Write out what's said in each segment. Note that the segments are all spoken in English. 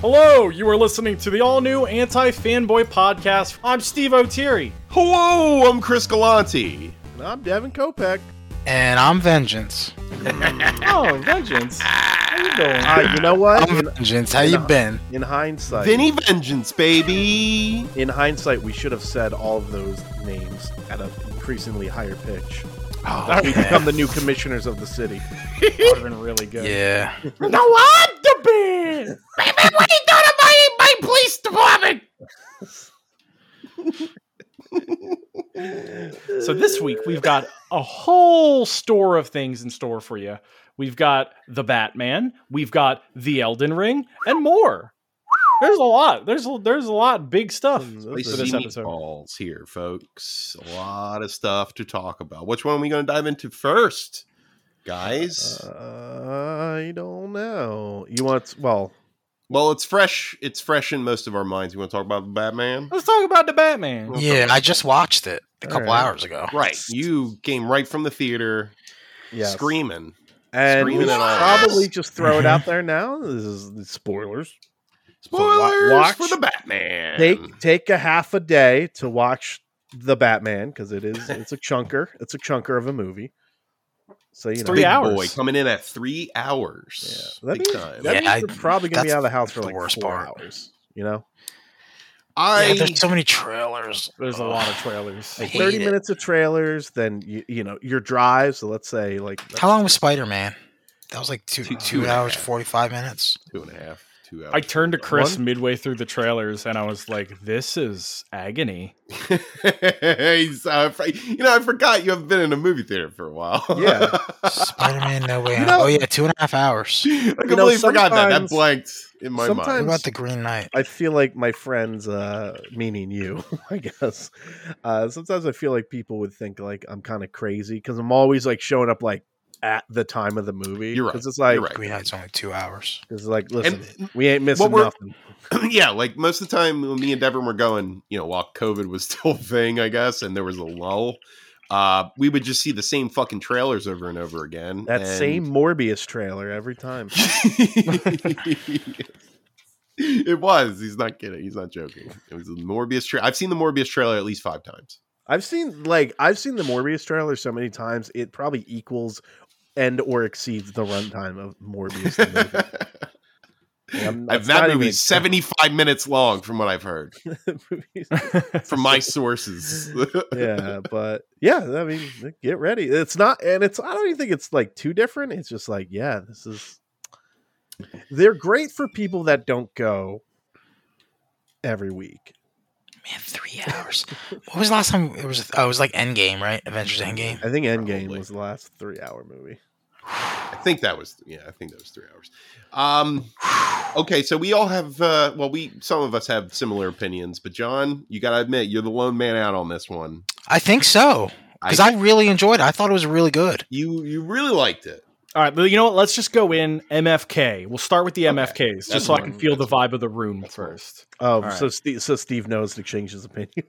Hello, you are listening to the all new Anti Fanboy Podcast. I'm Steve O'Teary. Hello, I'm Chris Galanti. And I'm Devin Kopeck. And I'm Vengeance. Oh, Vengeance. How you doing? Uh, you know what? I'm In, Vengeance. How you been? in hindsight, Vinny Vengeance, baby. in hindsight, we should have said all of those names at an increasingly higher pitch. Oh, We become the new commissioners of the city. That would have been really good. yeah. No, I'm the band. Baby, what you done to my, my police department? So this week we've got a whole store of things in store for you. We've got the Batman, we've got the Elden Ring, and more. There's a lot. There's a, there's a lot of big stuff for this episode. meatballs here, folks. A lot of stuff to talk about. Which one are we going to dive into first, guys? Uh, I don't know. You want well? well, it's fresh. It's fresh in most of our minds. You want to talk about the Batman? Let's talk about the Batman. Yeah, I just watched it a couple Alright. hours ago. Right. You came right from the theater Yes. screaming. and screaming we'll at all. probably just throw it out there now. This is the spoilers. So Spoilers watch- for the Batman. Take take a half a day to watch the Batman because it is it's a chunker. It's a chunker of a movie. So you know, Three Big hours. boy coming in at three hours. Yeah, that means, time. that Yeah, means I- you're probably gonna be out of the house for the like worst four part. hours. You know, I Yeah, there's so many trailers. There's a lot of trailers. I like hate thirty it. minutes of trailers. Then you you know your drive. So let's say like How long was Spider Man? That was like two Two- two, two and hours, 45 minutes. two and a half, two hours. I turned to Chris One- midway through the trailers and I was like, "This is agony." He's, uh, fr- you know, I forgot you haven't been in a movie theater for a while. Yeah. Spider Man No Way You Out. know- oh, yeah, two and a half hours. I completely forgot that. That sometimes- blanked in my What sometimes- mind. about The Green Knight? I feel like my friends, uh, meaning you, I guess. Uh, sometimes I feel like people would think like I'm kind of crazy because I'm always like showing up like at the time of the movie. You're right. 'Cause it's like, You're right. Green Knight's only two hours. it's like, listen, And we ain't missing we're- nothing. yeah, like most of the time when me and Devin were going, you know, while COVID was still a thing, I guess, and there was a lull, uh, we would just see the same fucking trailers over and over again. That and- same Morbius trailer every time. it was. He's not kidding. He's not joking. It was the Morbius trailer. I've seen the Morbius trailer at least five times. I've seen like I've seen the Morbius trailer so many times it probably equals and or exceeds the runtime of Morbius. I'm- I've- that not movie's 75 minutes long from what I've heard from my sources. yeah, but yeah, I mean, get ready. It's not, and it's. I don't even think it's like too different. It's just like, yeah, this is. They're great for people that don't go every week. Man, three hours. what was the last time it was? Oh, it was like Endgame, right? Avengers Endgame. I think Endgame Probably. was the last three-hour movie. I think that was yeah, I think that was three hours. Um okay, so we all have uh well we some of us have similar opinions, but John, you gotta admit you're the lone man out on this one. I think so because I, really enjoyed it. I thought it was really good. you you really liked it. All right, but you know what? Let's just go in MFK. We'll start with the Okay, MFKs, that's just so I can feel the vibe of the room That's fine. first. Oh, right. so Steve, so Steve knows to change his opinion.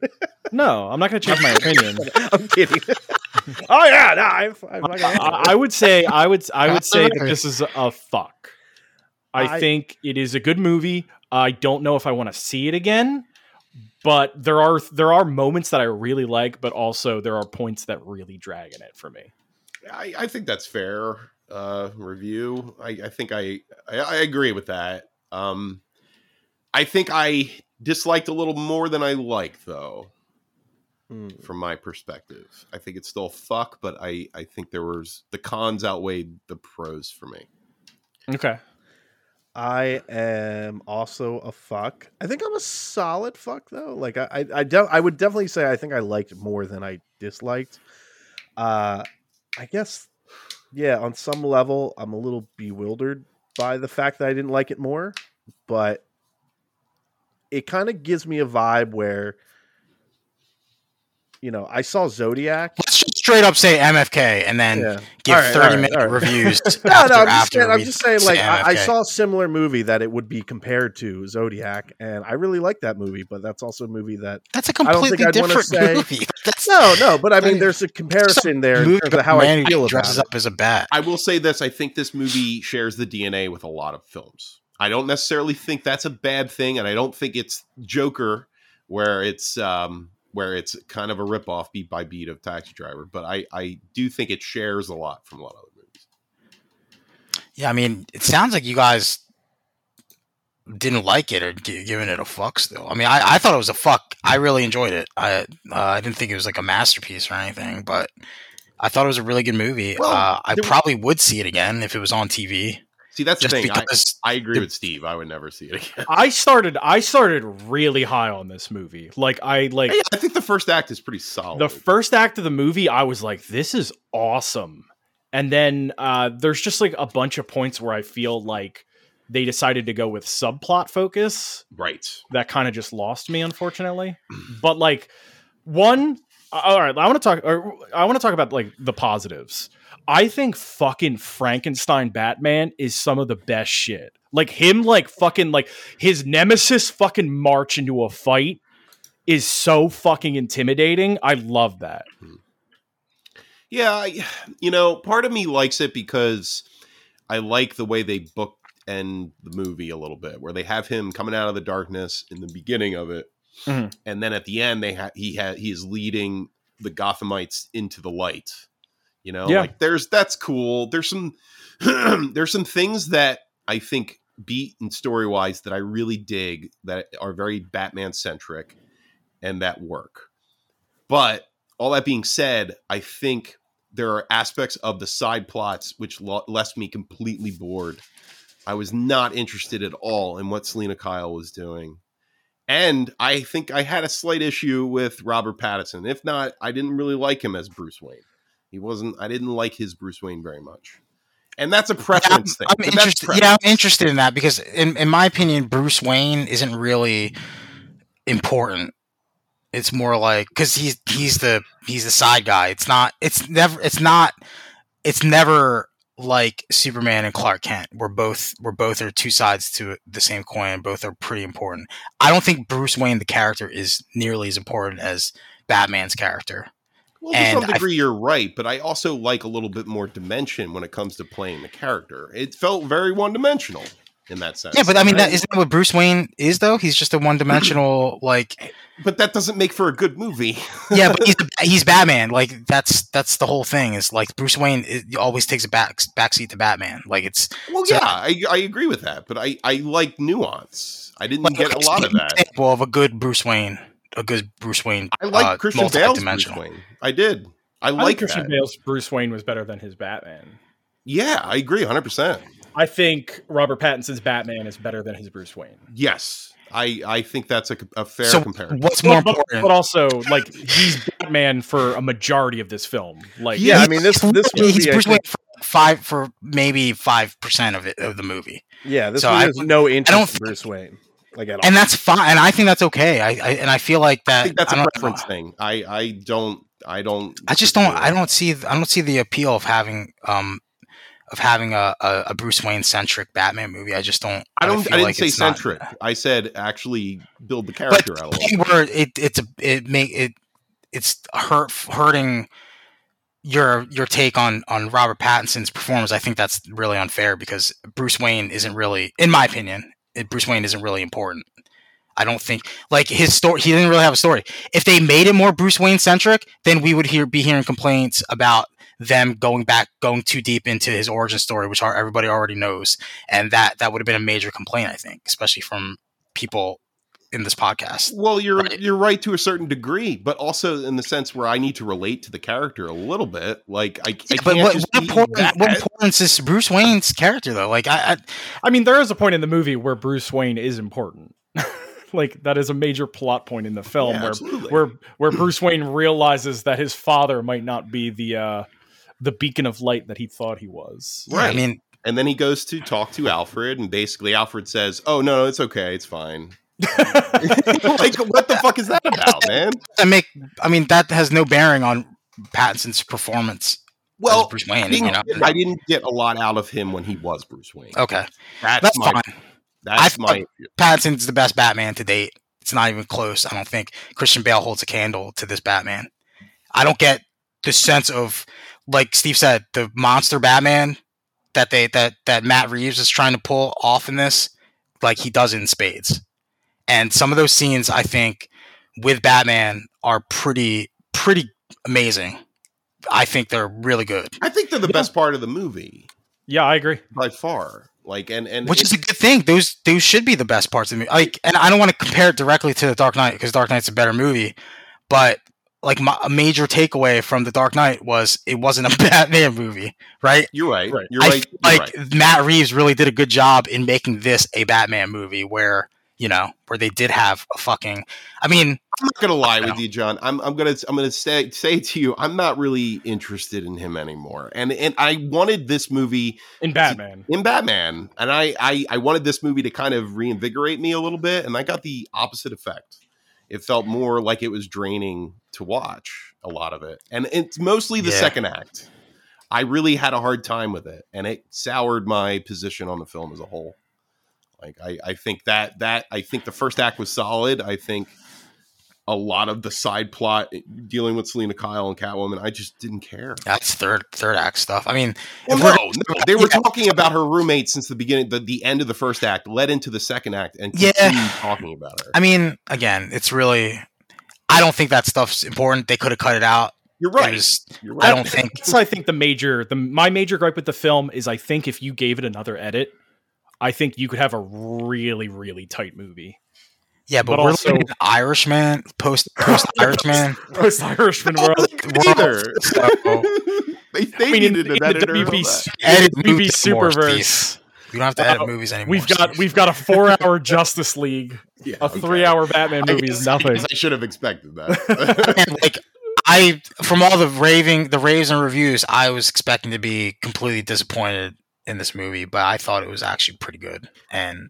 No, I'm not going to change my opinion. I'm kidding. oh yeah, no, I've, I've not I, I would say I would I would say that this is a fuck. I, I- think it is a good movie. I don't know if I want to see it again, but there are there are moments that I really like, but also there are points that really drag in it for me. I, I think that's fair uh review. I, I think I, I I agree with that. Um I think I disliked a little more than I liked though. Hmm. from my perspective. I think it's still fuck, but I I think there was the cons outweighed the pros for me. Okay. I am also a fuck. I think I'm a solid fuck though. Like I, I, I, de- I would definitely say I think I liked more than I disliked. Uh, I guess, yeah. On some level, I'm a little bewildered by the fact that I didn't like it more, but it kind of gives me a vibe where, you know, I saw Zodiac. Let's just straight up say MFK and then Yeah. give right, 30 all right, minute right. reviews. No, after, no, I'm just saying, I'm just saying like I, I saw a similar movie that it would be compared to Zodiac, and I really like that movie, but that's also a movie that That's a I don't think completely different say- movie. That's no, no, but I mean, there's a comparison there in terms of how a I man who feel about dresses it. up as a bat. I will say this: I think this movie shares the DNA with a lot of films. I don't necessarily think that's a bad thing, and I don't think it's Joker where it's um, where it's kind of a ripoff beat by beat of Taxi Driver. But I I do think it shares a lot from a lot of other movies. Yeah, I mean, it sounds like you guys didn't like it or gi- giving it a fuck still. I mean, I, I thought it was a fuck. I really enjoyed it. I uh, I didn't think it was like a masterpiece or anything, but I thought it was a really good movie. Well, uh, I there probably would see it again if it was on TV. See, that's Just the thing. I, because I agree the- with Steve. I would never see it again. I started I started really high on this movie. Like I like I think the first act is pretty solid. the first act of the movie, I was like, this is awesome. And then uh, there's just like a bunch of points where I feel like they decided to go with subplot focus right. that kind of just lost me, unfortunately. But like one, all right, I want to talk. Or I want to talk about like the positives. I think fucking Frankenstein Batman is some of the best shit. Like him, like fucking like his nemesis fucking march into a fight is so fucking intimidating. I love that. Yeah, I, you know, part of me likes it because I like the way they book and the movie a little bit, where they have him coming out of the darkness in the beginning of it, Mhm. and then at the end they ha- he ha- he is leading the Gothamites into the light. You know, Yeah. like there's that's cool. There's some there's some things that I think beat and story wise that I really dig that are very Batman centric and that work. But all that being said, I think there are aspects of the side plots which lo- left me completely bored. I was not interested at all in what Selena Kyle was doing. And I think I had a slight issue with Robert Pattinson. If not, I didn't really like him as Bruce Wayne. He wasn't, I didn't like his Bruce Wayne very much. And that's a preference thing. I'm but that's interested. preference. Yeah, I'm interested in that because, in in my opinion, Bruce Wayne isn't really important. It's more like because he's he's the he's the side guy. It's not. It's never. It's not. It's never like Superman and Clark Kent. We're both we're both are two sides to the same coin. Both are pretty important. I don't think Bruce Wayne the character is nearly as important as Batman's character. Well, to And some I- degree, you're right, but I also like a little bit more dimension when it comes to playing the character. It felt very one dimensional in that sense. Yeah, but I mean, that And isn't that what Bruce Wayne is though. He's just a one dimensional like but that doesn't make for a good movie. yeah, but he's, he's Batman. Like that's that's the whole thing. Is like Bruce Wayne it always takes a back backseat to Batman. Like it's well, So- yeah, I, I agree with that, but I I like nuance. I didn't like, get a lot of that. Example of a good Bruce Wayne, a good Bruce Wayne. I like uh, Christian Bale's Bruce. Wayne. I did. I I like think Christian that. Bale's Bruce Wayne was better than his Batman. Yeah, I agree, hundred percent. I think Robert Pattinson's Batman is better than his Bruce Wayne. Yes, I I think that's a, a fair So comparison. what's more Well, but, important? but also, like he's Batman for a majority of this film. Like, Yeah, I mean, this- he's this literally- he's movie, Bruce Wayne for five for maybe five percent of it of the movie, Yeah, this So movie I has would- no don't interest in Bruce Wayne, like at all. and that's fine. And I think that's okay. I, I and I feel like that. I think that's I a preference thing. I I don't I don't. I just don't. I don't see. I don't see the appeal of having um of having a, a, a Bruce Wayne centric Batman movie. I just don't. I don't. I, feel didn't like say it's not- centric. I said actually build the character out a little. the word it it's a it make it it's hurt hurting your your take on on Robert Pattinson's performance. I think that's really unfair because Bruce Wayne isn't really, in my opinion, it, Bruce Wayne isn't really important. I don't think like his story. He didn't really have a story. If they made it more Bruce Wayne centric, then we would hear be hearing complaints about them going back, going too deep into his origin story, which our, everybody already knows, and that that would have been a major complaint. I think, especially from people in this podcast. Well, you're Right. you're right to a certain degree, but also in the sense where I need to relate to the character a little bit. Like I, I Yeah, can't but what, just what, important, what importance is Bruce Wayne's character though? Like I, I I mean, there is a point in the movie where Bruce Wayne is important. like that is a major plot point in the film Yeah, where absolutely. where where Bruce Wayne realizes that his father might not be the uh the beacon of light that he thought he was. yeah, I mean, and then he goes to talk to Alfred, and basically Alfred says, "Oh no, it's okay, it's fine." like what the fuck is that about, man? I make. I mean, that has no bearing on Pattinson's performance Well, Bruce I Wayne. didn't, You know. get, I didn't get a lot out of him when he was Bruce Wayne. Okay, That's, that's my fine. that's I my Pattinson's the best Batman to date. It's not even close. I don't think Christian Bale holds a candle to this Batman. I don't get the sense of, like Steve said, the monster Batman that they that that Matt Reeves is trying to pull off in this like he does in spades. And some of those scenes, I think, with Batman are pretty pretty amazing. I think they're really good, I think they're the Yeah. best part of the movie Yeah, I agree. by far. Like and and which is a good thing. Those those should be the best parts of the movie. Like, and I don't want to compare it directly to the Dark Knight because Dark Knight's a better movie, but like my, a major takeaway from the Dark Knight was it wasn't a Batman movie, right? you're right. Right. You're I right. feel you're like right. Matt Reeves really did a good job in making this a Batman movie where you know where they did have a fucking. I mean, I'm not gonna lie with know. you, John. I'm I'm gonna I'm gonna say say to you, I'm not really interested in him anymore. And and I wanted this movie In Batman. in Batman, and I, I I wanted this movie to kind of reinvigorate me a little bit, and I got the opposite effect. It felt more like it was draining to watch a lot of it, and it's mostly the Yeah. second act. I really had a hard time with it, and it soured my position on the film as a whole. Like I, I think that that I think the first act was solid. I think a lot of the side plot eh, dealing with Selena Kyle and Catwoman, I just didn't care. that's third third act stuff. I mean, Well, no, no, they were Yeah. talking about her roommate since the beginning, the, the end of the first act led into the second act, and Yeah. talking about her. I mean, again, it's really. I don't think that stuff's important. They could have cut it out. You're right. was- You're I don't think. That's I think the major the my major gripe with the film is I think if you gave it another edit, I think you could have a really really tight movie. Yeah, but, But we're also- looking Irishman, post post Irishman. Post Irishman I don't world. think. So- they they I mean, needed in an the editor. and WB. Edit WB Superverse, We don't have to edit Uh, movies anymore. we've got we've got a four hour Justice League. Yeah, A okay. three hour Batman I movie guess- is I nothing. guess I should have expected that. And, like I from all the raving the raves and reviews, I was expecting to be completely disappointed in this movie, but I thought it was actually pretty good. And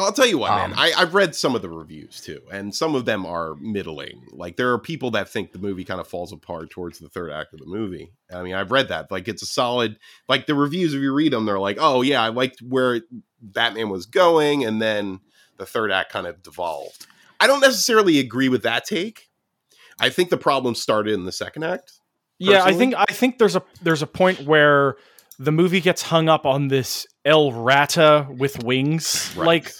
Well, I'll tell you what, man. Um, I, I've read some of the reviews too, and some of them are middling. Like there are people that think the movie kind of falls apart towards the third act of the movie. I mean, I've read that. Like it's a solid. Like the reviews, if you read them, they're like, "Oh yeah, I liked where Batman was going," and then the third act kind of devolved. I don't necessarily agree with that take. I think the problem started in the second act. Yeah, I think I think there's a there's a point where the movie gets hung up on this El Rata with wings like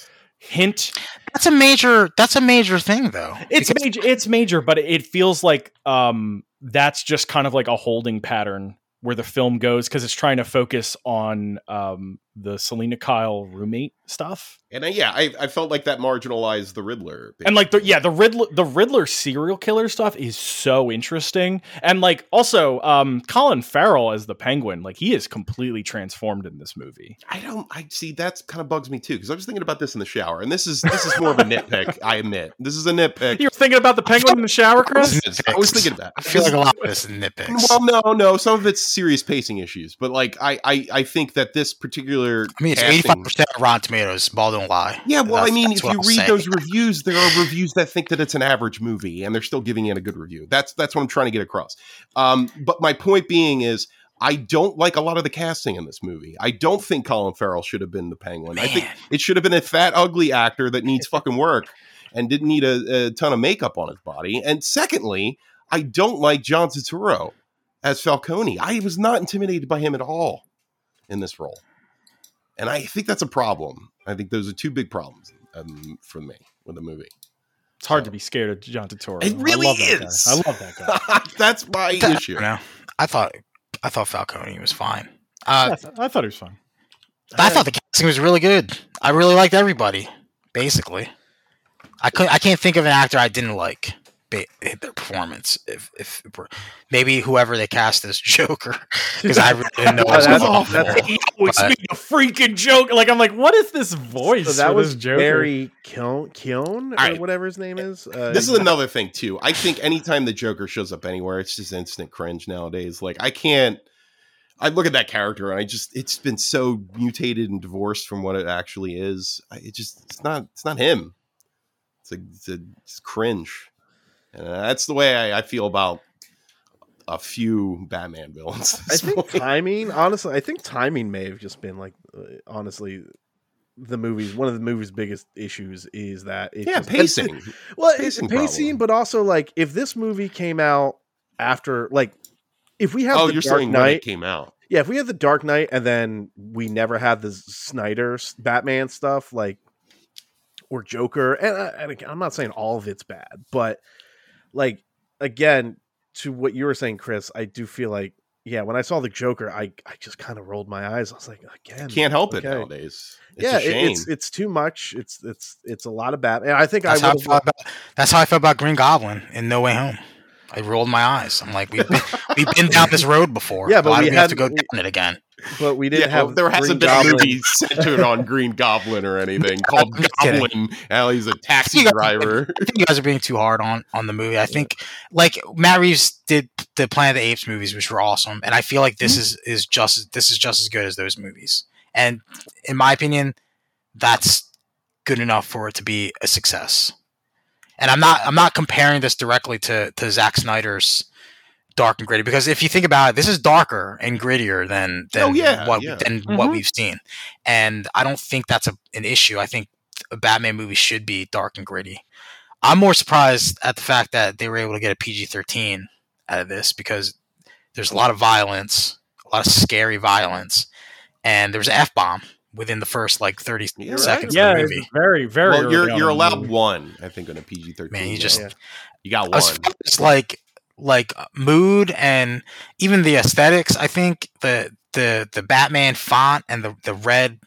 hint. that's a major that's a major thing though. It's major. It's major, but it feels like um that's just kind of like a holding pattern where the film goes because it's trying to focus on um the Selena Kyle roommate stuff. And I, yeah, I, I felt like that marginalized the Riddler. And like the yeah, the Riddler the Riddler serial killer stuff is so interesting. And like also um Colin Farrell as the penguin, like he is completely transformed in this movie. I don't. I see. That's kind of bugs me too because I was thinking about this in the shower, and this is this is more of a nitpick. I admit this is a nitpick. You were thinking about the penguin in the shower, Chris? I was thinking that. I feel like a lot of this is nitpicks. Well, no, no. Some of it's serious pacing issues, but like I, I, I think that this particular. I mean, it's eighty five percent Rotten Tomatoes. Ball don't lie. Yeah, well, I mean, if you I'll read say. those reviews, there are reviews that think that it's an average movie, and they're still giving it a good review. That's that's what I'm trying to get across. Um, but my point being is, I don't like a lot of the casting in this movie. I don't think Colin Farrell should have been the Penguin. I think it should have been a fat, ugly actor that needs fucking work and didn't need a, a ton of makeup on his body. And secondly, I don't like John Turturro as Falcone. I was not intimidated by him at all in this role, and I think that's a problem. I think those are two big problems um, for me with the movie. It's hard to be scared of John Turturro. It really I love that is. Guy. I love that guy. that's my That- issue. You know, I thought I thought Falcone was fine. I, Uh, th- I thought he was fun. I thought the casting was really good. I really liked everybody. Basically, I could I can't think of an actor I didn't like ba- their performance. If if maybe whoever they cast as Joker, because I really didn't know. Oh, was that's- going on that's- there. Hey, yo, it's But- me, the freaking joke. Like I'm like, what is this voice? So that was Joker? Barry Keown, Keown or right. whatever his name is. Uh, This is another thing too. I think anytime the Joker shows up anywhere, it's just instant cringe nowadays. Like I can't. I look at that character and I just it's been so mutated and divorced from what it actually is. I, it just it's not it's not him. It's a, it's, a, it's cringe, and that's the way I, I feel about a few Batman villains. I think point. timing. Honestly, I think timing may have just been like, uh, honestly, the movie's one of the movie's biggest issues is that it yeah, just- pacing. Well, Pacing pacing, pacing but also like if this movie came out after, like, if we have Oh, the you're Dark saying when it Knight, came out? yeah, if we had the Dark Knight and then we never had the Snyder Batman stuff, like or Joker. And, uh, and I'm not saying all of it's bad, but like again, to what you were saying, Chris, I do feel like yeah, when I saw the Joker, I I just kind of rolled my eyes. I was like, again, Can't help it nowadays. It's yeah, it- it's it's too much. It's it's it's a lot of bad. And I think That's I how I felt about that's how I felt about Green Goblin in No Way Home. I rolled my eyes. I'm like, we've been, we've been down this road before. Yeah, but Why we do we have to go we- down it again? but we didn't yeah, well, have there hasn't Green been Goblin. a movie centered on Green Goblin or anything called I'm kidding. Goblin. Now he's a taxi You guys- driver. I think you guys are being too hard on on the movie. I think like Matt Reeves did the Planet of the Apes movies, which were awesome, and I feel like this mm-hmm. is is just this is just as good as those movies. And in my opinion, that's good enough for it to be a success. And I'm not I'm not comparing this directly to to Zack Snyder's Dark and Gritty because if you think about it, this is darker and grittier than than Oh, yeah, what yeah. than what Mhm. we've seen. And I don't think that's a, an issue. I think a Batman movie should be dark and gritty. I'm more surprised at the fact that they were able to get a PG 13 out of this because there's a lot of violence, a lot of scary violence, and there's an F bomb within the first like 30 You're seconds yeah, of the movie. very very. well, you're you're allowed one, I think, on a PG thirteen. Man, you just- Yeah. you got one. As far as like like mood and even the aesthetics, I think the the the Batman font and the the red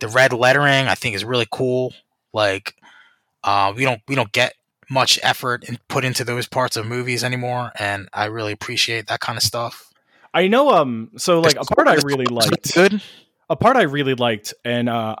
the red lettering I think is really cool. Like uh, we don't we don't get much effort and put into those parts of movies anymore, and I really appreciate that kind of stuff. I know. Um. So like a part I really liked. Good. a part I really liked, and uh,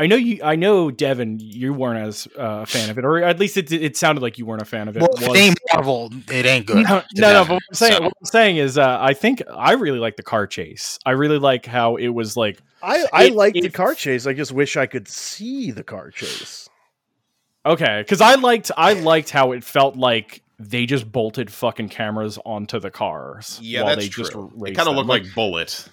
I know you. I know Devin, you weren't as uh, a fan of it, or at least it, it sounded like you weren't a fan of it. Well, was- it Marvel, it ain't good. no, to no, no. But what I'm saying, so. what I'm saying is, uh, I think I really like the car chase. I really like how it was like. I I It- liked the car chase. I just wish I could see the car chase. Okay, because I liked I liked how it felt like they just bolted fucking cameras onto the cars. yeah, while that's they just true. It kind of them. looked like Bullitt.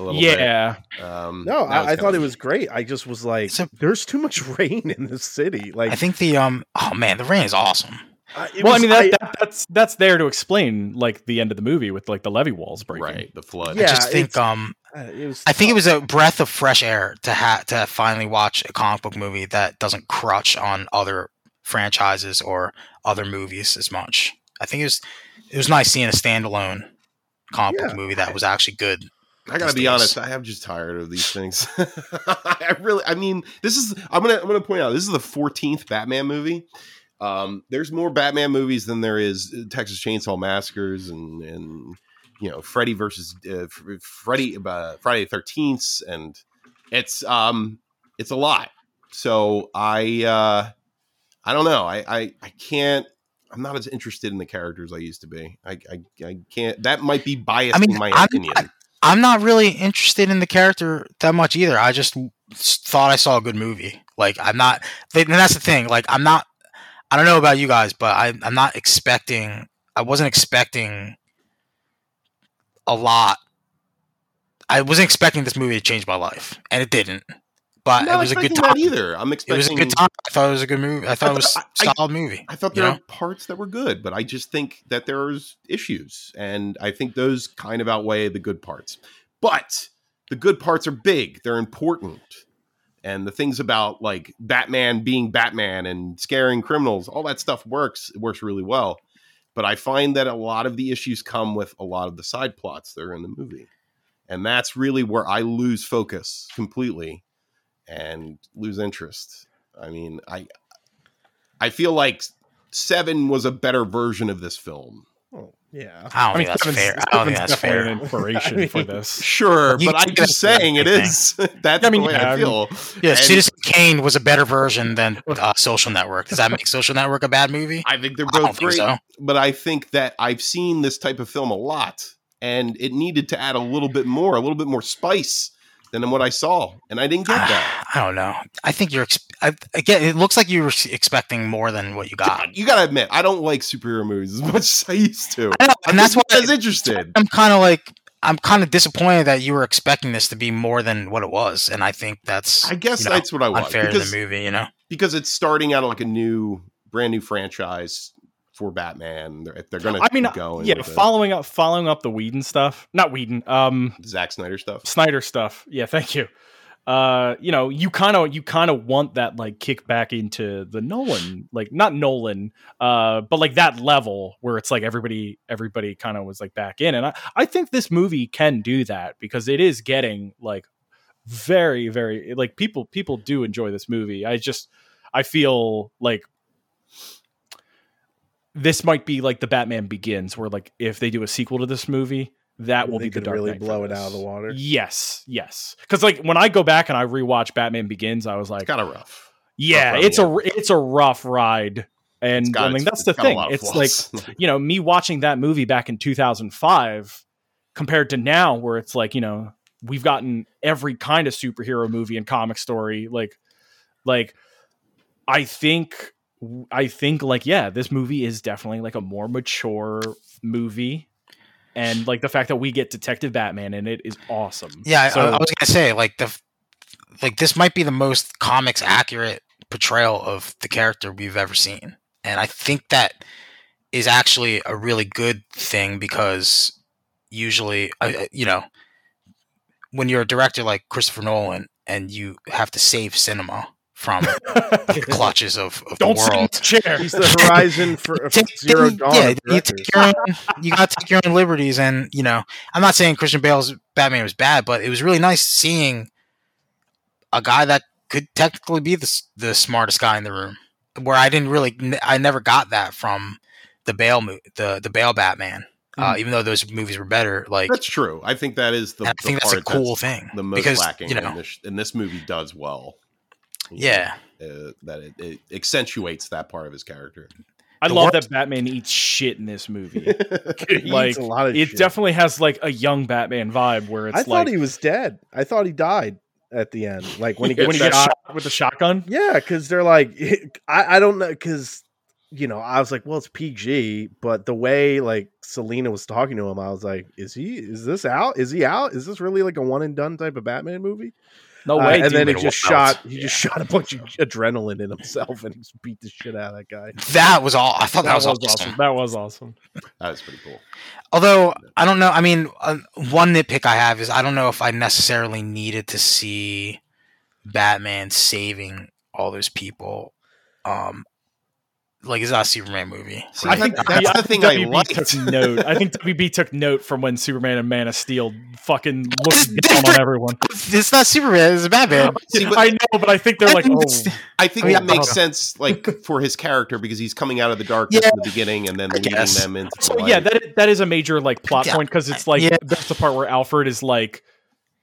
A little yeah, bit. Um, No, I, I thought kinda- it was great. I just was like, a- there's too much rain in this city. Like, I think the um oh man, the rain is awesome. I- it well, I mean that, that that's that's there to explain like the end of the movie with like the levee walls breaking. right. The flood. Yeah, I just think um uh, it was. I think it was a breath of fresh air to ha- to finally watch a comic book movie that doesn't crutch on other franchises or other movies as much. I think it was it was nice seeing a standalone comic Yeah. book movie that was actually good. I gotta be days. honest. I am just tired of these things. I really. I mean, this is. I'm gonna. I'm gonna point out. This is the 14th Batman movie. Um, there's more Batman movies than there is uh, Texas Chainsaw Massacres and and you know Freddy versus uh, Freddy uh, Friday the 13th, and it's um it's a lot. So I uh I don't know. I I, I can't. I'm not as interested in the characters I used to be. I I, I can't. That might be biased I mean, my I'm opinion. not- I'm not really interested in the character that much either. I just thought I saw a good movie. Like I'm not, and that's the thing. Like I'm not. I don't know about you guys, but I, I'm not expecting. I wasn't expecting a lot. I wasn't expecting this movie to change my life, and it didn't. But it was a good time. either. I'm expecting It was a good time. I thought it was a good movie. I thought I it was thought- a I- solid movie. I thought there were parts that were good, but I just think that there's issues, and I think those kind of outweigh the good parts. But the good parts are big; they're important, and the things about like Batman being Batman and scaring criminals, all that stuff works. It works really well. But I find that a lot of the issues come with a lot of the side plots that are in the movie, and that's really where I lose focus completely and lose interest. I mean, I I feel like Seven was a better version of this film. Oh, yeah. I don't I mean, think that's Kevin's, fair. I don't think that's fair. an inspiration I for this. Sure, You but I'm just saying it is. That's I mean, the way yeah, I I feel. Yeah, And Citizen Kane was a better version than uh, Social Network. Does that make Social Network a bad movie? I think they're both great, so. but I think that I've seen this type of film a lot, and it needed to add a little bit more, a little bit more spice than what I saw, and I didn't get that. I don't know. I think you're. Ex- I, again, it looks like you were expecting more than what you got. You gotta admit, I don't like superhero movies as much as I used to. I know, and that's why I was interested. I'm kind of like I'm kind of disappointed that you were expecting this to be more than what it was, and I think that's I guess you know, that's what I want unfair to because the movie. You know, because it's starting out like a new, brand new franchise for Batman. They're, they're gonna. I mean, going yeah, with it. following up, following up the Whedon stuff, not Whedon, um, Zack Snyder stuff. Snyder stuff. Yeah, thank you. uh, you know, you kind of you kind of want that like kick back into the Nolan, like not Nolan, uh, but like that level where it's like everybody everybody kind of was like back in, and I I think this movie can do that because it is getting like very very like people people do enjoy this movie. I just I feel like this might be like the Batman Begins, where like if they do a sequel to this movie, that will They be the Dark really Knight blow it out of the water. Yes, yes. Because like when I go back and I rewatch Batman Begins, I was like, kind of rough. yeah, rough it's a it's a rough ride, and got I mean that's the it's got a thing. lot of It's like you know me watching that movie back in 2005 compared to now, where it's like you know we've gotten every kind of superhero movie and comic story. Like, like I think I think like yeah, this movie is definitely like a more mature movie. And like the fact that we get Detective Batman in it is awesome. Yeah, I- So- I, I was gonna say like the like this might be the most comics accurate portrayal of the character we've ever seen, and I think that is actually a really good thing because usually, I- you know, when you're a director like Christopher Nolan and you have to save cinema from the clutches of, of Don't the sit in world. the chair. He's the horizon for, for Take- zero take- dawn. yeah, you take your own, you got to take your own liberties, and you know, I'm not saying Christian Bale's Batman was bad, but it was really nice seeing a guy that could technically be the the smartest guy in the room. Where I didn't really, I never got that from the Bale, the the Bale Batman. Uh, even though those movies were better, like That's true. I think that is the, and I the think that's a part cool thing the most because lacking, you know, and, this, and this movie does well. Yeah, uh, that it, it accentuates that part of his character. I The love worst- that Batman eats shit in this movie. He eats like a lot of it shit. definitely has like a young Batman vibe where it's I like thought he was dead. I thought he died at the end. Like when he Yeah, gets when he shot. gets shot with the shotgun. Yeah, because they're like, I, I don't know, because you know, I was like, well, it's PG, but the way like Selena was talking to him, I was like, is he? Is this out? Is he out? Is this really like a one and done type of Batman movie? No Uh, way. and then he just was out. shot. He just shot a bunch of adrenaline in himself and just beat the shit out of that guy. that was all. I thought that, that was, was awesome. awesome. That was awesome. That was pretty cool. Although I don't know. I mean, uh, one nitpick I have is I don't know if I necessarily needed to see Batman saving all those people. Um, like it's not a Superman movie. See, I think that's I the think thing I WB liked. took note. I think WB took note from when Superman and Man of Steel fucking looked down on everyone. It's not Superman. It's Batman. See, but- I know, but I think they're like, oh, I think Oh, yeah, that uh-huh. makes hold sense, like for his character, because he's coming out of the darkness Yeah, in the beginning and then I leading guess. them into. so the yeah, that that is a major like plot Yeah. point because it's like Yeah. that's the part where Alfred is like,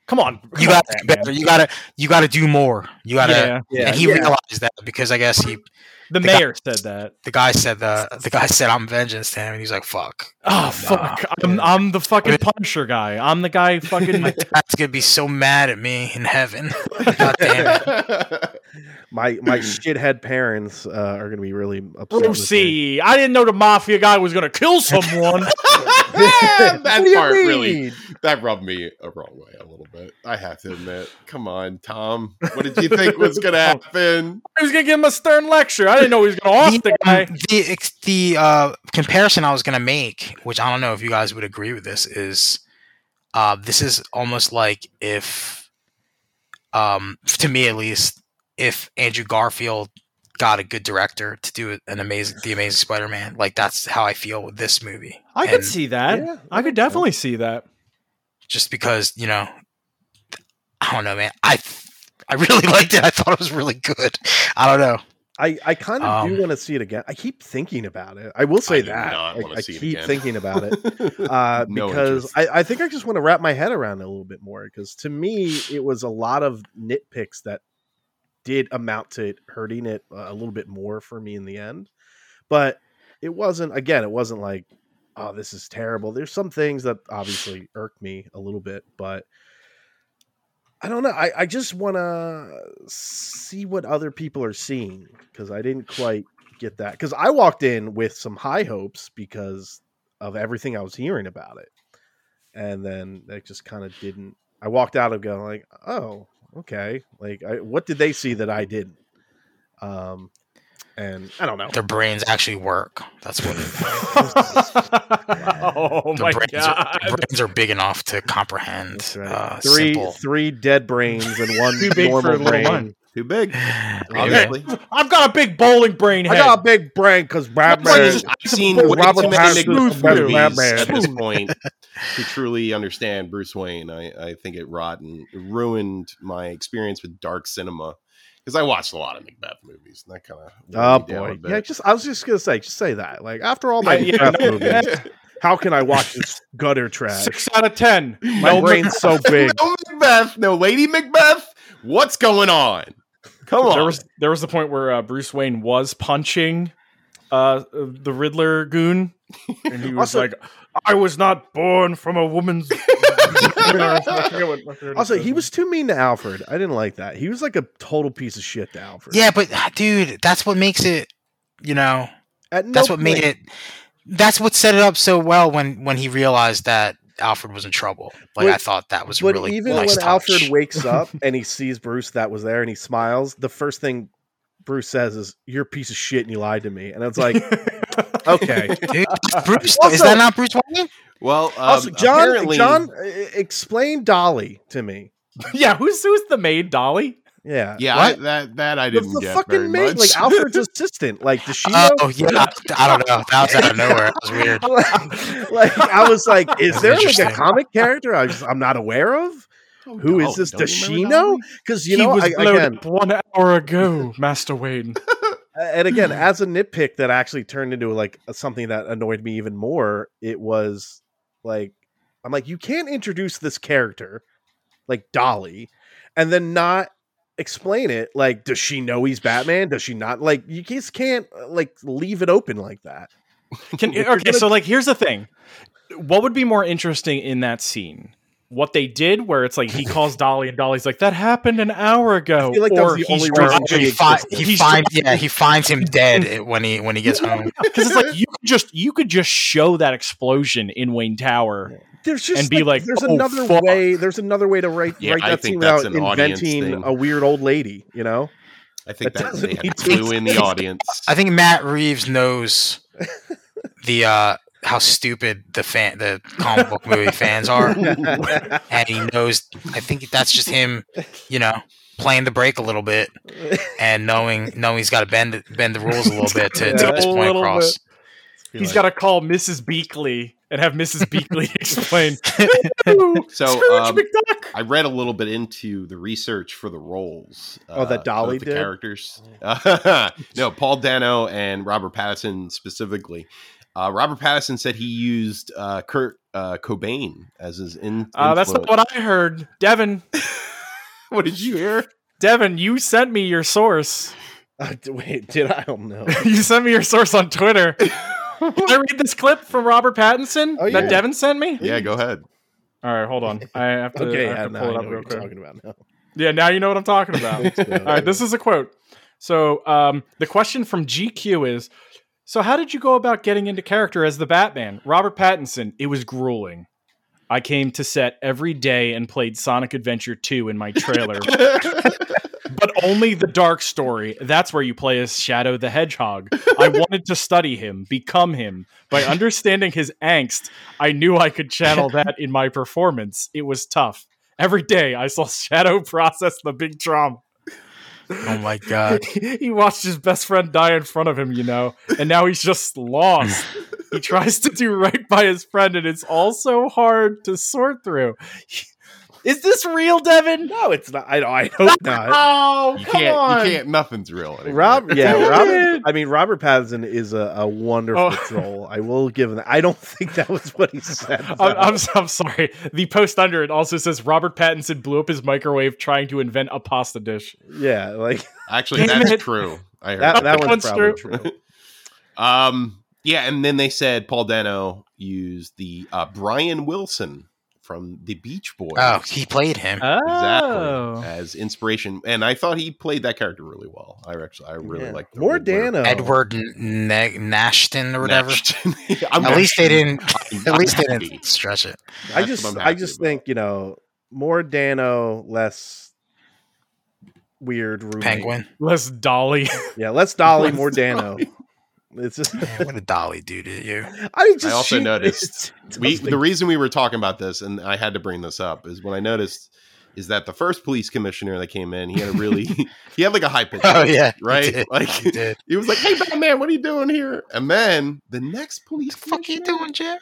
"Come on, come You got to do better. You got to you got to do more. You got to. yeah, Yeah, and he yeah. realized that because I guess he the, the guy- mayor said that. the guy said the the guy said I'm vengeance to him and he's like fuck. Oh fuck! I'm I'm the fucking Punisher guy. I'm the guy fucking. My dad's gonna be so mad at me in heaven. God damn it. My my shithead parents uh, are gonna be really upset. with me. Brucey, I didn't know the mafia guy was gonna kill someone. that What part really that rubbed me a wrong way a little bit. I have to admit. Come on, Tom. What did you think was gonna happen? I was gonna give him a stern lecture. I didn't know he was gonna off the the, guy. the the uh, comparison I was going to make, which I don't know if you guys would agree with this, is uh, this is almost like if, um, to me at least, if Andrew Garfield got a good director to do an amazing, the Amazing Spider-Man, like that's how I feel with this movie. I could see that. Yeah, I could definitely see that. just because you know, I don't know, man. I I really liked it. I thought it was really good. I don't know. I, I kind of Um, do want to see it again. I keep thinking about it. I will say I that. Like, I keep again. thinking about it uh, No because. I, I think I just want to wrap my head around it a little bit more. Because to me, it was a lot of nitpicks that did amount to hurting it a little bit more for me in the end. But it wasn't. Again, it wasn't like, oh, this is terrible. There's some things that obviously irked me a little bit, but I don't know. I, I just want to see what other people are seeing because I didn't quite get that. Because I walked in with some high hopes because of everything I was hearing about it, and then it just kind of didn't. I walked out of going like, oh, okay. Like, I, what did they see that I didn't? Um, and I don't know. Their brains actually work. That's what. oh Their my brains, god! are, their brains are big enough to comprehend right. uh, three simple. three dead brains and one Too big normal little brain. mind. Too big, obviously. I've got a big bowling brain I got a big brain because Batman. I've seen Robert too many Pattinson Macbeth is better than movies Batman. at this point to truly understand Bruce Wayne. I, I think it rotten it ruined my experience with dark cinema because I watched a lot of Macbeth movies and that kind of Oh boy, yeah. Just I was just gonna say, just say that. Like after all my I- yeah, Macbeth no, movies, how can I watch this gutter trash? Six out of ten. My No brain's so big. no Macbeth, no Lady Macbeth. What's going on? Come on. There was there was the point where uh, Bruce Wayne was punching uh, the Riddler goon, and he was Also- like, "I was not born from a woman's." I forget what- I forget what Also, he was too mean to Alfred. I didn't like that. He was like a total piece of shit to Alfred. Yeah, but uh, dude, that's what makes it. You know, no that's what made it. That's what set it up so well when when he realized that Alfred was in trouble. Like But- I thought that was But really even nice when touch. Alfred wakes up and he sees Bruce that was there and he smiles, the first thing Bruce says is, "You're a piece of shit and you lied to me." And it's like, okay. Dude, Bruce is that not Bruce Wayne? well, um, also, John, apparently- John, uh, explain Dolly to me. yeah, who's who's the maid, Dolly? Yeah, Yeah, I, that that I didn't the get fucking very maid, much. like Alfred's assistant. Like, does she know? Oh yeah, I, I don't know. That was out of nowhere. That was weird. like, I was like, is That's there like a comic character I just, I'm not aware of? Who is Oh, this? don't Does you she know? Because you he know, was I, again, one hour ago, Master Wayne. and again, as a nitpick that actually turned into like something that annoyed me even more, it was like, I'm like, you can't introduce this character like Dolly, and then not explain it. Like, does she know he's Batman? Does she not? Like, you just can't uh, like leave it open like that. Can, okay, gonna- so like here's the thing. What would be more interesting in that scene? What they did, where it's like he calls Dolly and Dolly's like, "That happened an hour ago," I feel like that was or the only reason he, fi- existed. he finds yeah he finds him dead when he when he gets home. because it's like you could just you could just show that explosion in Wayne Tower. There's just And be like, there's "Oh, another fuck." way. There's another way to write Yeah, write I that think scene that's without an audience inventing thing. a weird old lady. You know, I think That that, doesn't they had need a to clue in the audience. I think Matt Reeves knows the uh how stupid the fan the comic book movie fans are, and he knows. I think that's just him, you know, playing the break a little bit and knowing knowing he's got to bend bend the rules a little bit to, to Yeah, get his point little across. He's got to call Mrs. Beakley and have Mrs. Beakley explain. So, um, I read a little bit into the research for the roles. Oh, that uh, Dolly of the did? characters. no, Paul Dano and Robert Pattinson specifically. Uh, Robert Pattinson said he used uh, Kurt uh, Cobain as his in. Uh, that's not what I heard. Devin, what did you hear? Devin, you sent me your source. Uh, wait, did I? don't know. you sent me your source on Twitter. Can I read this clip from Robert Pattinson Oh, that yeah. Devin sent me? Yeah, go ahead. All right, hold on. I have to, Okay, I yeah, to now pull it up real you're quick. talking about now. Yeah, now you know what I'm talking about. All right, this is a quote. So, um, the question from GQ is So, how did you go about getting into character as the Batman? Robert Pattinson, it was grueling. I came to set every day and played Sonic Adventure 2 in my trailer, but only the dark story. That's where you play as Shadow the Hedgehog. I wanted to study him, become him. By understanding his angst, I knew I could channel that in my performance. It was tough. Every day I saw Shadow process the big trauma. Oh my god! he watched his best friend die in front of him, you know, and now he's just lost. he tries to do right by his friend, and it's all so hard to sort through. Is this real, Devin? No, it's not. I, I hope not. Oh, You come can't. on. You can't. Nothing's real. Anymore. Rob, yeah, Robert. I mean, Robert Pattinson is a, a wonderful Oh. troll. I will give him that. I don't think that was what he said. I'm. I'm, I'm sorry. The post under it also says Robert Pattinson blew up his microwave trying to invent a pasta dish. yeah, like Actually, that's it. true. I heard. that. that. That one's one's probably true. true. Um. Yeah, and then they said Paul Dano used the uh, Brian Wilson from the Beach Boys. Oh, he played him. exactly Oh. as inspiration, and I thought he played that character really well. I actually, I really Yeah. liked more Dano. Edward N- N- Nashton or whatever. Next. I'm At least they didn't. I'm At least they didn't stretch it. That's I just, I'm I happy just about. think you know more Dano, less weird roommate. Penguin. Less Dolly. Yeah, less Dolly, Less more Dolly. Dano. It's just, Man, what a dolly do to you? I just I also noticed we the reason we were talking about this and i had to bring this up is when i noticed is that the first police commissioner that came in he had a really he had like a high pitch Oh yeah, he right did. like He did. he was like hey batman what are you doing here and then the next police fuck you doing, Jim?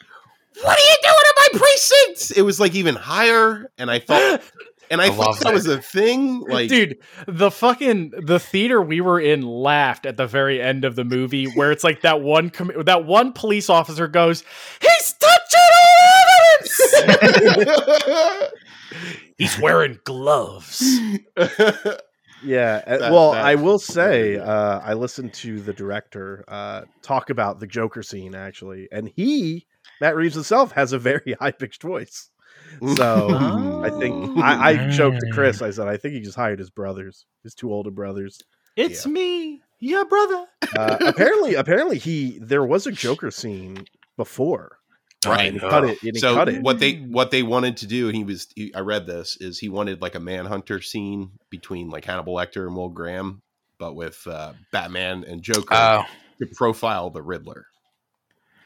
what are you doing in my precinct it was like even higher and i felt and i, I thought that that. was a thing like Dude, the fucking the theater we were in laughed at the very end of the movie where it's like that one com- that one police officer goes, "He's touching all evidence. He's wearing gloves." Yeah. uh, That- well, that- I will say, uh, I listened to the director uh, talk about the Joker scene actually, and he, Matt Reeves himself, has a very high pitched voice. So I think I, I joked to Chris. I said I think he just hired his brothers, his two older brothers. It's me, yeah, brother. Uh, apparently, apparently he there was a Joker scene before. uh, Right. and he cut it. And he so cut it. what they what they wanted to do and he was he, i read this is he wanted like a manhunter scene between like hannibal lecter and will graham but with uh, batman and joker Oh, to profile the riddler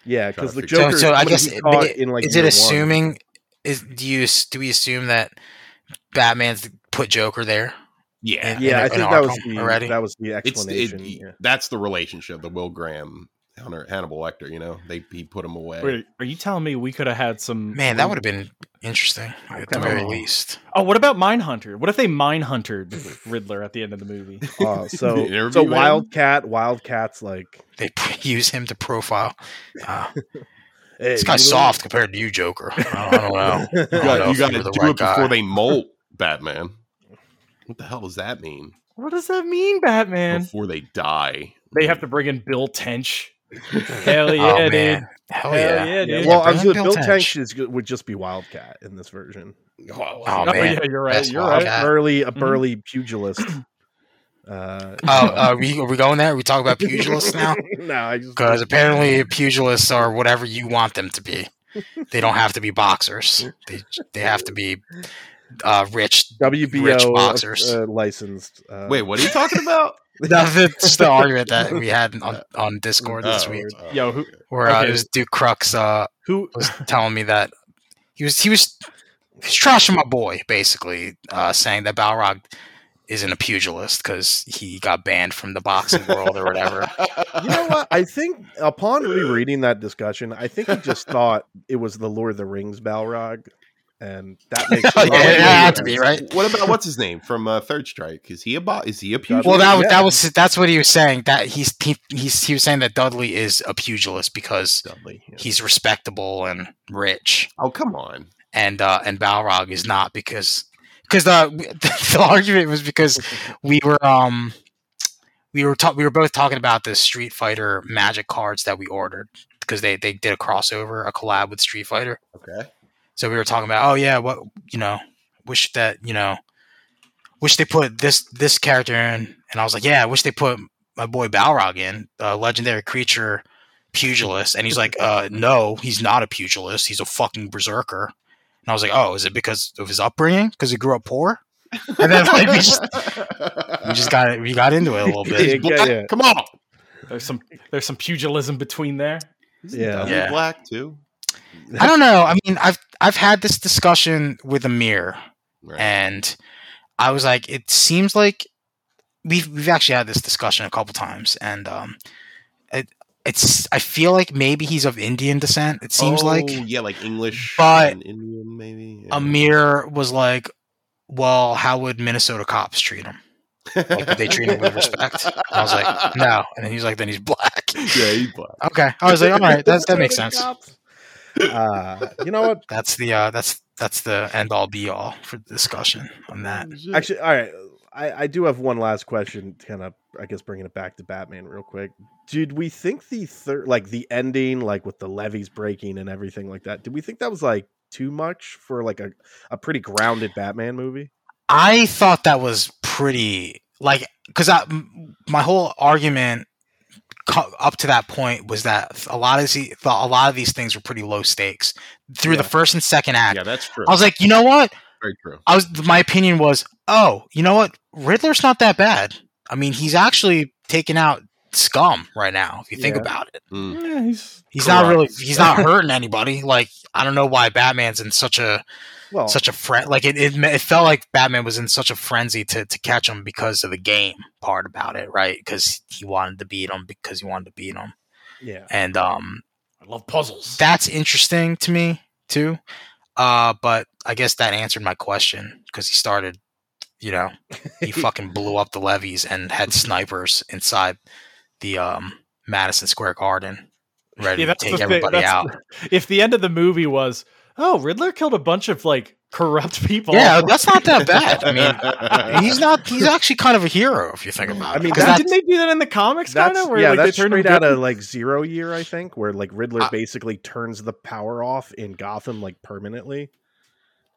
Yeah, because the figure- Joker. so, so I guess it- in like is year it one- assuming is do you do we assume that Batman's put Joker there? yeah And- Yeah, I think that was the already? that was the explanation. it, yeah. that's the relationship the will graham Hunter, hannibal lecter you know they he put him away Wait, are you telling me we could have had some Man, that would have been interesting at the very Oh. least. Oh, what about Mindhunter? What if they Mindhuntered Riddler at the end of the movie? Uh, so so? Wildcat, Wildcat's like They use him to profile. Uh, hey, this guy's soft compared to you, Joker. I don't, I don't know. you I don't know got, you got to do right it before they molt batman what the hell does that mean What does that mean, Batman? before they die They have to bring in Bill Tench. Hell yeah, oh dude. hell Hell yeah! yeah, dude. well, I'm in good. Bill Bill Tench. Tench is, would just be Wildcat in this version. oh, Oh, Oh, man. yeah, you're right. Best You're A right. Wildcat. burly, a Mhm. burly pugilist. Uh, Oh, uh, are we, are we going there? we talk about pugilists now? no, Because apparently pugilists are whatever you want them to be. They don't have to be boxers. They they have to be uh, rich. rich WBO boxers. uh, licensed. Uh, wait what are you talking about That's the argument that we had on, on Discord this Oh, week, oh. Yo, who where uh, it was Duke Crux uh, who was telling me that he was he was he was trashing my boy basically, uh, saying that Balrog isn't a pugilist because he got banned from the boxing world or whatever. You know what? I think upon rereading that discussion, I think he just thought it was the Lord of the Rings Balrog, and that makes Oh, yeah, it had to sense. be right. What about what's his name from uh, Third Strike? Is he a bo- Is he a pugilist? Well, that was Yeah. that was that's what he was saying. That he's he, he's he was saying that Dudley is a pugilist because Dudley, yeah. he's respectable and rich, oh come on. and uh, and Balrog is not because because the the argument was because we were um we were ta- we were both talking about the Street Fighter Magic cards that we ordered because they they did a crossover a collab with Street Fighter. Okay. So we were talking about, oh yeah, what you know, wish that you know, wish they put this this character in, and I was like, yeah, I wish they put my boy Balrog in, a legendary creature pugilist, and he's like, uh, no, he's not a pugilist, he's a fucking berserker, I was like, oh, is it because of his upbringing, because he grew up poor? And then like we just we just got we got into it a little bit. He's yeah, yeah. Come on. there's some there's some pugilism between there. Isn't Yeah. Yeah. black too. I don't know. I mean, I've I've had this discussion with Amir, Right. and I was like, it seems like we've we've actually had this discussion a couple times, and um, it it's I feel like maybe he's of Indian descent. It seems Oh, like yeah, like English But- and Indian, maybe. Yeah. Amir was like, well, how would Minnesota cops treat him? Like, would they treat him with respect? And I was like, no, and then he's like, then he's black. Yeah, he's black. Okay, I was like, all right, that that makes sense. Uh, you know what? That's the uh, that's that's the end all be all for the discussion on that. Actually, all right. I, I do have one last question, kind of, I guess, bringing it back to Batman real quick. Did we think the third, like the ending, like with the levees breaking and everything like that? Did we think that was like too much for like a, a pretty grounded Batman movie? I thought that was pretty like because I, my whole argument up to that point was that a lot of the, a lot of these things were pretty low stakes through the first and second act. yeah, that's true. I was like, you know what? Very true. I was my opinion was oh, you know what? Riddler's not that bad. I mean, he's actually taking out scum right now. If you think Yeah. about it, Mm. Yeah, he's he's not really he's not hurting anybody. Like I don't know why Batman's in such a Well, such a fren like it, it it felt like Batman was in such a frenzy to to catch him because of the game part about it, right? Because he wanted to beat him because he wanted to beat him, yeah. and um, I love puzzles. that's interesting to me too. Uh, but I guess that answered my question because he started, you know, he fucking blew up the levees and had snipers inside the um Madison Square Garden, ready Yeah, to take the thing, everybody that's- out. if the end of the movie was, oh, Riddler killed a bunch of like corrupt people. Yeah, that's not that bad. I mean, he's not. He's actually kind of a hero if you think about it. I mean, didn't they do that in the comics? Kind of yeah, like that's they turned straight out of like Zero Year, I think, where like Riddler Uh, basically turns the power off in Gotham like permanently,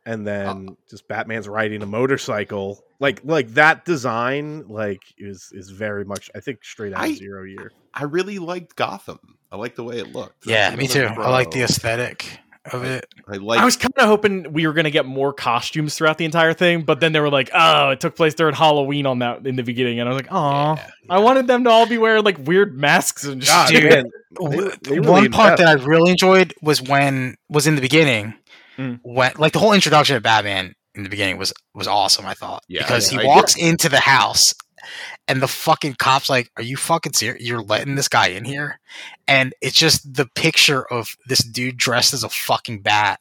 and uh, then just Batman's riding a motorcycle. Like like that design, like is is very much I think straight out I- of Zero Year. I really liked Gotham. I like the way it looked. yeah, me too. another I like the aesthetic of it. I like. I was kind of hoping we were going to get more costumes throughout the entire thing, but then they were like, "Oh, it took place during Halloween on that in the beginning," and I was like, "Oh, Yeah, I wanted them to all be wearing like weird masks and God, shit." man, W- they really One part that I really enjoyed was when was in the beginning Mm. when like the whole introduction of Batman in the beginning was was awesome. I thought Yeah, because yeah, he I- walks into the house and the fucking cops like, "Are you fucking serious? You're letting this guy in here?" And it's just the picture of this dude dressed as a fucking bat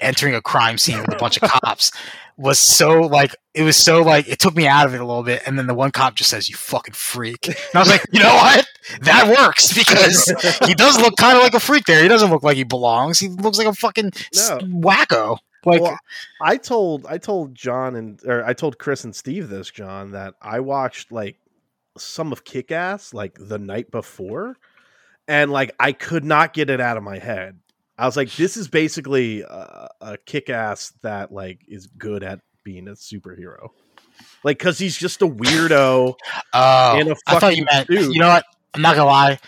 entering a crime scene with a bunch of cops was so like it was so like it took me out of it a little bit and then the one cop just says you fucking freak. And i was like you know what? That works because he does look kind of like a freak there. He doesn't look like he belongs. He looks like a fucking No. wacko. Like Well, I told I told John and or I told Chris and Steve this, John, that I watched like some of Kick Ass like the night before, and like I could not get it out of my head. I was like, this is basically a, a Kick Ass that like is good at being a superhero, like because he's just a weirdo. oh in a i thought you meant suit. you know what i'm not gonna lie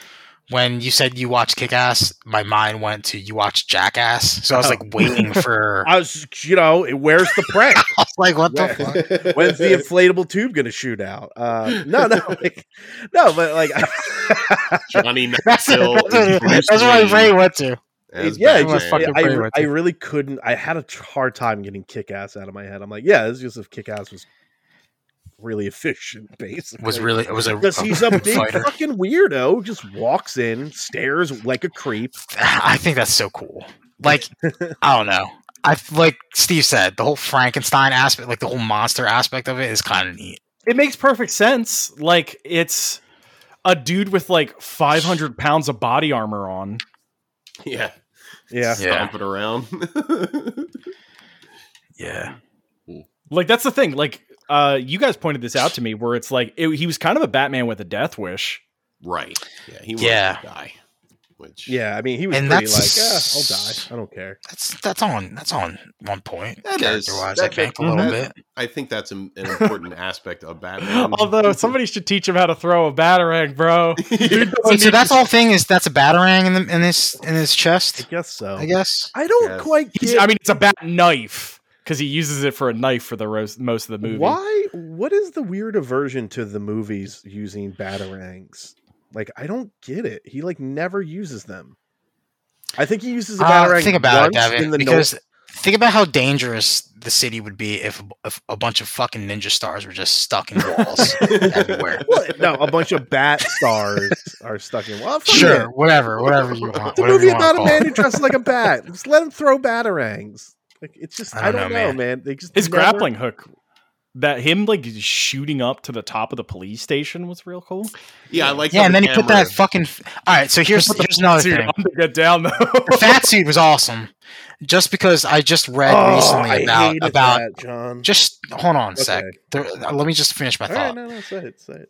when you said you watched kick-ass my mind went to you watched jackass so i was Oh. like waiting for I was, you know, where's the prank? I was like what the fuck When's the inflatable tube going to shoot out? Uh, no, no, like, no, but like, Johnny that's, Knoxville. that's, is what- Bruce that's where my brain went to as yeah, it just, fucking I, I, I really couldn't. I had a hard time getting kick ass out of my head. I'm like, yeah, it's just if kick ass was really efficient, basically. was really it was a, because he's a big fighter. fucking weirdo. Just walks in, stares like a creep. Ah, I think that's so cool. Like, I don't know. I like Steve said, the whole Frankenstein aspect, like the whole monster aspect of it, is kind of neat. It makes perfect sense. Like it's a dude with like 500 pounds of body armor on. yeah, Yeah, Yeah. stomping around. Yeah, Like that's the thing. Like uh, you guys pointed this out to me, where it's like it, he was kind of a Batman with a death wish. right. Yeah, he was Yeah. a guy. Which yeah. I mean, he was And pretty like, that's- yeah, I'll die. I don't care. that's that's on that's on one point That is- character wise. I that- think a little that- bit. I think that's an, an important aspect of Batman. Although somebody should teach him how to throw a batarang, bro. Dude Wait, so that's to- the whole thing is that's a batarang in the, in this in his chest. I guess so. I guess. I don't Yes. quite get. I mean, it's a bat knife because he uses it for a knife for the ros- most of the movie. Why? What is the weird aversion to the movies using batarangs? Like, I don't get it. He like never uses them. I think he uses a Uh, think about it, once Devin, in the because Nolan- think about how dangerous the city would be if, if a bunch of fucking ninja stars were just stuck in walls everywhere. Well, no, a bunch of bat stars are stuck in. Well, fuck Sure, it. whatever, whatever you want. It's a movie you about a man who dresses like a bat. Just let him throw batarangs. Like it's just I I don't don't, know, know, man. man. They just His never- grappling hook, that him like shooting up to the top of the police station was real cool. yeah, I like. Yeah, and the then he put that fucking. All right, so here's here's another Dude, thing. I'm to get down though. The fat suit was awesome, just because I just read Oh, recently I about hated about. that, John. Just hold on a sec. Okay. There, uh, let me just finish my All right, thought no, no, say it, say it.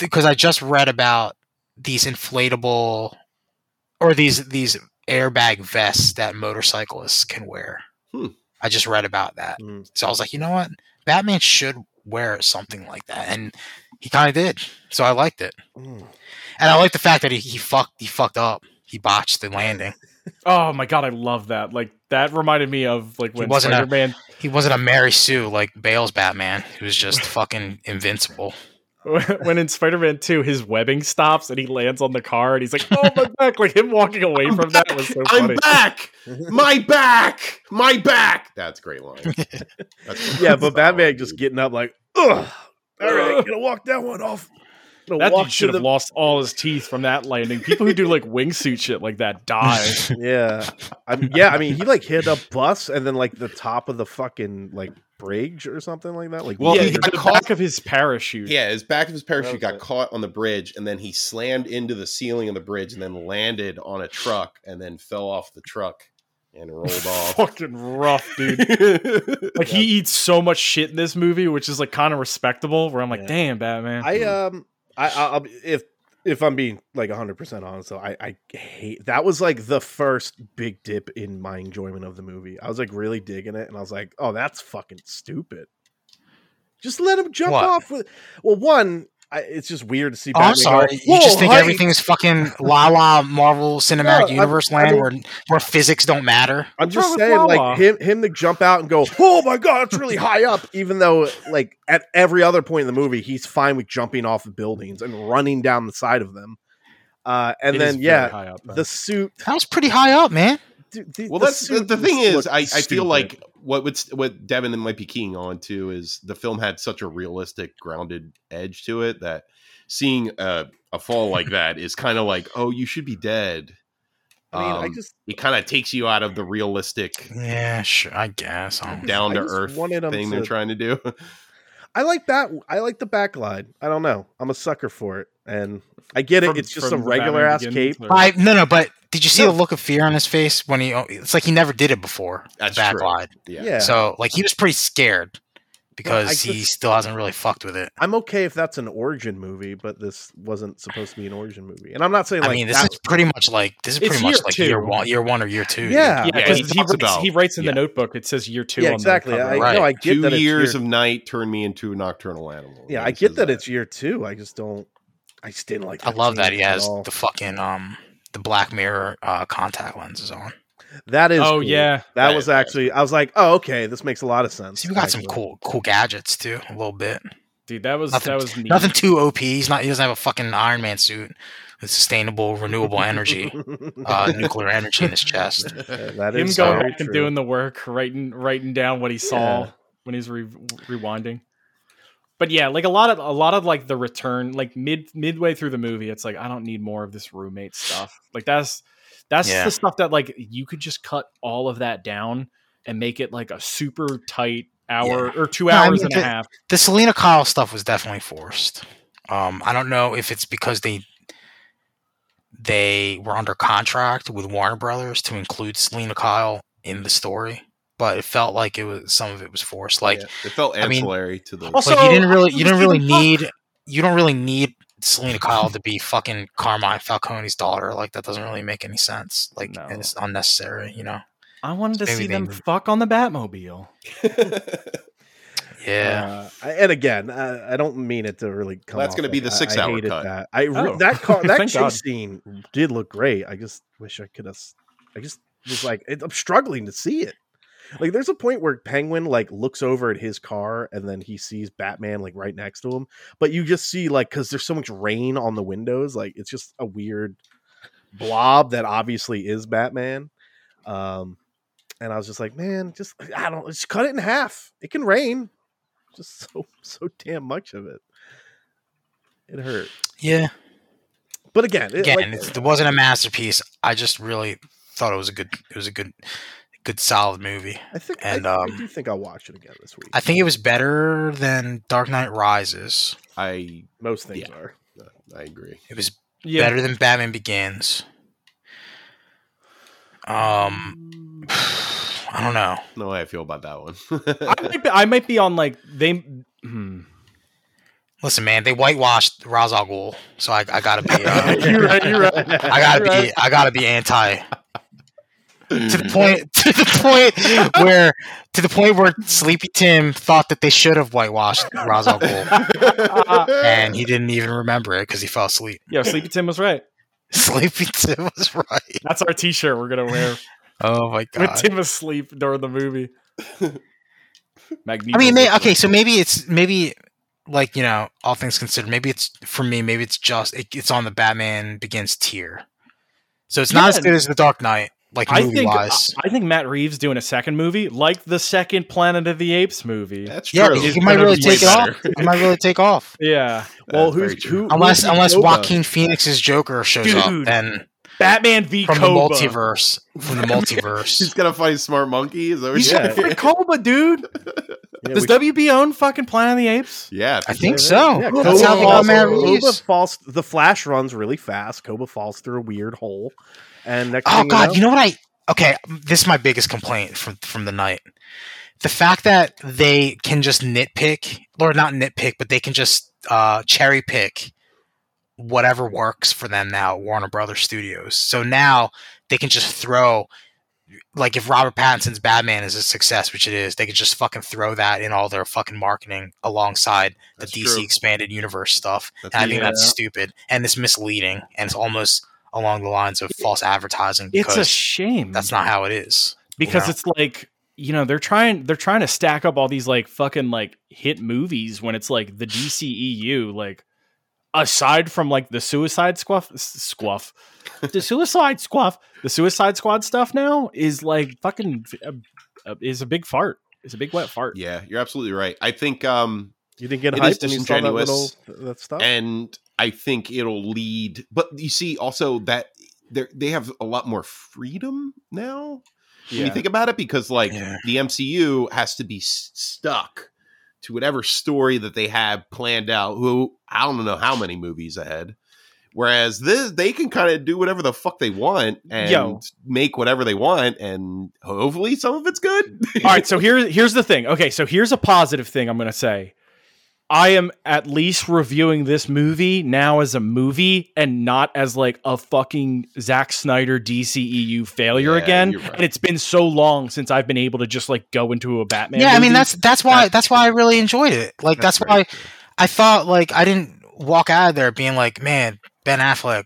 because I just read about these inflatable or these these airbag vests that motorcyclists can wear. Hmm. I just read about that. Mm. So I was like, you know what? Batman should wear something like that. And he kind of did. So I liked it. Mm. And I like the fact that he, he fucked he fucked up. He botched the landing. oh my god, I love that. Like that reminded me of like He when wasn't Spider Man He wasn't a Mary Sue like Bale's Batman. He was just fucking invincible. when in Spider Man Two his webbing stops and he lands on the car and he's like, "Oh my back!" Like him walking away I'm from that was so I'm funny. back. My back. My back. That's great line. That's yeah, but solid, Batman just getting up like, ugh. All right, Ugh. gonna walk that one off. Gonna That walk dude should have the- lost all his teeth from that landing. People who do like wingsuit shit like that die. Yeah, I mean, yeah. I mean, he like hit a bus and then like the top of the fucking like bridge or something like that. Like, Well, yeah, he the got back caught- of his parachute. Yeah, his back of his parachute got Okay. caught on the bridge, and then he slammed into the ceiling of the bridge, and then landed on a truck, and then fell off the truck and rolled off. Fucking rough, dude. Like he eats so much shit in this movie, which is like kind of respectable. Where I'm like, Yeah. damn, Batman. I um, I I'll, be- if if I'm being like 100 percent honest, though, I I hate that was like the first big dip in my enjoyment of the movie. I was like really digging it, and I was like, oh, that's fucking stupid. Just let him jump What? off with. Well, one, I, it's just weird to see. Oh, I'm sorry. go, You just think height!" everything is fucking la la Marvel Cinematic No, I'm- Universe I land mean- where where physics don't matter. I'm just saying, Wawa? like him, him to jump out and go, "Oh my god, it's really high up," even though, like, at every other point in the movie, he's fine with jumping off of buildings and running down the side of them. Uh, and It is then, yeah, high up, the suit. That was pretty high up, man. dude, the- Well, the that's the, suit the thing is, I, I feel like what would what Devin might be keying on to is the film had such a realistic, grounded edge to it that seeing a, a fall like that is kind of like, oh, you should be dead. I mean, I Um, just it kind of takes you out of the realistic, Yeah, sure. I guess. Down to I just earth wanted 'em thing they're trying to do. I like that. I like the backline. I don't know. I'm a sucker for it, and I get it. From- it's just a regular ass cape. or- I no no, but did you see No. the look of fear on his face when he? It's like he never did it before. That's the true. backglide. Yeah. Yeah. So like he was pretty scared because he just- still hasn't really fucked with it. I'm okay if that's an origin movie, but this wasn't supposed to be an origin movie. And I'm not saying I like mean, this that- is pretty much like this is pretty much year like two. year one, year one or year two. Yeah. yeah, Yeah, because he he, writes, about- he writes in yeah. the notebook. It says year two. yeah, on the exactly. cover. I, Right. no, I get Two that it's years year- of night turned me into a nocturnal animal. Yeah, I get says that, it's year two. I just don't. I just didn't like. I love that he has all. the fucking um the Black Mirror uh, contact lenses on. That is. Oh cool. yeah, that That was is actually. I was like, oh, okay, this makes a lot of sense. See, we got some cool cool gadgets too, a little bit. dude, that was Nothing- that was neat. Nothing too OP. He's not. He doesn't have a fucking Iron Man suit with sustainable, renewable energy, uh, nuclear energy in his chest. that Him is going very back and doing the work, writing writing down what he saw Yeah. when he's re- rewinding. But yeah, like a lot of a lot of like the return, like mid midway through the movie, it's like I don't need more of this roommate stuff. Like that's that's Yeah. the stuff that like you could just cut all of that down and make it like a super tight hour or two No, I hours mean, and a half. The Selina Kyle stuff was definitely forced. Um, I don't know if it's because they they were under contract with Warner Brothers to include Selina Kyle in the story, but it felt like it was some of it was forced. Like, Yeah, it felt I mean- ancillary to the. Also- like you didn't really you didn't really Steven Fuck? need you don't really need Selina Kyle to be fucking Carmine Falcone's daughter. Like that doesn't really make any sense. Like No. it's unnecessary, you know. I wanted to see them moved- fuck on the Batmobile. Yeah. Uh, and again, I, I don't mean it to really come. That's gonna be the I- I six-hour hated cut. That I re- Oh. that car, that chase God. scene did look great. I just wish I could have. I just was like, it, I'm struggling to see it. Like, there's a point where Penguin like looks over at his car and then he sees Batman like right next to him, but you just see like because there's so much rain on the windows, like it's just a weird blob that obviously is Batman. Um, and I was just like, man, just I don't just cut it in half. It can rain. Just so so damn much of it. It hurt. Yeah. But again, it, Again, like- it wasn't a masterpiece. I just really thought it was a good it was a good good solid movie. I think and, I, um, I do think I'll watch it again this week. I think it was better than Dark Knight Rises. I Most things Yeah. are. I agree. It was Yeah, better than Batman Begins. Um, I don't know. No way I feel about that one. I might be, I might be on like they. Hmm. Listen, man, they whitewashed Ra's al Ghul, so I, I gotta be. Uh, You're right, you're right. I gotta You're be. I gotta be anti. To the point. To the point where. To the point where Sleepy Tim thought that they should have whitewashed Ra's al Ghul, and he didn't even remember it because he fell asleep. Yeah, Sleepy Tim was right. Sleepy Tim was right. That's our T-shirt we're gonna wear. Oh my god. Tim asleep during the movie. Magneto. I mean, okay, so maybe it's maybe like you know, all things considered, maybe it's for me. Maybe it's just it, it's on the Batman Begins tier, so it's not as good as the Dark Knight, like I think uh, wise. I think Matt Reeves doing a second movie, like the second Planet of the Apes movie. That's yeah, true. he, he might really take way it off. better. He might really take off. yeah, well, That's who's who? Unless who's unless Koba? Joaquin Phoenix's Joker shows up, then Batman v from Koba. the multiverse, from the multiverse. He's gonna fight Smart Monkey. Is that what He's you're Yeah. for saying? Koba, dude. Yeah, Does we- WB own fucking Planet of the Apes? Yeah, I think so. yeah, That's Koba how they falls- got Matt Koba Reeves. falls. The Flash runs really fast. Koba falls through a weird hole, and next Oh thing god, you you know what I? Okay, this is my biggest complaint from from the night. The fact that they can just nitpick, or not nitpick, but they can just uh, cherry pick whatever works for them now at Warner Brothers Studios. So now they can just throw, like, if Robert Pattinson's Batman is a success, which it is, they could just fucking throw that in all their fucking marketing alongside the That's DC true. expanded universe stuff. That's And I think Yeah. that's stupid and it's misleading and it's almost along the lines of false advertising It's a shame. that's not how it is. because know? it's like you know they're trying they're trying to stack up all these like fucking like hit movies when it's like the DCEU like aside from like the Suicide Squaff Squaff the Suicide Squaff the Suicide Squad stuff now is like fucking uh, uh, is a big fart it's a big wet fart Yeah, you're absolutely right. I think, um, You didn't get It is hyped when you saw that little disingenuous. that stuff. and I think it'll lead. But you see, also that they they have a lot more freedom now. When you think about it, because like Yeah. the MCU has to be stuck to whatever story that they have planned out. Who I don't know how many movies ahead. Whereas this, they can kind of do whatever the fuck they want and Yo. make whatever they want, and hopefully some of it's good. all right so here here's the thing okay so here's a positive thing i'm gonna say i am at least reviewing this movie now as a movie and not as like a fucking Zack Snyder DCEU failure Yeah, again right. and it's been so long since I've been able to just like go into a Batman yeah, I mean that's that's why That's that's why I really enjoyed it. Like that's, very why true. I thought like I didn't walk out of there being like, man, Ben Affleck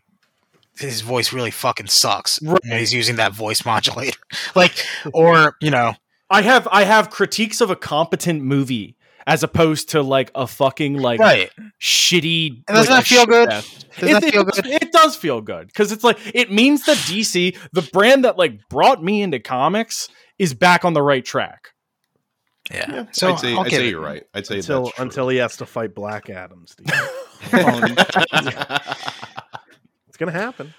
his voice really fucking sucks. Right. You know, he's using that voice modulator. like or, you know, I have I have critiques of a competent movie as opposed to like a fucking like right. shitty And doesn't like, that feel shit good? Doesn't it, that feel it- good? It does feel good because it's like it means that DC, the brand that like brought me into comics, is back on the right track. Yeah. Yeah, So I'd say, I'll I'd say you're right. I'd say until that's true. until he has to fight Black Adam, Steve. it's gonna happen.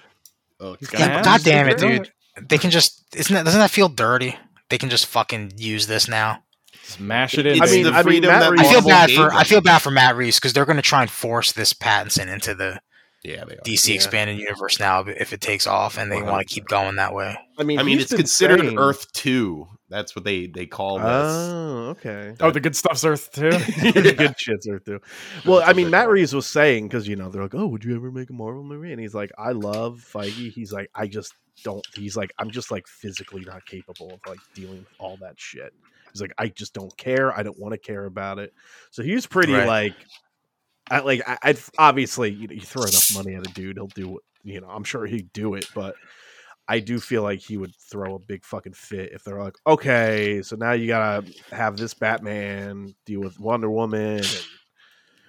oh, He's God. gonna Yeah, happen. God damn it, dude. They can just isn't that doesn't that feel dirty? They can just fucking use this now. Smash it in. I mean- the. I mean, Matt that Reeves- I feel bad for them. I feel bad for Matt Reeves because they're going to try and force this Pattinson into the Yeah, they are. DC Yeah. expanded universe now if it takes off, and they want to keep going that way. I mean, I mean, he's considered saying- Earth Two. That's what they they call this. Oh, okay. oh, the good stuff's Earth too. the good shits Earth through. Well, I mean, Matt. Reeves was saying because you know they're like, "Oh, would you ever make a Marvel movie?" And he's like, "I love Feige." He's like, "I just don't." He's like, "I'm just like physically not capable of like dealing with all that shit." He's like, "I just don't care. I don't want to care about it." So he's pretty Right. like, I like. I, I'd obviously you, know, you throw enough money at a dude, he'll do. You know, I'm sure he'd do it, but. I do feel like he would throw a big fucking fit if they're like, okay, so now you gotta have this Batman deal with Wonder Woman, and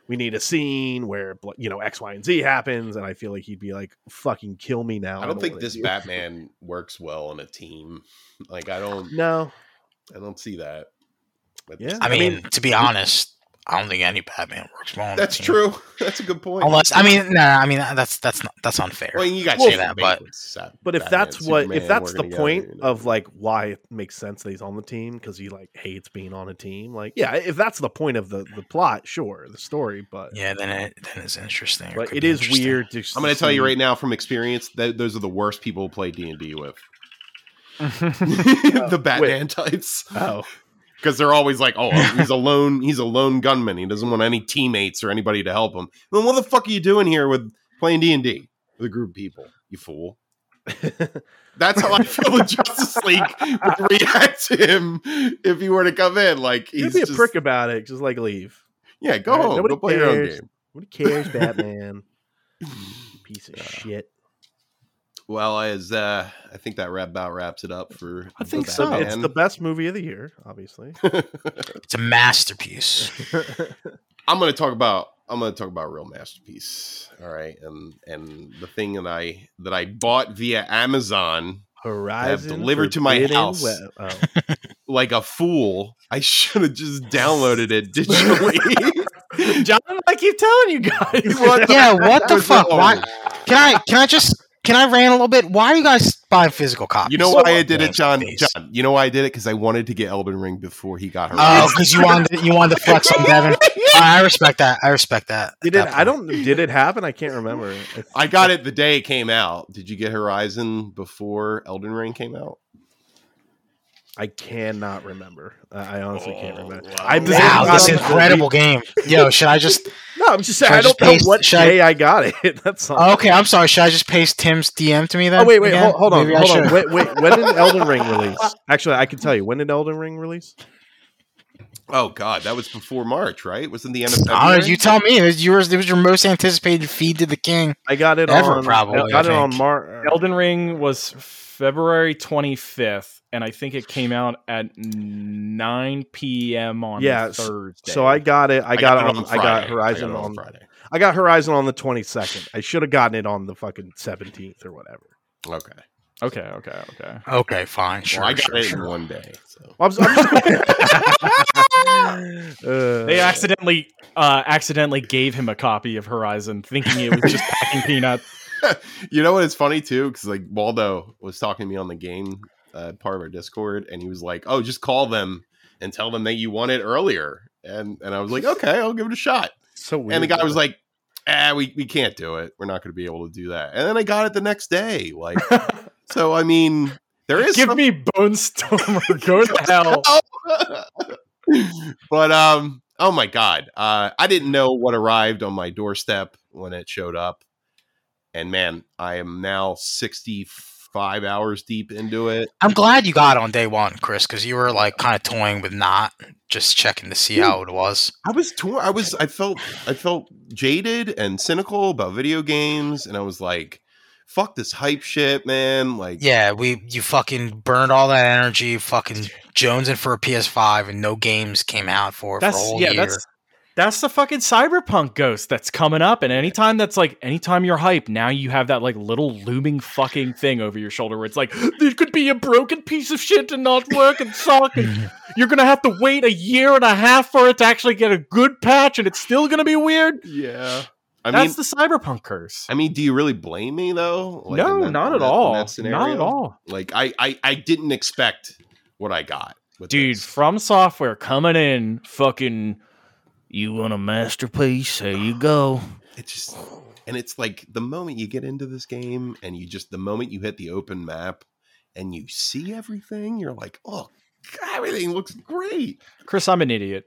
we need a scene where you know X, Y, and Z happens, and I feel like he'd be like, fucking kill me now. I don't think wanna this do-" Batman works well on a team. Like I don't, No, I don't see that. But- Yeah. I I mean, mean- to be honest, I don't think any Batman works well. on that's true. That's a good point. Unless I mean, no, I mean that's that's not that's unfair. well, you got Well, say that, but- but if Batman, that's what, if that's the point together, you know. of like why it makes sense that he's on the team because he like hates being on a team, like yeah, if that's the point of the the plot, sure, the story, but yeah, then it then it's interesting. but could it be is interesting. weird. To I'm going to tell you right now from experience that those are the worst people to play D and D with. the oh, Batman types. Oh, because they're always like, "Oh, he's a lone, he's a lone gunman. He doesn't want any teammates or anybody to help him." Then what the fuck are you doing here with playing D and D with a group of people? You fool. That's how I feel the Justice League would react to him if he were to come in. Like he's be a just, prick about it. Just like leave. yeah, go Right, home, nobody go play your own cares. game. Nobody cares, Batman. Piece of shit. Well, as uh, I think that wrap about wraps it up for. I think the so. Batman. It's the best movie of the year, obviously. It's a masterpiece. I'm going to talk about. I'm going to talk about a real masterpiece. All right, and and the thing that I that I bought via Amazon Horizon delivered to my house. We- oh. like a fool. I should have just downloaded it digitally. John, I keep telling you guys. What the- yeah, what the fuck? Why? Can I? Can I just? Can I rant a little bit? Why are you guys buying physical copies? You know why I did it, John? please. John, you know why I did it? Because I wanted to get Elden Ring before he got her. Oh, because you wanted you wanted to flex on Devin. I respect that. I respect that. Did That it? I don't. Did it happen? I can't remember. I got it the day it came out. Did you get Horizon before Elden Ring came out? I cannot remember. I honestly can't Oh, remember. wow. I may Wow, have this gotten incredible game. Yo, should I just? No, I'm just saying. I I don't just know what should I- day I, got it. That's all. Oh, okay, I'm sorry. Should I just paste Tim's DM to me then? Oh wait, wait, again? hold, hold on, Maybe hold on. Wait, wait. When did Elden Ring release? Actually, I can tell you. When did Elden Ring release? Oh God, that was before March, right? It Wasn't the end of I February? know, you tell me. It was yours. It was your most anticipated feed to the king. I got it Ever, on. probably, I got I it on March. Elden Ring was February 25th, and I think it came out at 9 p.m. on Yeah, Thursday. So I got it. I, got, it on. I got Horizon it on. Friday. I got Horizon on the 22nd. I should have gotten it on the fucking 17th or whatever. Okay, Okay, okay, okay. Okay, fine, sure, well, I got sure, it sure. in one day. So Well, I'm, I'm Uh, They accidentally uh, accidentally gave him a copy of Horizon, thinking it was just packing peanuts. you know what? It's funny too because like Waldo was talking to me on the game uh, part of our Discord, and he was like, "Oh, just call them and tell them that you want it earlier." And and I was like, "Okay, I'll give it a shot." so weird. and the guy was like, "Ah, we we can't do it. We're not going to be able to do that." And then I got it the next day. Like, so I mean, there is Give some- me Bone Stormer. Go to hell. but um, oh my god, uh, I didn't know what arrived on my doorstep when it showed up, and man, I am now sixty five hours deep into it. I'm glad you got on day one, Chris, because you were like kind of toying with not just checking to see how it was. I was torn. I was. I felt. I felt jaded and cynical about video games, and I was like, "Fuck this hype shit, man!" Like, Yeah, we you fucking burned all that energy, fucking jonesing for a PS5, and no games came out for it for a whole yeah. year. That's that's the fucking cyberpunk ghost that's coming up. And anytime that's like, anytime you're hype, now you have that like little looming fucking thing over your shoulder where it's like, there could be a broken piece of shit and not work and suck. And you're gonna have to wait a year and a half for it to actually get a good patch, and it's still gonna be weird. yeah. I mean, that's the cyberpunk curse. I mean, do you really blame me though? Like, no, that- not at that- all. Not at all. Like, I, I, I didn't expect what I got, Dude, this. FromSoftware coming in, fucking. You want a masterpiece? There you go. it just and it's like the moment you get into this game and you just the moment you hit the open map and you see everything you're like oh God, everything looks great Chris, I'm an idiot.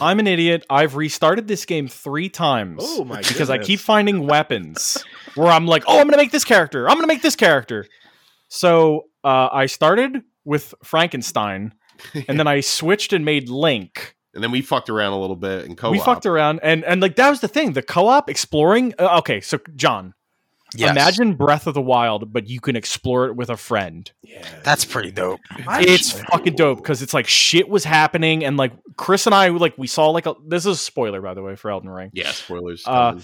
I'm an idiot. I've restarted this game three times. Oh my Because I keep finding weapons where I'm like, oh, I'm gonna make this character. I'm gonna make this character. So uh, I started with Frankenstein, and then I switched and made Link. And then we fucked around a little bit and co-op. We fucked around, and and like that was the thing. The co-op exploring. Uh, okay, so John, Yes. imagine Breath of the Wild, but you can explore it with a friend. yeah that's pretty dope. it's fucking dope because it's like shit was happening, and like Chris and I, like we saw like a, this is a spoiler by the way for Elden Ring. yeah spoilers Uh,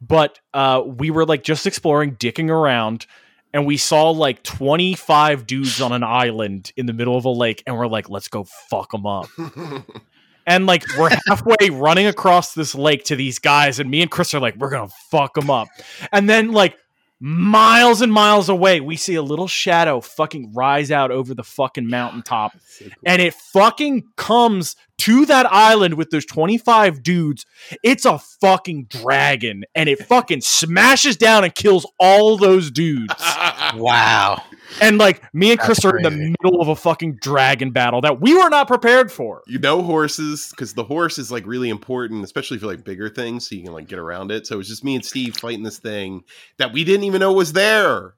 but uh, we were like just exploring, dicking around, and we saw like 25 dudes on an island in the middle of a lake, and we're like, let's go fuck them up. And like we're halfway running across this lake to these guys, and me and Chris are like, we're gonna fuck them up. And then like miles and miles away, we see a little shadow fucking rise out over the fucking mountaintop So cool. and it fucking comes to that island with those 25 dudes. It's a fucking dragon and it fucking smashes down and kills all those dudes. Wow. And like me and Chris That's are in the middle of a fucking dragon battle that we were not prepared for. you know horses because the horse is like really important especially for like bigger things so you can like get around it so it was just me and steve fighting this thing that we didn't even know was there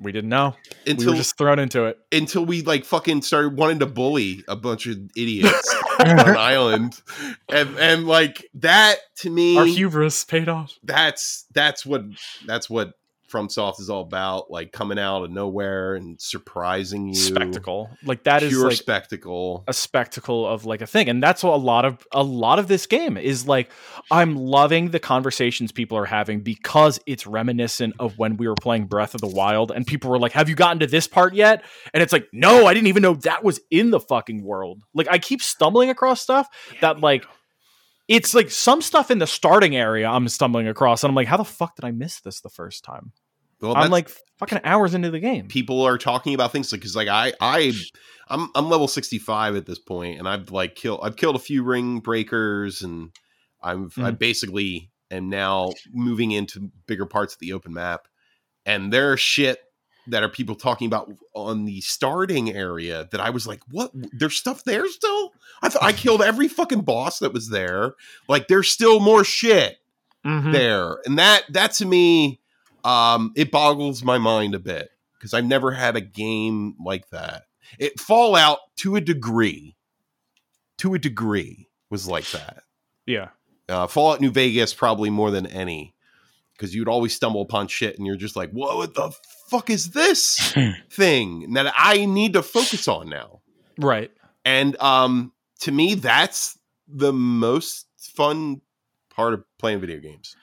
We didn't know. we until were just thrown into it. until we like fucking started wanting to bully a bunch of idiots on an island and and like that to me Our hubris paid off. that's that's what that's what FromSoft is all about, like coming out of nowhere and surprising you. spectacle. Like that is pure like spectacle. a spectacle of like a thing and that's what a lot of a lot of this game is like i'm loving the conversations people are having because it's reminiscent of when we were playing breath of the wild and people were like have you gotten to this part yet and it's like no i didn't even know that was in the fucking world like i keep stumbling across stuff that like it's like some stuff in the starting area i'm stumbling across and i'm like how the fuck did i miss this the first time Well, i'm like fucking hours into the game people are talking about things like because like I I I'm I'm level 65 at this point and I've like killed I've killed a few ring breakers and I've I Mhm. basically am now moving into bigger parts of the open map and there are shit that are people talking about on the starting area that I was like what there's stuff there still I thought I killed every fucking boss that was there like there's still more shit Mhm. there and that that to me um it boggles my mind a bit because i've never had a game like that. It fallout to a degree to a degree was like that. Yeah. Uh fallout new vegas probably more than any because you'd always stumble upon shit and you're just like what the fuck is this thing that i need to focus on now? Right. And um to me that's the most fun part of playing video games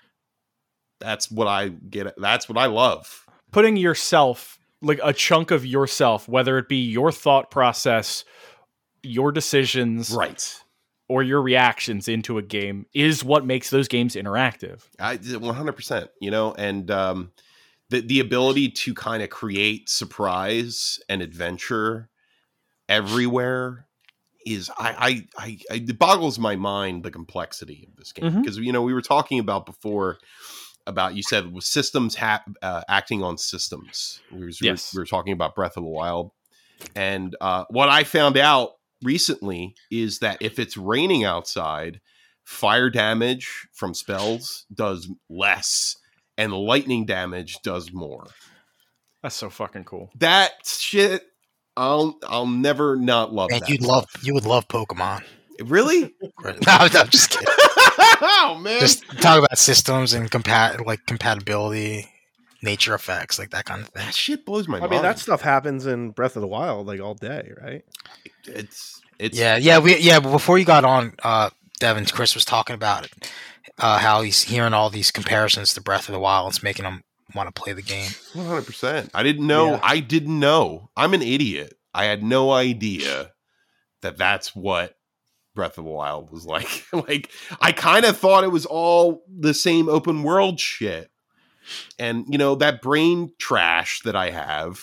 that's what i get that's what i love. Putting yourself like a chunk of yourself whether it be your thought process your decisions right. or your reactions into a game is what makes those games interactive. I 100% you know and um the the ability to kind of create surprise and adventure everywhere is I, I I it boggles my mind the complexity of this game. Mhm. because you know we were talking about before about you said with systems ha- uh, acting on systems. We, was, were- Yes. we were talking about Breath of the Wild, and uh, what I found out recently is that if it's raining outside, fire damage from spells does less, and lightning damage does more. that's so fucking cool That shit, I'll I'll never not love Man, that. you'd love you would love Pokemon. Really? No, I'm just kidding. oh man! Just talk about systems and compat like compatibility, nature effects, like that kind of thing. that shit blows my I mind. I mean, that stuff happens in Breath of the Wild like all day, right? it's it's Yeah, yeah, we yeah. But before you got on, uh, Devin, Chris was talking about it, uh, how he's hearing all these comparisons to Breath of the Wild. It's making him want to play the game. One hundred percent. I didn't know. Yeah. I didn't know. I'm an idiot. I had no idea that that's what Breath of the Wild was like. like I kind of thought it was all the same open world shit, and you know that brain trash that I have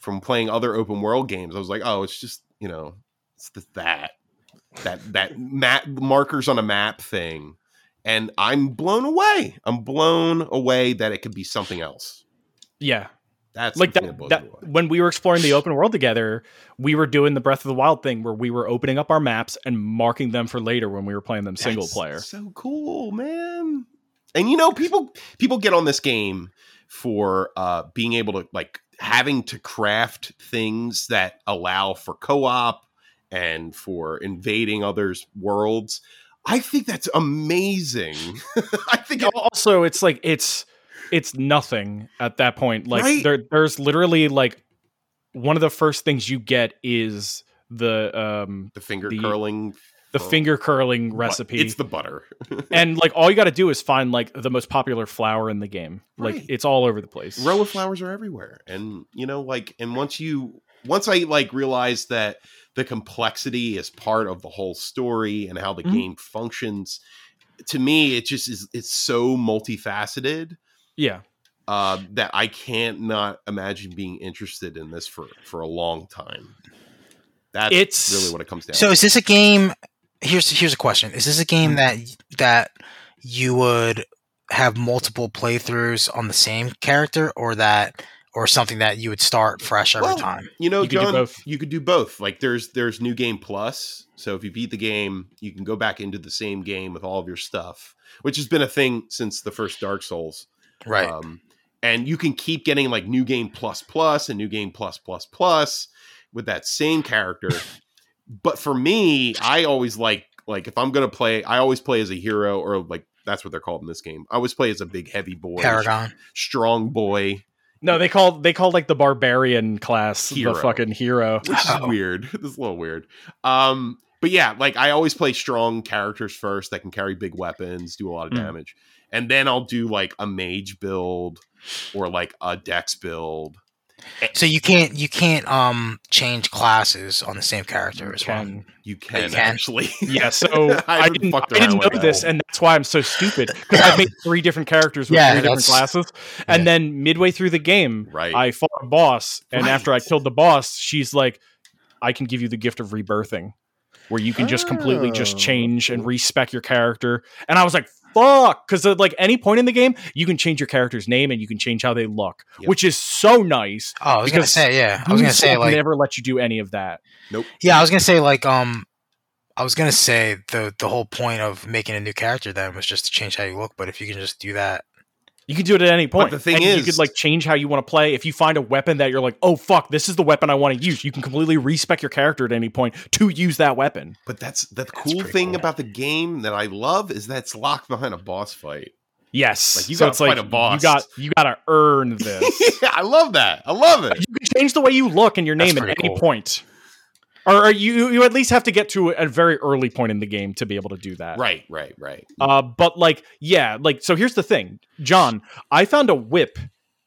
from playing other open world games. I was like, oh, it's just you know, it's the, that that that map markers on a map thing. And I'm blown away. I'm blown away that it could be something else. yeah That's like that, that when we were exploring the open world together we were doing the breath of the wild thing where we were opening up our maps and marking them for later when we were playing them single That's player So cool, man. And you know, people people get on this game for uh being able to like having to craft things that allow for co-op and for invading others' worlds. I think that's amazing. I think also it's like it's it's nothing at that point like Right. there there's literally like one of the first things you get is the um the finger The- curling the Oh. finger curling recipe It's the butter. and like all you got to do is find like the most popular flower in the game like Right. it's all over the place row of flowers are everywhere and you know like and once you once i like realized that the complexity is part of the whole story and how the Mhm. game functions to me it just is it's so multifaceted yeah uh, that i can't not imagine being interested in this for for a long time that's It's- really what it comes down to. So to is this a game? Here's here's a question: Is this a game that that you would have multiple playthroughs on the same character, or that, or something that you would start fresh every Well, time? You know, You could do both. you could do both. Like there's there's new game plus. So if you beat the game, you can go back into the same game with all of your stuff, which has been a thing since the first Dark Souls. Right. Um, and you can keep getting like new game plus plus and new game plus plus plus with that same character. but for me, I always like like if I'm gonna play, I always play as a hero or like That's what they're called in this game. I always play as a big, heavy boy, Paragon. strong boy, No, they call they call like the barbarian class Hero. the fucking hero. which is Oh. weird. This is a little weird. Um, but yeah, like I always play strong characters first that can carry big weapons, do a lot of Mm. Damage, and then I'll do like a mage build or like a dex build. So you can't you can't um change classes on the same character as well. Can- You can, can. actually. Yeah, so I, haven't didn't, I didn't know with this, and that's why I'm so stupid because I've made three different characters with Yeah, three different classes, and then midway through the game, Right. I fought a boss, and after I killed the boss, she's like, "I can give you the gift of rebirthing, where you can just completely just Oh. change and respec your character." And I was like, "Fuck!" Because at like any point in the game, you can change your character's name and you can change how they look, Yep. which is so nice. Oh, I was gonna say yeah. I was gonna say like never let you do any of that. Nope. Yeah. I was gonna say like um. I was gonna say the the whole point of making a new character then was just to change how you look. But if you can just do that, You can do it at any point. the thing And you could like change how you want to play. If you find a weapon that you're like, oh fuck, this is the weapon I want to use, you can completely respec your character at any point to use that weapon. But that's the That's cool thing cool. about the game that I love is that it's locked behind a boss fight. Yes, Like, you so gotta it's like fight a boss. you got you got to earn this. I love that. I love it. you can change the way you look and your That's name at pretty any cool. point. Or, or you you at least have to get to a very early point in the game to be able to do that. Right, right, right. Uh, but like, yeah, like, so here's the thing, John. I found a whip,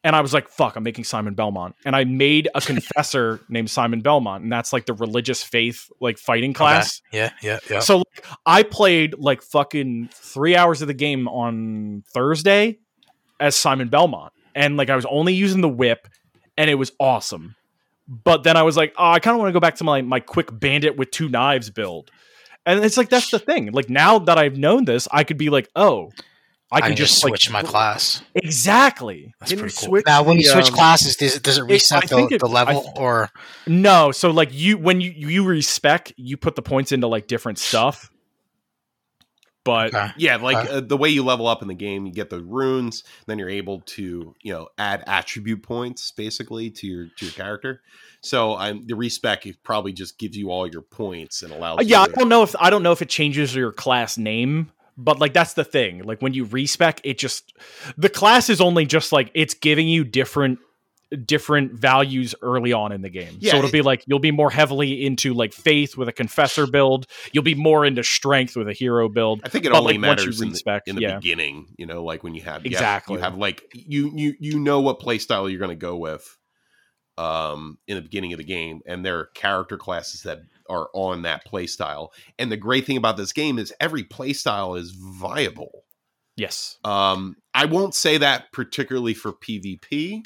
and I was like, "Fuck, I'm making Simon Belmont," and I made a confessor named Simon Belmont, and that's like the religious faith, like fighting class. Okay. yeah, yeah, yeah. So like, I played like fucking three hours of the game on Thursday as Simon Belmont, and like I was only using the whip, and it was awesome. But then I was like, oh, I kind of want to go back to my my quick bandit with two knives build, and it's like that's the thing. Like now that I've known this, I could be like, oh, I I can, can just like, switch my class. exactly. That's Can pretty cool. now, when you the, switch um, classes, does it, does it reset think the, it- the level I- or No, so like you when you you respec, you put the points into like different stuff. But okay. Yeah, like Uh, uh, the way you level up in the game, you get the runes, then you're able to, you know, add attribute points basically to your to your character. So I'm the respec probably just gives you all your points and allows. Uh, yeah, you I don't know if I don't know if it changes your class name, but like that's the thing. Like when you respec, it just the class is only just like it's giving you different different values early on in the game. Yeah, so it'll it- be like you'll be more heavily into like faith with a confessor build. You'll be more into strength with a hero build. I think it but, only like, matters in the, in the yeah. beginning, you know, like when you have you have- Exactly. you have like you you you know what playstyle you're going to go with um in the beginning of the game and there are character classes that are on that playstyle. And the great thing about this game is every playstyle is viable. Yes, Um I won't say that particularly for PvP.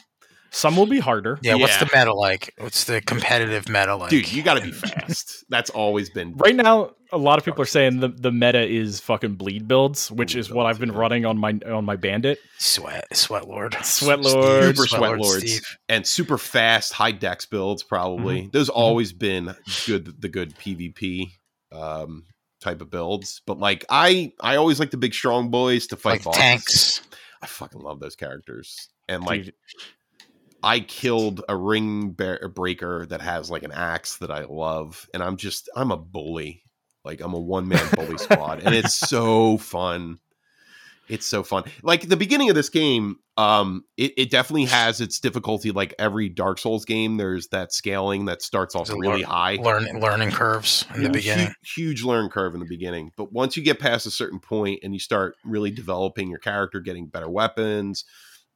Some will be harder. yeah, What's the meta like? What's the competitive meta like? Dude, you got to be fast. That's always been Right now, a lot of people are saying the, the meta is fucking bleed builds, which Bleed is what builds, I've been yeah. running on my on my bandit. Sweat, sweat lord, Sweat Steve, Lord. super sweat lords Steve. and super fast high dex builds probably Mm-hmm. those always been good the good pvp um type of builds but like i i always like the big strong boys to fight like bosses. tanks. i fucking love those characters and like Dude, i killed a ring bear- breaker that has like an axe that i love and i'm just i'm a bully like i'm a one-man bully squad and it's so fun it's so fun. Like the beginning of this game, um, it, it definitely has its difficulty. Like every Dark Souls game, there's that scaling that starts off really lear- high. Learn, learning curves in the Huge- beginning. huge learn curve in the beginning. But once you get past a certain point and you start really developing your character, getting better weapons,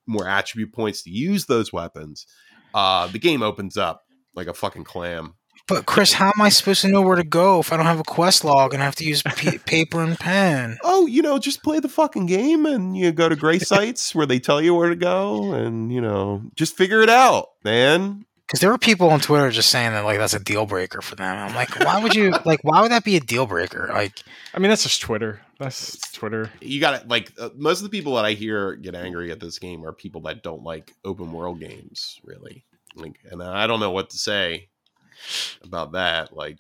more attribute points to use those weapons, uh, the game opens up like a fucking clam. But Chris, how am I supposed to know where to go if I don't have a quest log and I have to use p- paper and pen? Oh, you know, just play the fucking game and you go to gray sites where they tell you where to go and, you know, just figure it out, man. Because there were people on Twitter just saying that like that's a deal breaker for them. I'm like, why would you like? Why would that be a deal breaker? Like, I mean, that's just Twitter. That's Twitter. you got to like uh, most of the people that I hear get angry at this game are people that don't like open world games, really. Like, and I don't know what to say about that. Like,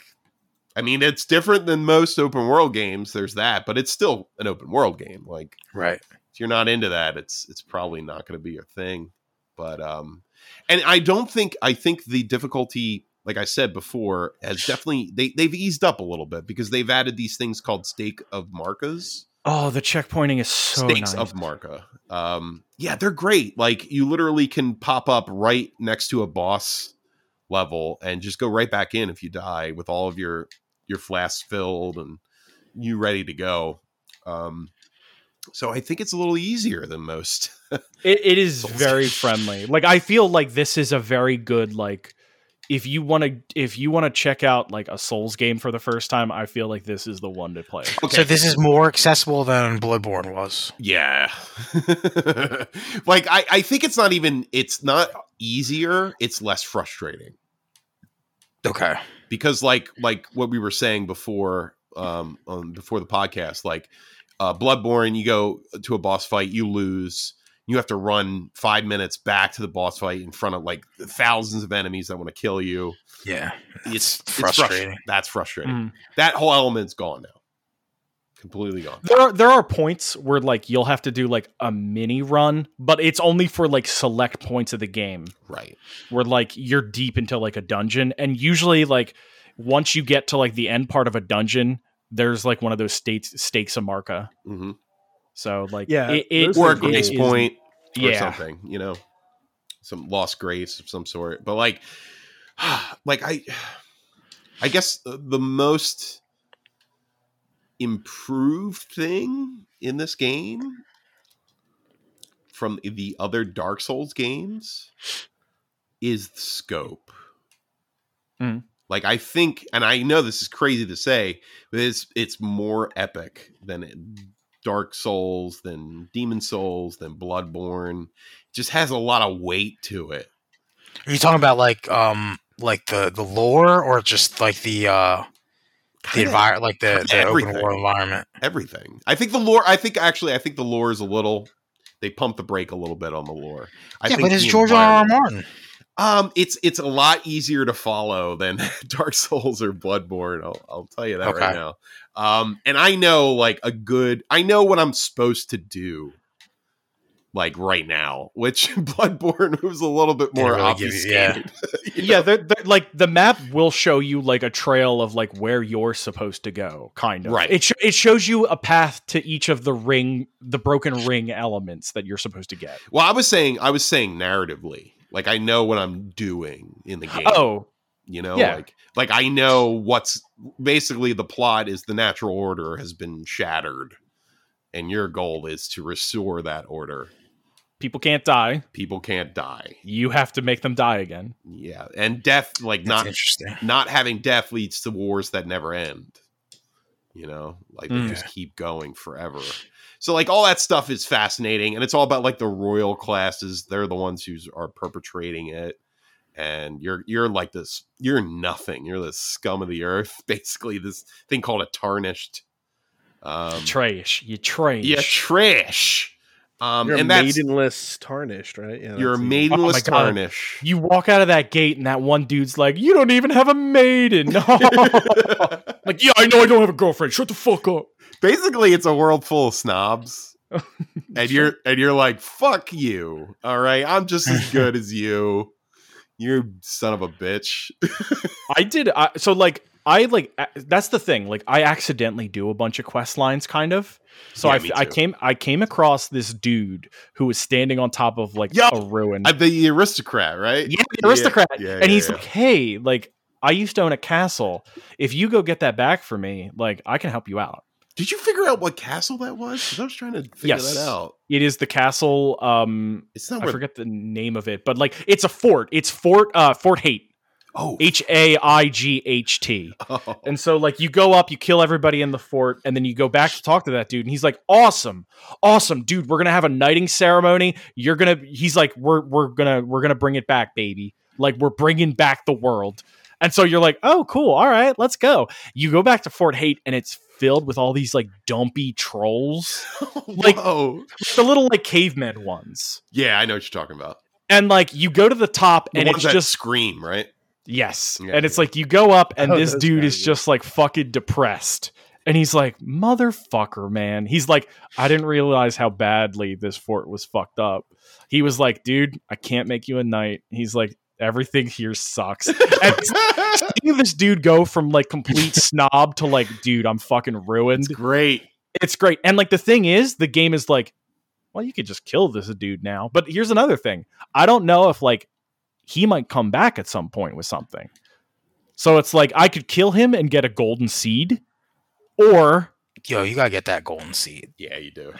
I mean, it's different than most open world games. There's that, but it's still an open world game. Like, right? if you're not into that, it's it's probably not going to be your thing. But um, and I don't think I think the difficulty, like I said before, has definitely they they've eased up a little bit because they've added these things called stake of Marikas Oh, the checkpointing is so stakes nice. of Marika. Um, yeah, they're great. Like you literally can pop up right next to a boss level and just go right back in if you die with all of your your flasks filled and you ready to go. Um, so I think it's a little easier than most. It, it is very friendly. Like I feel like this is a very good like if you want to if you want to check out like a Souls game for the first time, I feel like this is the one to play. okay. So this is more accessible than Bloodborne was. Yeah. like I, I think it's not even it's not easier, it's less frustrating. Okay. Because like like what we were saying before um, um before the podcast, like uh Bloodborne, you go to a boss fight, you lose. You have to run five minutes back to the boss fight in front of like thousands of enemies that want to kill you. Yeah. It's, It's it's frustrating. That's frustrating. Mm. That whole element's gone now. Completely gone. There are there are points where like you'll have to do like a mini run, but it's only for like select points of the game Right. where like you're deep into like a dungeon and usually like once you get to like the end part of a dungeon, there's like one of those states stakes of Marika. hmm So like Yeah, it, it, those Or a grace is- point. or Yeah. something, you know, some lost grace of some sort. But like, like I, I guess the, the most improved thing in this game from the other Dark Souls games is the scope. Mhm. Like I think, and I know this is crazy to say, but it's it's more epic than it, Dark Souls, than Demon's Souls, than Bloodborne. It just has a lot of weight to it. Are you talking about like um like the the lore or just like the uh the environment like the, the open Everything. world environment? everything. I think the lore. I think actually, I think the lore is a little. They pump the brake a little bit on the lore. I yeah, think but it's George R. R. Martin. Um, it's it's a lot easier to follow than Dark Souls or Bloodborne. I'll, I'll tell you that right now. Um, and I know like a good. I know what I'm supposed to do. Like right now, which Bloodborne was a little bit more really give yeah. obfuscated. You yeah, they're, they're- like the map will show you like a trail of like where you're supposed to go, kind of. Right. It sh- it shows you a path to each of the ring, the broken ring elements that you're supposed to get. Well, I was saying, I was saying narratively, like I know what I'm doing in the game. Oh, you know, Yeah. like like I know what's basically the plot is the natural order has been shattered, and your goal is to restore that order. people can't die. People can't die. You have to make them die again. Yeah, and death, like That's not interesting. not having death, leads to wars that never end. You know, like they Mm. just keep going forever. So like all that stuff is fascinating, and it's all about like the royal classes. They're the ones who are perpetrating it, and you're you're like this. You're nothing. You're the scum of the earth. Basically, this thing called a tarnished. Um, Trash. You trash. yeah, trash. Um, You're and a that's maidenless tarnished, right? Yeah, you're a that's easy. Oh maidenless my tarnish. You walk out of that gate and that one dude's like, "You don't even have a maiden." like, yeah, I know I don't have a girlfriend. Shut the fuck up. basically it's a world full of snobs and you're and you're like fuck you all right i'm just as good as you you son of a bitch I did. I, so like I like that's the thing. Like I accidentally do a bunch of quest lines, kind of. So Yeah, I, I came I came across this dude who was standing on top of like Yup. a ruin. the aristocrat right yeah, the aristocrat. yeah, yeah, and he's like, "Hey, like I used to own a castle. If you go get that back for me, like I can help you out." Did you figure out what castle that was i was trying to figure Yes. that out It is the castle. Um, it's not I forget the name of it, but like it's a fort. It's Fort uh Fort Haight. oh, H A I G H T. oh. And so, like, you go up, you kill everybody in the fort, and then you go back to talk to that dude, and he's like, "Awesome, awesome, dude. We're gonna have a knighting ceremony. You're gonna." He's like, "We're we're gonna we're gonna bring it back, baby. Like, we're bringing back the world." And so you're like, "Oh, cool. All right, let's go." You go back to Fort Haight, and it's filled with all these like dumpy trolls, like- Whoa. the little like cavemen ones. yeah i know what you're talking about And like, you go to the top, the and it's just scream right Yes. Yeah, and it's yeah. like you go up and Oh, this dude guys, is yeah. just like fucking depressed. And he's like, motherfucker, man. He's like, I didn't realize how badly this fort was fucked up. He was like, dude, I can't make you a knight. He's like, everything here sucks. And seeing this dude go from like complete snob to like, dude, I'm fucking ruined. It's great It's great. And like the thing is, the game is like, well, you could just kill this dude now. But here's another thing. I don't know if like he might come back at some point with something. So it's like I could kill him and get a golden seed, or Yo, you gotta get that golden seed. Yeah, you do.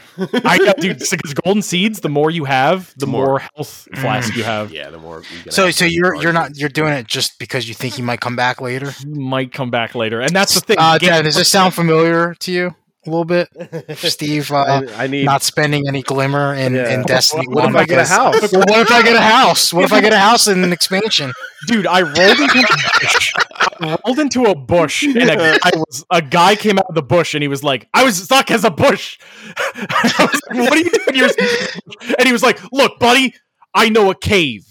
I got dude because golden seeds. The more you have, the The more- more health flask you have. yeah, the more. you can So, so you're you're not you're doing it just because you think he might come back later. He might come back later, and that's the thing. Uh, The Dad, does this sound familiar to you a little bit, Steve? Uh, I, I need. not spending any glimmer in, Yeah. in Destiny what if One. I get a house? Well, what if I get a house? What if I get a house in an expansion? dude, I rolled into a bush. I rolled into a bush, and a guy was a guy came out of the bush, and he was like, "I was stuck as a bush." I was like, "What are you doing?" You're and he was like, "Look, buddy, I know a cave.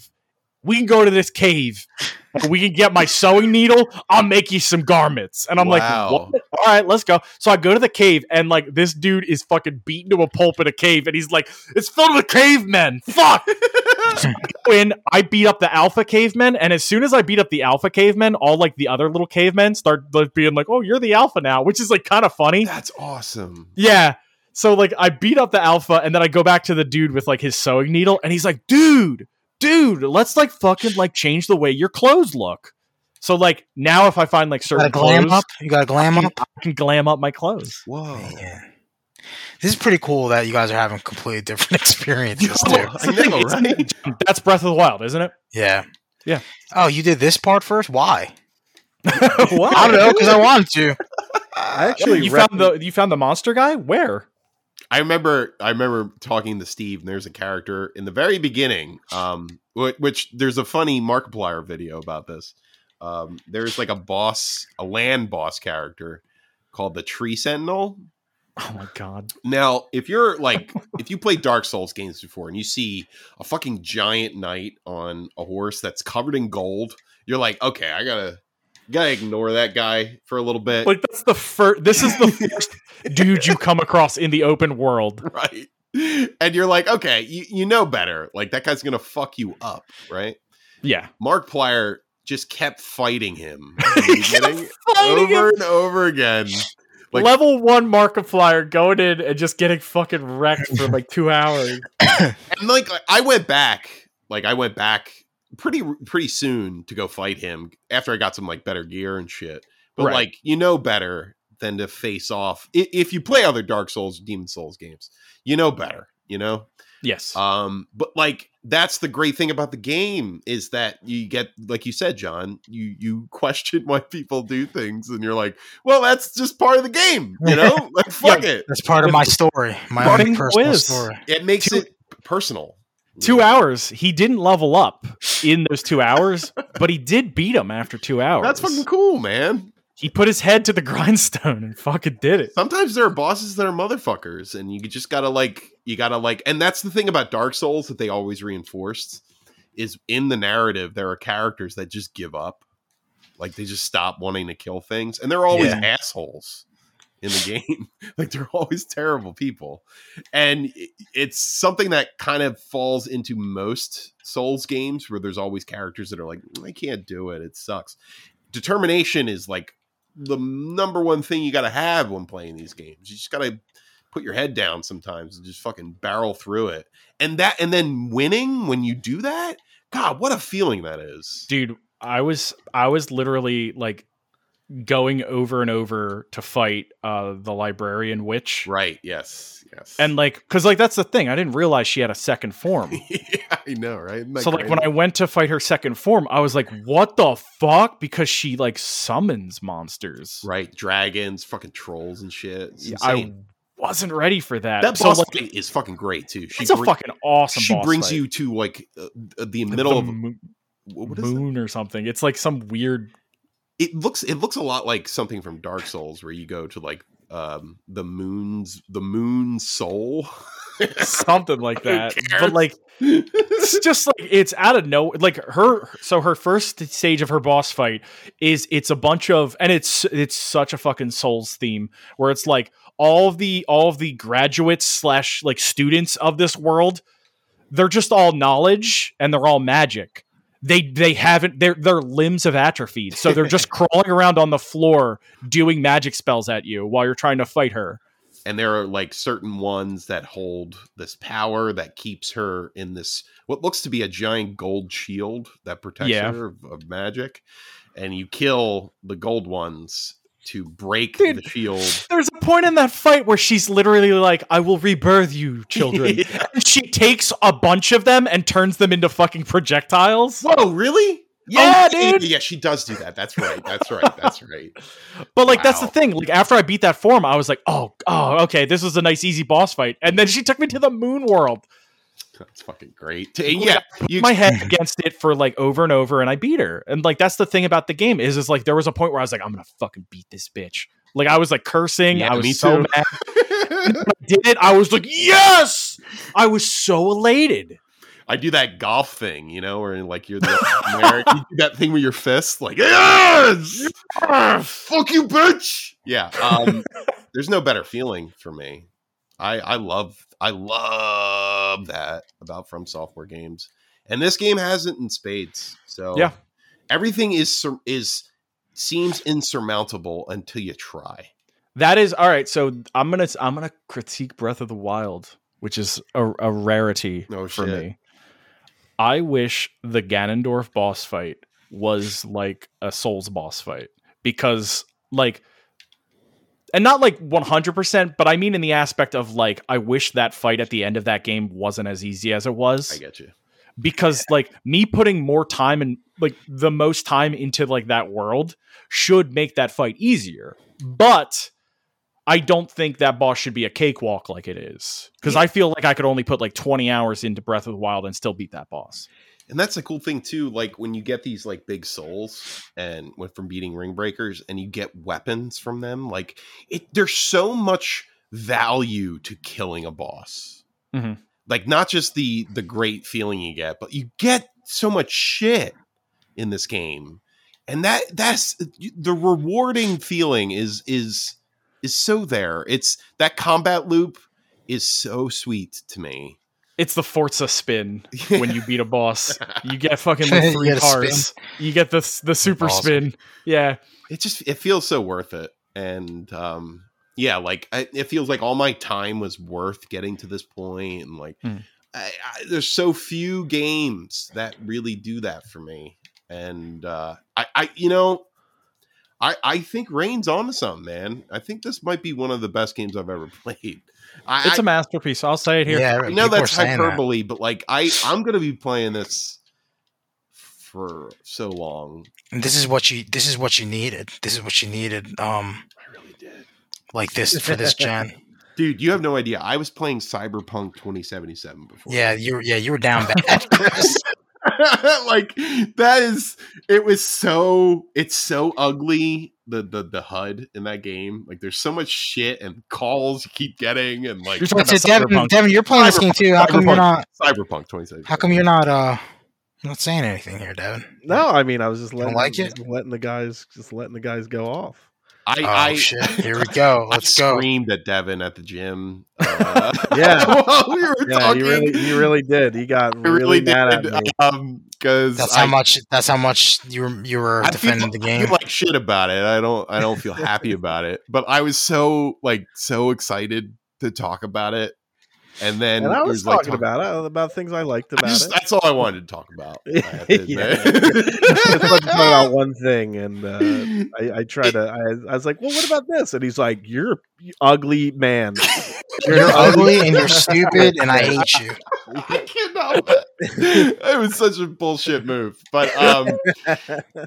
We can go to this cave. And We can get my sewing needle. I'll make you some garments." And I'm Wow. like, "What? All right, let's go." So I go to the cave, and like this dude is fucking beaten to a pulp in a cave, and he's like, "It's filled with cavemen. Fuck." when I beat up the alpha cavemen, and as soon as I beat up the alpha cavemen, all like the other little cavemen start like, being like, "Oh, you're the alpha now," which is like kind of funny. That's awesome. Yeah. So like I beat up the alpha, and then I go back to the dude with like his sewing needle, and he's like, "Dude, dude, let's like fucking like change the way your clothes look." So like now, if I find like Got certain to glam clothes, up. You got to glam up. I can glam up my clothes. Whoa. Yeah. This is pretty cool that you guys are having completely different experiences too. I know, right? That's Breath of the Wild, isn't it? Yeah. Yeah. Oh, you did this part first? Why? Why? I don't know because I wanted to. I actually you rep- found the you found the monster guy. Where? I remember I remember talking to Steve, and there's a character in the very beginning, um, wh- which there's a funny Markiplier video about this. Um, there's like a boss, a land boss character called the Tree Sentinel. Oh my god. Now, if you're like, if you played Dark Souls games before and you see a fucking giant knight on a horse that's covered in gold, you're like, okay, I gotta gotta ignore that guy for a little bit, Like that's the first. This is the first dude you come across in the open world. right? And you're like, okay, you, you know better. Like that guy's gonna fuck you up, right? Yeah. Markiplier just kept fighting him Fighting over him. and over again. Like- Level one Markiplier going in and just getting fucking wrecked for like two hours. and like I went back, like I went back pretty pretty soon to go fight him after I got some like better gear and shit. But Right. like you know better than to face off if you play other Dark Souls, Demon's Souls games. You know better, you know. Yes. Um, but like that's the great thing about the game is that you get, like you said, John, you you question why people do things, and you're like, well, that's just part of the game, you know. Like fuck it, That's part of my story, my Fucking own personal quiz. story. it makes Two- it personal. Two hours. He didn't level up in those two hours, but he did beat him after two hours. That's fucking cool, man. He put his head to the grindstone and fucking did it. Sometimes there are bosses that are motherfuckers, and you just gotta like, you gotta like, and that's the thing about Dark Souls that they always reinforced is in the narrative there are characters that just give up, like they just stop wanting to kill things, and they're always Yeah. assholes in the game. like they're always terrible people, and it's something that kind of falls into most Souls games where there's always characters that are like, mm, I can't do it, it sucks. Determination is like the number one thing you got to have when playing these games. You just got to put your head down sometimes and just fucking barrel through it. And that, and then winning when you do that, God, what a feeling that is. dude i was i was literally like going over and over to fight uh the librarian witch Right? Yes. Yes. and like because like that's the thing i didn't realize she had a second form yeah, I know, right? So like when i went to fight her second form i was like what the fuck because she like summons monsters right, dragons, fucking trolls and shit. Yeah, i wasn't ready for that that so boss like fight is fucking great too. She's a fucking awesome she brings fight. you to like uh, the The- middle the of mo- what moon or something it's like some weird it looks it looks a lot like something from Dark Souls where you go to like um the moon's the moon soul. something like that but like it's just like it's out of no like her so her first stage of her boss fight is it's a bunch of and it's it's such a fucking souls theme where it's like all of the all of the graduates slash like students of this world they're just all knowledge and they're all magic they they haven't their their limbs have atrophied so they're just crawling around on the floor doing magic spells at you while you're trying to fight her and there are like certain ones that hold this power that keeps her in this what looks to be a giant gold shield that protects Yeah. her of, of magic and you kill the gold ones to break Dude. the shield There's a point in that fight where she's literally like, "I will rebirth you, children." Yeah. and she takes a bunch of them and turns them into fucking projectiles. whoa really Yeah, yeah, dude. yeah she does do that that's right that's right that's right But like that's the thing. Like after I beat that form, I was like, "Oh, oh, okay, this was a nice easy boss fight." And then she took me to the moon world. that's fucking great yeah you my head against it for like over and over and I beat her. And like that's the thing about the game is is like there was a point where I was like I'm going to fucking beat this bitch. Like I was like cursing, Yeah, I was me so too. mad. I did it, I was like, "Yes!" I was so elated. I do that golf thing, you know, where like you're the American, you do that thing with your fist, like yes, fuck you, bitch. Yeah, um, there's no better feeling for me. I I love I love that about FromSoftware games, and this game has it in spades. So Yeah. everything is is seems insurmountable until you try. That is all right. So I'm gonna I'm gonna critique Breath of the Wild, which is a, a rarity Oh, for shit. me. I wish the Ganondorf boss fight was like a Souls boss fight because like and not like 100% but I mean in the aspect of like I wish that fight at the end of that game wasn't as easy as it was I get you. because like me putting more time and like the most time into like that world should make that fight easier but i don't think that boss should be a cakewalk like it is because i feel like i could only put like 20 hours into breath of the wild and still beat that boss And that's a cool thing too. Like when you get these like big souls and went from beating ring breakers and you get weapons from them, like it there's so much value to killing a boss. Mhm. Like not just the the great feeling you get, but you get so much shit in this game. And that that's the rewarding feeling is is is so there. It's that combat loop is so sweet to me. it's the forza spin when you beat a boss you get fucking like You three get a spin. cars you get the the super awesome. spin yeah it just it feels so worth it and um yeah like I, it feels like all my time was worth getting to this point. point and like Hmm. I, I, there's so few games that really do that for me and uh i i you know i i think rain's onto something man i think this might be one of the best games i've ever played I, it's a masterpiece i'll say it here Yeah, I know that's saying that. hyperbole, but like I, I'm gonna be playing this for so long. And this is what you this is what you needed. This is what you needed. Um, I really did. like this for this gen. Dude, you have no idea. I was playing Cyberpunk 2077 before. Yeah, you yeah you were down bad, Chris. like that is it was so it's so ugly the the the HUD in that game. Like there's so much shit and calls you keep getting and like You're talking about Devin. Devin, you're playing this game too. How come you're Cyberpunk. not? Cyberpunk 2077. How come you're not? Uh, not saying anything here, Devin. No, I mean I was just letting like it? just letting the guys just letting the guys go off. I, Oh I shit! Here we go. Let's I go. screamed at Devin at the gym. Uh, Yeah. while we were Yeah, talking. you really you really did. He got I really, really mad did. at me. Um, because That's I, how much. That's how much you were you were defending feel, the I game. feel like shit about it. I don't. I don't feel happy about it. But I was so like so excited to talk about it, and then And I it was like talking talk- about it, about things I liked I about just- it. That's all I wanted to talk about. I to Yeah. admit. Just talk about one thing, and uh, I, I tried to. I, I was like, "Well, what about this?" And he's like, "You're ugly man." You're ugly and you're stupid, and I hate you. I can't it. It was such a bullshit move, but um,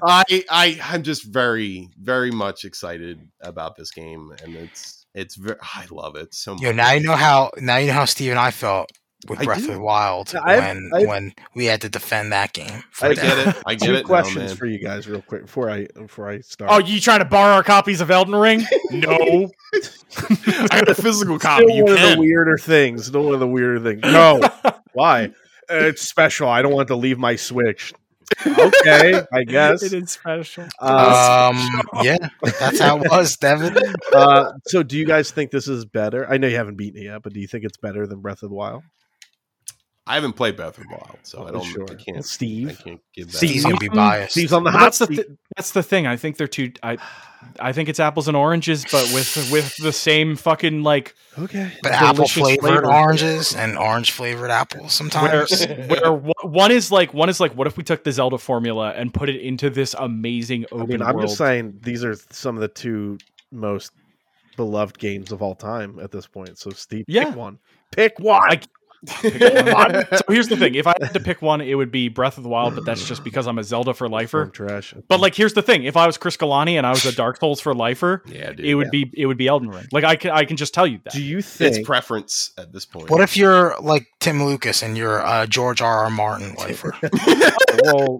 I, I, I'm just very, very much excited about this game, and it's, it's very, I love it so much. Yo, now you know how now you know how Steve and I felt with I Breath do. of the Wild Yeah, I've- when I've- when we had to defend that game. I I get it. I get Two it. now, questions man. for you guys, real quick, before I before I oh, start. oh you trying to borrow our copies of elden ring no I got a physical copy. Still You one of the weirder things. Still one of the weirder things. No, why? It's special. I don't want to leave my Switch. Okay, I guess. it is special Um, yeah, that's how it was, Devin. uh, so, do you guys think this is better? I know you haven't beaten it yet, but do you think it's better than Breath of the Wild? I haven't played Breath of the Wild, so I don't. sure. I can't. Steve, I Steve. can't give that. Steve's gonna be biased. Steve's on the hot that's the seat. thi- that's the thing. I think they're too. I I think it's apples and oranges, but with with the same fucking like Okay. But apple flavored flavor. oranges and orange flavored apples sometimes. where one- one is like one is like what if we took the Zelda formula and put it into this amazing I open mean, I'm world? just saying these are some of the two most beloved games of all time at this point. So Steve, Yeah. pick one. Pick one. I- Pick one. so here's the thing: if I had to pick one, it would be Breath of the Wild, but that's just because I'm a Zelda for From lifer. trash. But like, here's the thing: if I was Chris Galani and I was a Dark Souls for lifer, yeah, dude. it would be it would be Elden Ring. Like I can I can just tell you that. do you think it's preference at this point. What if you're like Tim Lucas and you're uh, George R. R. Martin lifer? well,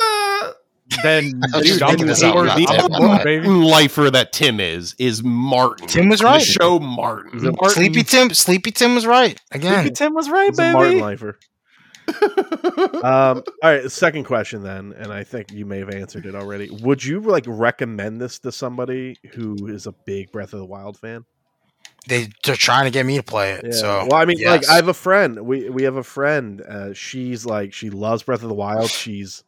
then I was just dude, I'm making the this up, I'm not the Tim, I'm but- the baby. lifer that Tim is is Martin. Tim was The right. show Martin. Martin- Sleepy Tim, Sleepy Tim was right again. Sleepy Tim was right, he's a Martin lifer. um, all right, second question then, and I think you may have answered it already. Would you like recommend this to somebody who is a big Breath of the Wild fan? They they're trying to get me to play it. So well, I mean, like. I have a friend. We we have a friend. Uh, she's like she loves Breath of the Wild. She's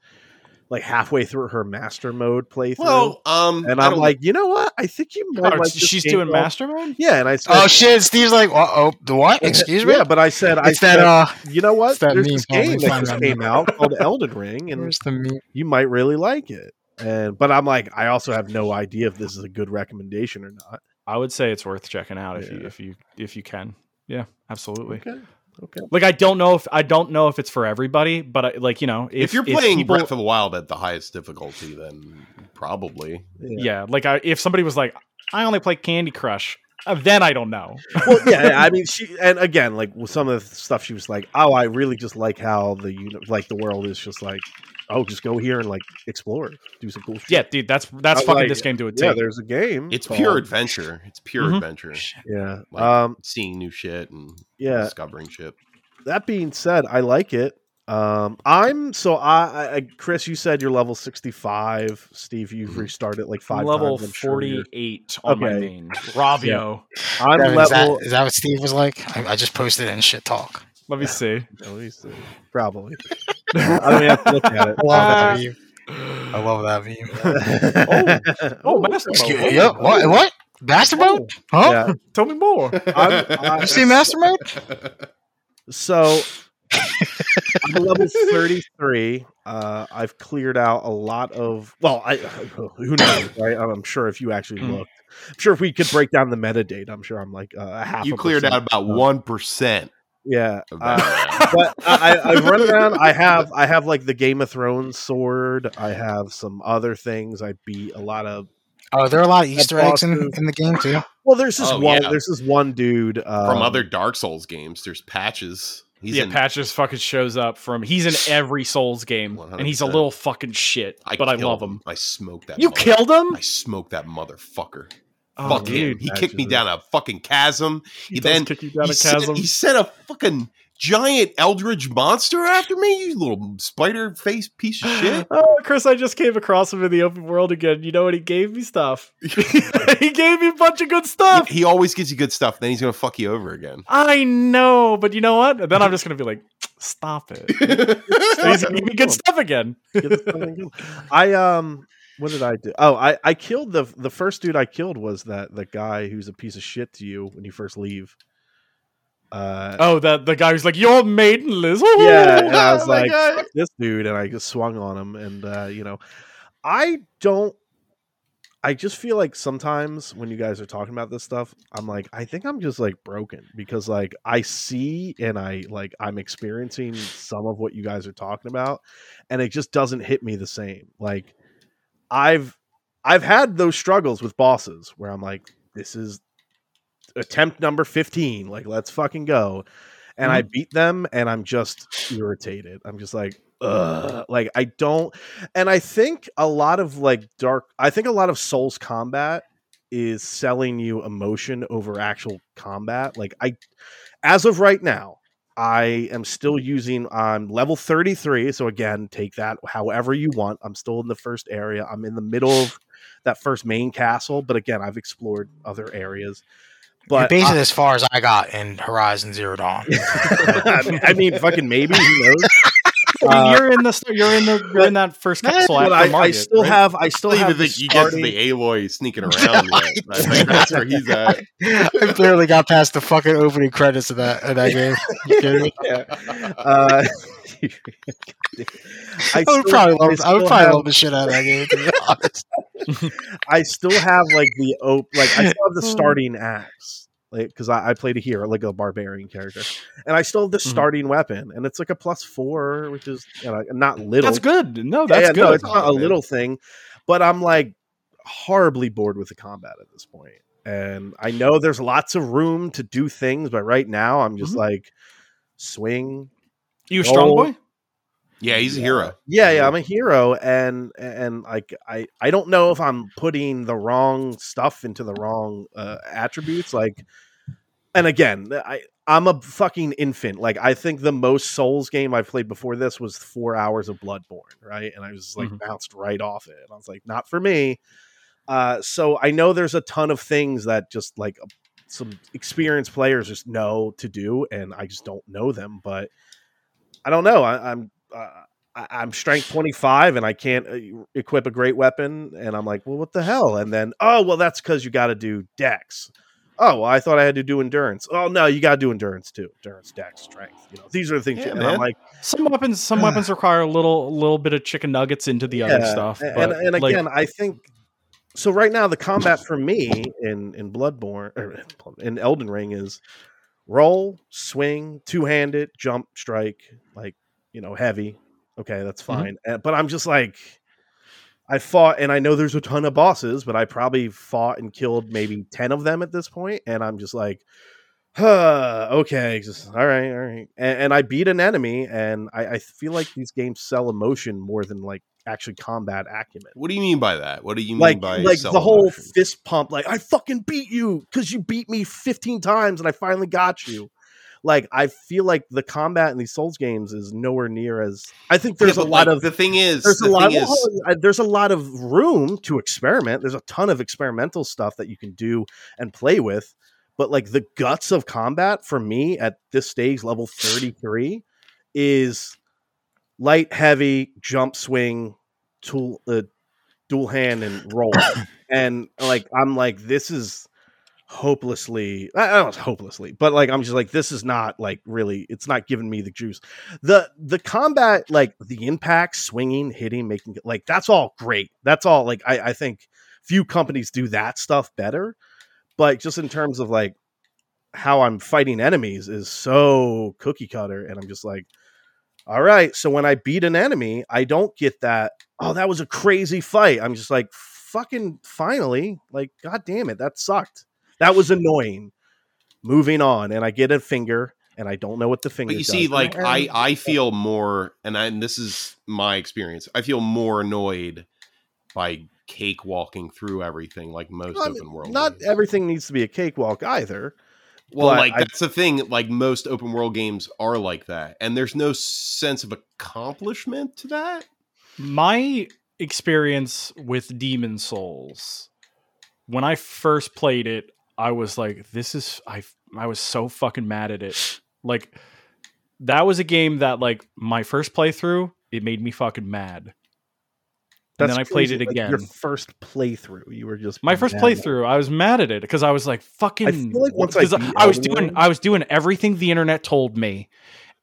like halfway through her master mode playthrough, well, um, and I I'm don't- like, you know what? I think you might. Oh, like she's doing called- master mode. Yeah, and I said, oh shit, Steve's like, uh oh, the what? Excuse me. Yeah, but I said, I it's that said, uh, you know what? There's this game that just came out called Elden Ring, and the you might really like it. And but I'm like, I also have no idea if this is a good recommendation or not. I would say it's worth checking out if you if you if you can. Yeah, absolutely. Okay, okay. Like I don't know if I don't know if it's for everybody, but I, like you know, if, if, you're playing people, Breath of the Wild at the highest difficulty, then probably. yeah, like I, if somebody was like, I only play Candy Crush, uh, then I don't know. well, yeah, I mean, she and again, like with some of the stuff, she was like, "Oh, I really just like how the uni- like the world is just like, oh, just go here and like explore, do some cool shit." yeah, dude, that's that's I fucking like, this game to a T. yeah. There's a game. It's called- pure adventure. It's pure Mhm. adventure. Yeah. Like, um. seeing new shit and Yeah. discovering shit. That being said, I like it. Um. I'm so I, I Chris, you said you're level 65. Steve, you've Mhm. restarted like five level times. I'm sure you're- 48 on my Okay. main. Ravio. I'm Devin, level. is, that, is that what Steve was like? I, I just posted it in shit talk. Let me see. Let me see. Probably. I don't have to look at it. I love that meme. I love that meme. Oh, Master Excuse, Mode. yeah, what? What? Master mode? Huh? Yeah. Tell me more. I'm, I, You see Master mode? So I'm level 33. Uh, I've cleared out a lot of. Well, I who knows, right? I'm sure if you actually Mm. looked, I'm sure if we could break down the metadata, I'm sure I'm like uh, a half. you a cleared percent out about up. one percent Yeah, uh, but I, I- I've run around. I have I have like the Game of Thrones sword. I have some other things. I beat a lot of. Oh, there are a lot of Easter eggs in, in the game too. Well, there's this Oh, one. yeah. There's this one dude um, From other Dark Souls games, there's patches. He's yeah, in, Patches fucking shows up from. He's in every Souls game, and he's a little fucking shit. but I love him. I smoked that. You mother- killed him? I smoked that motherfucker. Oh, Fuck him. He Patches kicked me down a fucking chasm. He, He does then- kick you down he, a sent, chasm. he sent a fucking giant eldritch monster after me. You little spider face piece of shit. Oh, Chris, I just came across him in the open world again. You know what? He gave me stuff. he gave me a bunch of good stuff. he always gives you good stuff. Then he's gonna fuck you over again. I know, but you know what? And then I'm just gonna be like, stop it. He's gonna give me good stuff again. Get this fucking going. I um what did I do? Oh, I I killed the the first dude I killed was that the guy who's a piece of shit to you when you first leave. Uh Oh, that the guy who's like, you're maidenless. yeah, and I was Oh like "Fuck this dude and I just swung on him and uh you know I don't I just feel like sometimes when you guys are talking about this stuff, I'm like, I think I'm just like broken because like I see and I like I'm experiencing some of what you guys are talking about, and it just doesn't hit me the same. Like I've I've had those struggles with bosses where I'm like, this is attempt number 15, like let's fucking go. And I mm-hmm. beat them and I'm just irritated. I'm just like, Ugh. like I don't and I think a lot of like dark I think a lot of Souls combat is selling you emotion over actual combat. Like I as of right now, I am still using I'm level 33. So again, take that however you want. I'm still in the first area. I'm in the middle of that first main castle, but again, I've explored other areas. You're But basically as far as I got in Horizon Zero Dawn. I, mean, I mean, fucking maybe who knows? Uh, you're in the you're in the you're in that first castle but after I, I still right? have I I still don't have even think you get to the Aloy sneaking around yet. I think that's where he's at. I barely got past the fucking opening credits of that of that game. You kidding me? Yeah. Uh, I I would probably love. I, still would probably have- love the shit out of that game. To be honest. I still have like the op- like I still have the starting axe, like because I, I played a hero, like a barbarian character, and I still have the Mhm. starting weapon, and it's like a plus four, which is you know, not little. That's good. No, that's yeah, good. No, it's not a little thing, but I'm like horribly bored with the combat at this point, and I know there's lots of room to do things, but right now I'm just Mhm. like swing. You a strong boy? Yeah, he's a hero. Yeah, yeah, I'm a hero, and and like I I don't know if I'm putting the wrong stuff into the wrong uh, attributes. Like, and again, I I'm a fucking infant. Like, I think the most Souls game I've played before this was four hours of Bloodborne, right? And I was like Mhm. bounced right off it, and I was like, not for me. Uh, so I know there's a ton of things that just like some experienced players just know to do, and I just don't know them. But I don't know. I, I'm uh, I, I'm strength 25 and I can't uh, equip a great weapon, and I'm like, well, what the hell? And then, oh, well, that's because you got to do Dex. Oh, well, I thought I had to do endurance. Oh no, you got to do endurance too. Endurance, Dex, strength. You know, these are the things. Yeah, and. I'm like, Some weapons, some weapons require a little, little bit of chicken nuggets into the other Yeah, stuff. and, But and like, again, I think so. Right now, the combat for me in in Bloodborne or in Elden Ring is roll, swing, two handed, jump, strike, like you know, heavy. Okay, that's Mhm. fine. Uh, But I'm just like, I fought, and I know there's a ton of bosses, but I probably fought and killed maybe ten of them at this point, and I'm just like. Huh, okay, just all right, all right, and, and I beat an enemy, and I, I feel like these games sell emotion more than like actually combat acumen. What do you mean by that? What do you mean like by like the whole fist pump like i fucking beat you because you beat me 15 times and i finally got you. Like i feel like the combat in these souls games is nowhere near as i think there's Yeah, a lot like, of the thing is there's the a lot well, is there's a lot of room to experiment. There's a ton of experimental stuff that you can do and play with but like the guts of combat for me at this stage level 33 is light heavy jump swing tool uh, dual hand and roll. And like i'm like this is hopelessly i don't know hopelessly but like i'm just like this is not like really it's not giving me the juice. The the combat like the impact swinging hitting making like that's all great. That's all like i i think few companies do that stuff better. But just in terms of like how i'm fighting enemies is so cookie cutter and i'm just like all right so when i beat an enemy i don't get that oh that was a crazy fight. I'm just like fucking finally like god damn it that sucked. That was annoying. Moving on and i get a finger and i don't know what the finger but you does. see And like i i feel more and, I, and this is my experience i feel more annoyed by cake walking through everything like most I mean, open world not games. everything needs to be a cakewalk either well but like I- that's the thing like most open world games are like that and there's no sense of accomplishment to that my experience with Demon's Souls, when I first played it, I was like, "This is I." I was so fucking mad at it. Like that was a game that, like, my first playthrough, it made me fucking mad. And then I played crazy, it like, your first playthrough you were just My first mad at it. playthrough, I was mad at it because I was like, "Fucking!" I feel like once I I was Elden doing, I was doing everything the internet told me,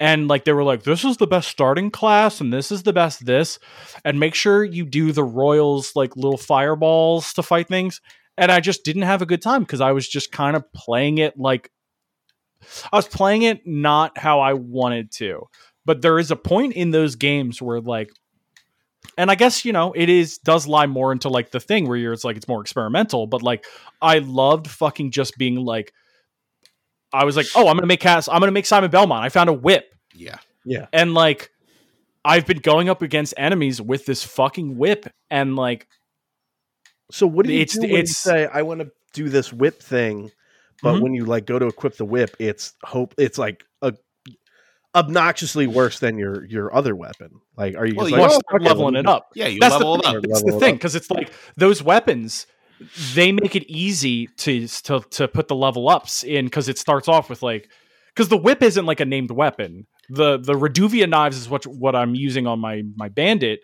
and like they were like, "This is the best starting class, and this is the best this," and make sure you do the royals like little fireballs to fight things. And I just didn't have a good time because I was just kind of playing it like I was playing it not how I wanted to. But there is a point in those games where like and I guess you know it is does lie more into like the thing where you're it's like it's more experimental, but like I loved fucking just being like I was like, oh, I'm gonna make Cass, I'm gonna make Simon Belmont. I found a whip, yeah yeah, and like I've been going up against enemies with this fucking whip, and like so what do you it's- do when you it's- say i want to do this whip thing but Mhm. when you like go to equip the whip it's hope it's like a obnoxiously worse than your your other weapon like are you Well, just you like well, oh, leveling it up. yeah you That's level the it thing. up That's Level the thing because it's like those weapons. They make it easy to to to put the level ups in because it starts off with like because the whip isn't like a named weapon. the the Reduvia knives is what what I'm using on my my bandit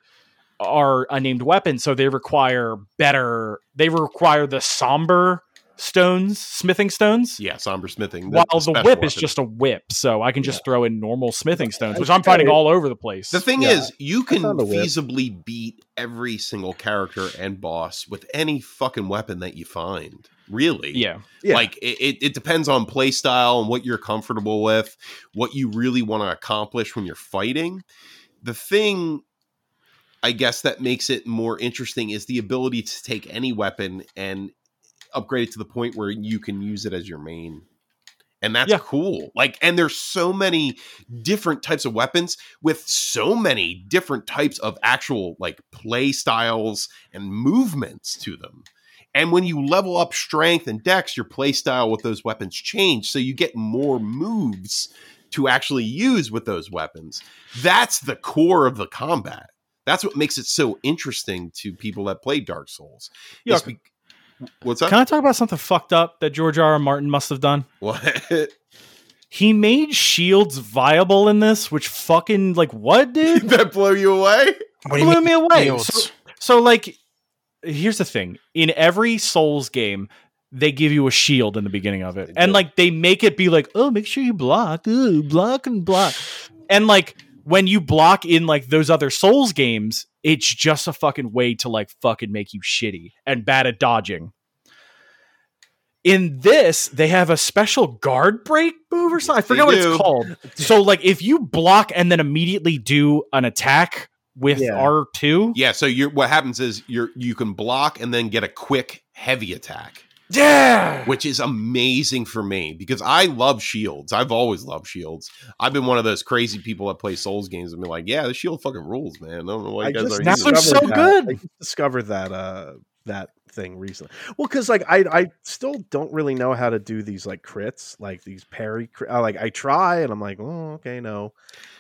are a named weapon, so they require better. They require the somber stones, smithing stones. Yeah, somber smithing. While the special whip is just a whip, so I can just throw in normal smithing stones, which I'm finding all over the place. The thing Yeah, is, you can found a whip. feasibly beat every single character and boss with any fucking weapon that you find. Really? yeah, Yeah. Like it, it, it depends on play style and what you're comfortable with, what you really want to accomplish when you're fighting. The thing I guess that makes it more interesting is the ability to take any weapon and upgrade it to the point where you can use it as your main. And that's Yeah. cool. Like, and there's so many different types of weapons with so many different types of actual like play styles and movements to them. And when you level up strength and dex, your play style with those weapons change. So you get more moves to actually use with those weapons. That's the core of the combat. That's what makes it so interesting to people that play Dark Souls. Yeah. It's be- What's up? Can I talk about something fucked up that George R. R. Martin must have done? what? He made shields viable in this, which fucking like what, dude? Did that blow you away? What blew me away. So, so, like, here's the thing: in every Souls game, they give you a shield in the beginning of it, and like they make it be like, oh, make sure you block, ooh, block and block, and like when you block in like those other Souls games, it's just a fucking way to like fucking make you shitty and bad at dodging. In this, they have a special guard break move or something. I forget what it's called. So, like, if you block and then immediately do an attack with Yeah. R two, Yeah, so you're what happens is you're you can block and then get a quick heavy attack, yeah, which is amazing for me because I love shields. I've always loved shields. I've been one of those crazy people that play Souls games and be like, yeah, the shield fucking rules, man. I don't know why I you guys just are Now they're so that- good. I just discovered that uh that thing recently. Well, because like I I still don't really know how to do these like crits, like these parry. Crit, uh, like I try and I'm like, oh okay, no.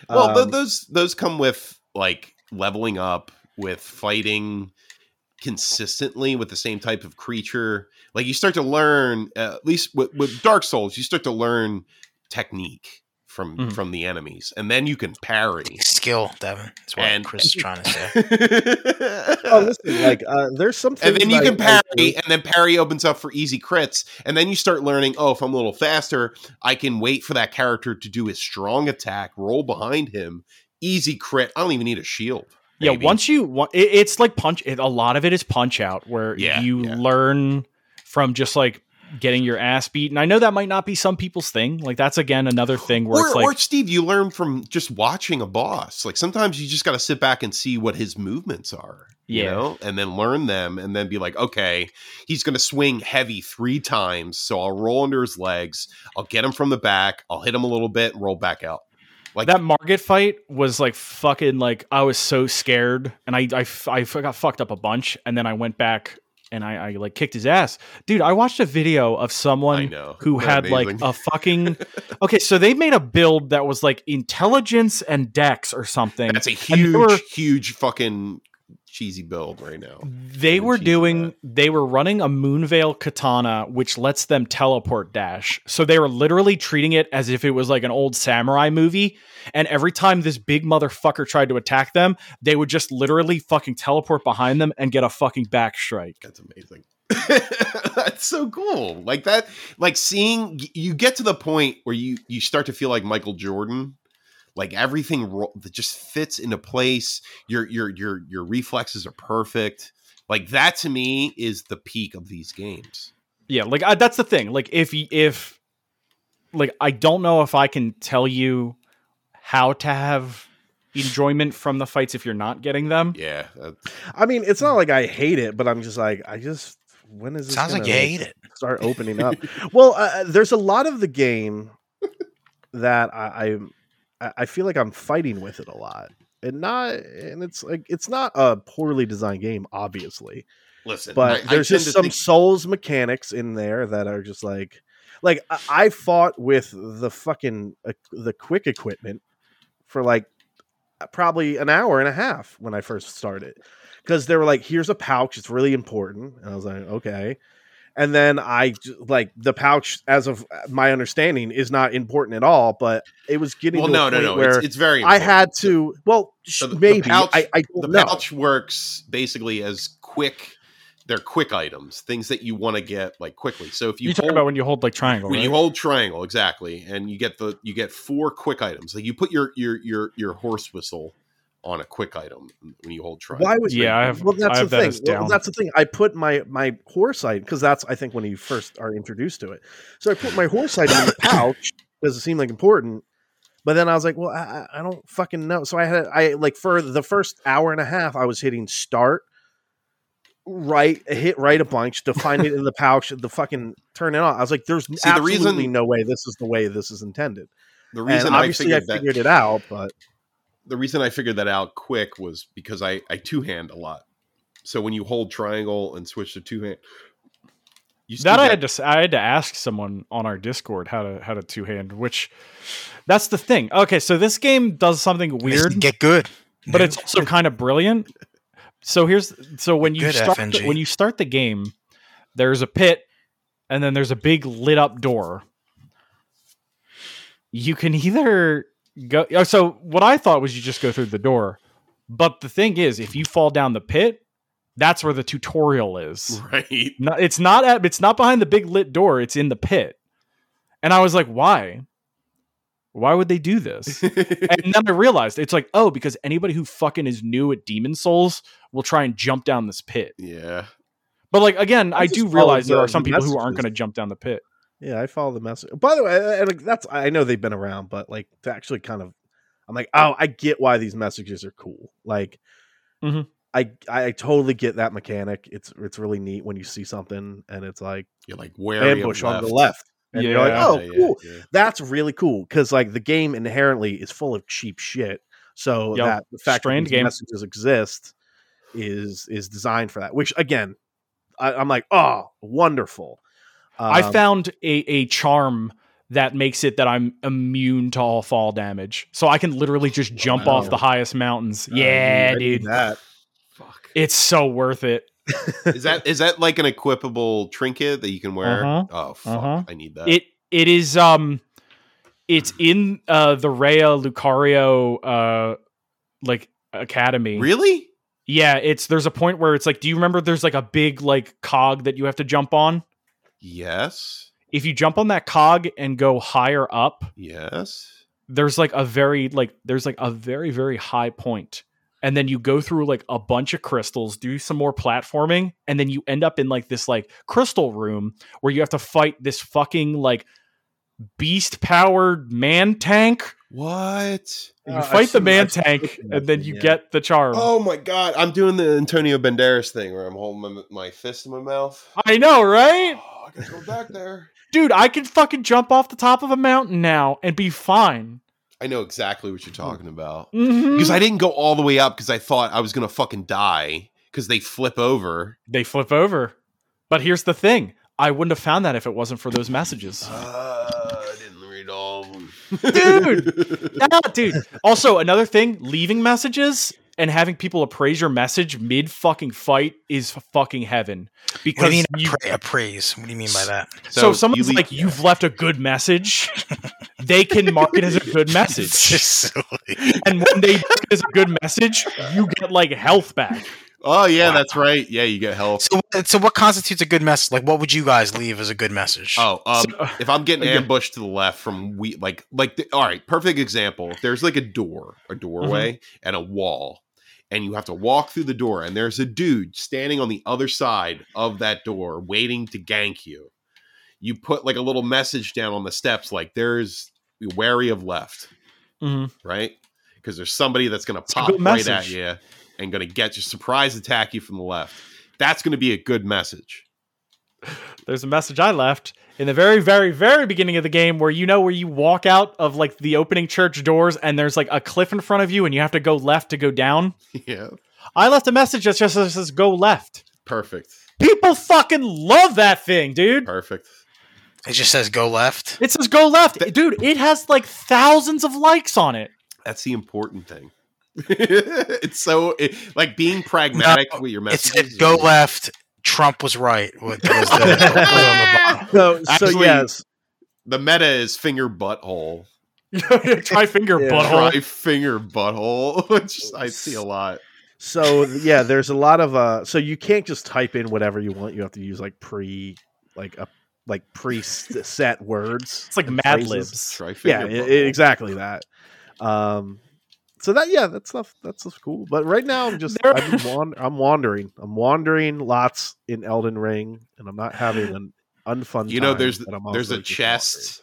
Well, th- Um, those those come with like leveling up, with fighting consistently with the same type of creature. Like you start to learn, uh, at least with, with Dark Souls, you start to learn technique from Mhm. from the enemies, and then you can parry. Skill, Devin. That's what And- Chris is trying to say. oh, listen, like uh, there's something, and then you I- can I do- parry, and then parry opens up for easy crits, and then you start learning. Oh, if I'm a little faster, I can wait for that character to do his strong attack, roll behind him, easy crit. I don't even need a shield. Yeah. Once you, it's like punch. A lot of it is punch out, where Yeah, you yeah. learn from just like getting your ass beat. And I know that might not be some people's thing. Like that's again another thing where or, it's like, or Steve, you learn from just watching a boss. Like sometimes you just got to sit back and see what his movements are. You Yeah. know, and then learn them, and then be like, okay, he's going to swing heavy three times, so I'll roll under his legs. I'll get him from the back. I'll hit him a little bit, and roll back out. Like that Margit fight was like fucking like I was so scared and I I, I got fucked up a bunch and then I went back and I, I like kicked his ass. Dude, I watched a video of someone who that had like a fucking Okay, so they made a build that was like intelligence and dex or something. That's a huge, were- huge fucking cheesy build right now. They were doing they were running a Moonveil katana which lets them teleport dash. So they were literally treating it as if it was like an old samurai movie and every time this big motherfucker tried to attack them, they would just literally fucking teleport behind them and get a fucking back strike. That's amazing. That's so cool. Like that, like seeing you get to the point where you you start to feel like Michael Jordan. Like everything ro- that just fits into place. Your your your your reflexes are perfect. Like that to me is the peak of these games. Yeah, like I, that's the thing. Like if if like I don't know if I can tell you how to have enjoyment from the fights if you're not getting them. Yeah, I mean, it's not like I hate it, but I'm just like, I just when is this Sounds like you hate it. start opening up? well, uh, there's a lot of the game that I, I I feel like I'm fighting with it a lot, and not and it's like it's not a poorly designed game, obviously, listen, but I- I there's tend just some think- souls mechanics in there that are just like like I, I fought with the fucking uh, the quick equipment for like probably an hour and a half when I first started because they were like, "Here's a pouch; it's really important," and I was like, "Okay." And then I like the pouch, as of my understanding, is not important at all. But it was getting Well, to no, a no, point no. where It's, it's very. I had to. Well, So the- the maybe pouch- I, I the don't know. pouch works basically as quick. They're quick items, things that you want to get like quickly. So if you You talk hold, about when you hold like triangle, when right? you hold triangle exactly, and you get the you get four quick items. Like you put your your your your horse whistle on a quick item when you hold try. Why would Yeah, I have- Well, that's I have the that thing. Well, down. that's the thing. I put my my horse item because that's I think when you first are introduced to it. So I put my horse item in the pouch because it seemed like important. But then I was like, well, I, I I don't fucking know. So I had I like for the first hour and a half, I was hitting start, right, hit right a bunch to find it in the pouch, the fucking turn it on. I was like, there's the absolutely reason- no way this is the way this is intended. the reason I obviously I figured, figured, that it out, but the reason I figured that out quick was because I I two hand a lot. So when you hold triangle and switch to two hand, you still that I had to s- I had to ask someone on our Discord how to how to two hand, which that's the thing. Okay, so this game does something weird, Get good. but it's also kind of brilliant. So here's so when you Good start the, when you start the game, there's a pit, and then there's a big lit up door. You can either go. oh, So what I thought was you just go through the door, but the thing is, if you fall down the pit, that's where the tutorial is. right. No, it's not at, it's not behind the big lit door. It's in the pit. And I was like, why? Why would they do this? and then I realized it's like, oh, because anybody who fucking is new at Demon Souls will try and jump down this pit. yeah. But like again, I, just do realize there are some people who aren't going to jump down the pit. Yeah, I follow the message. By the way, and like, that's I know they've been around, but like to actually kind of, I'm like, oh, I get why these messages are cool. Like, Mhm. I I totally get that mechanic. It's it's really neat when you see something and it's like You're like wary ambush on the left, and you're like, oh, Yeah, yeah, cool. yeah. That's really cool because like the game inherently is full of cheap shit. So Yep. that the fact Strand that these game. messages exist is is designed for that. Which again, I, I'm like, oh, wonderful. I Um, found a, a charm that makes it that I'm immune to all fall damage. So I can literally just jump off the highest mountains. uh, yeah, I dude. That Fuck. It's so worth it. Is that is that like an equipable trinket that you can wear? Uh-huh. Oh fuck, Uh-huh. I need that. it it is um it's in uh the Raya Lucaria uh like academy. really? Yeah, it's there's a point where it's like do you remember there's like a big like cog that you have to jump on? Yes. If you jump on that cog and go higher up, Yes. there's like a very like there's like a very very high point and then you go through like a bunch of crystals do some more platforming and then you end up in like this like crystal room where you have to fight this fucking like beast powered man tank What? you Uh, I've fight the seen- man tank and then you yeah. get the charm Oh my god! I'm doing the Antonio Banderas thing where I'm holding my, my fist in my mouth. i know right Oh, I gotta go back there. dude i can fucking jump off the top of a mountain now and be fine I know exactly what you're talking about Mhm. because I didn't go all the way up because I thought I was gonna fucking die because they flip over. they flip over but here's the thing i wouldn't have found that if it wasn't for those messages Uh, I didn't read all of them, Dude! Dude. Also, another thing, leaving messages and having people appraise your message mid fucking fight is fucking heaven. What do Because you mean you, appra- appraise? What do you mean by that? so, So if someone's you leave- like, you've left a good message, they can mark it as a good message. just silly. and when they mark it as a good message, you get like health back. Oh yeah, Wow. that's right. Yeah, you get health. So, so what constitutes a good message? Like, what would you guys leave as a good message? Oh, um, So- if I'm getting Okay. ambushed to the left from we like like the, all right, perfect example. There's like a door, a doorway, Mm-hmm. and a wall, and you have to walk through the door, and there's a dude standing on the other side of that door waiting to gank you. You put like a little message down on the steps, like there's be wary of left, Mhm. right? Because there's somebody that's gonna a pop good right at you and gonna get you surprise attack you from the left. That's gonna be a good message. There's a message I left in the very, very, very beginning of the game where you know where you walk out of like the opening church doors and there's like a cliff in front of you and you have to go left to go down. yeah, I left a message that just says go left. perfect, People fucking love that thing, dude. perfect. It just says go left. It says go left. Dude, it has like thousands of likes on it. That's the important thing. it's so it, like being pragmatic No, with your It messages. said go left. Trump was right. Was the, was on the bottom. So, so yes, The meta is finger butthole. Try finger Yeah. butthole. Try finger butthole. Which I see a lot. So yeah, there's a lot of uh so you can't just type in whatever you want. You have to use like pre like a like pre set words. It's like Mad phrases. Libs. Try Yeah, finger i- butthole. i- exactly that. Um so that yeah, that stuff that's stuff cool. But right now I'm just There- I'm, wand- I'm wandering. I'm wandering lots in Elden Ring and I'm not having an unfun You know, time, there's I'm there's a just chest.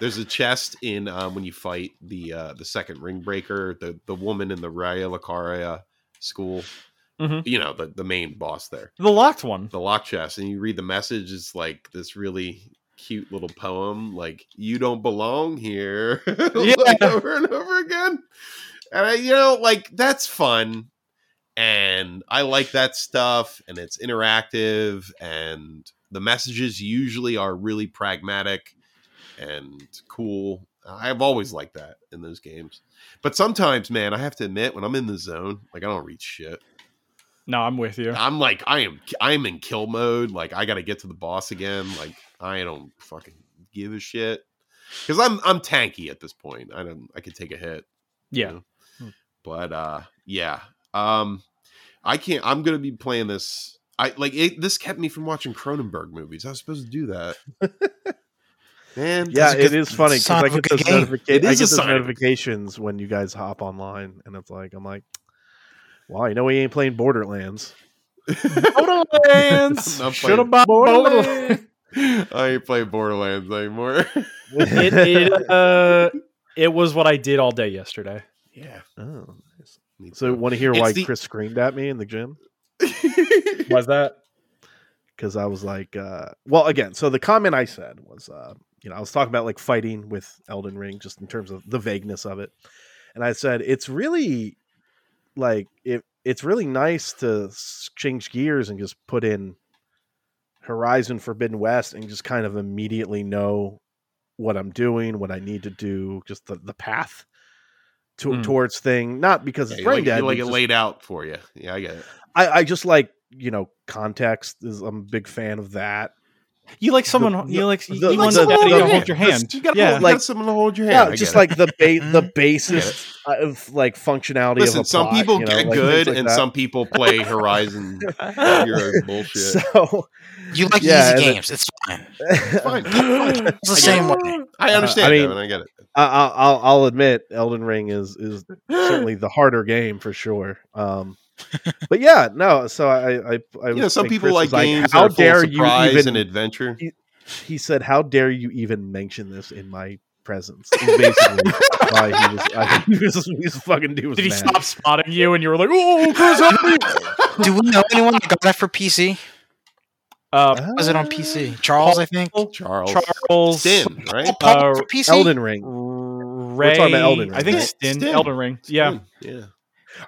There's a chest in um, when you fight the uh, the second ring breaker, the the woman in the Raya Lucaria school. Mhm. You know, the, the main boss there. The locked one. the lock chest and you read the message it's like this really cute little poem like you don't belong here Yeah. like over and over again and I, you know like that's fun and i like that stuff and it's interactive and the messages usually are really pragmatic and cool i've always liked that in those games but sometimes man i have to admit when i'm in the zone like i don't read shit No, I'm with you. I'm like, I am, I'm in kill mode. Like, I got to get to the boss again. Like, I don't fucking give a shit because I'm, I'm tanky at this point. I don't, I could take a hit. you Yeah. know? But uh, yeah. Um, I can't. I'm gonna be playing this. I like it. This kept me from watching Cronenberg movies. I was supposed to do that. Man, Yeah, this it good- is funny because I get good those, notifica- It I get those sign of a- notifications when you guys hop online, and it's like I'm like, "Wow, you know we ain't playing Borderlands." Borderlands. I'm Should have bought Borderlands. I ain't playing Borderlands anymore. it, it, uh, it was what I did all day yesterday. Yeah. oh, nice. So, want to hear It's why the- Chris screamed at me in the gym? Was that? Because I was like, uh, well, again, so the comment I said was, uh, you know, I was talking about like fighting with Elden Ring, just in terms of the vagueness of it, and I said it's really like it. It's really nice to change gears and just put in Horizon Forbidden West and just kind of immediately know what I'm doing, what I need to do, just the, the path to, Mm. towards thing. Not because Yeah, it's you brain like, dead. you like it just- laid out for you. Yeah, I get it. I, I just like you know context. Is I'm a big fan of that. You like someone? the- you like the- you the- want the- somebody to hold your hand? You gotta, yeah, hold, you got someone to hold your hand. Yeah, just like the ba- the Mhm. basis of like functionality. Listen, of a some plot, people you know, get like, good like and that. some people play Horizon Zero bullshit. So You like Yeah, easy games. It's fine. Fine, fine. It's the same get way. I understand, I mean- I get it. I, I- I'll I'll admit, Elden Ring is is certainly the harder game for sure. Um, but yeah, no. So I I, I You know, some people Chris like was games How that are full dare you even? and adventure. he said, "How dare you even mention this in my presence?" Is basically why he was. I, he was he was fucking. He was Did he stop spotting you and you were like, "Oh, Chris, help me!" Do we know anyone that got that for PC? Uh, Was it on PC? Charles, I think. Charles. Charles, Stin, right? Paul Uh, PC. Elden Ring. Ray, talking about Elden Ring, I think right? Stin, Stin. Elden Ring. Yeah, Stin, Yeah.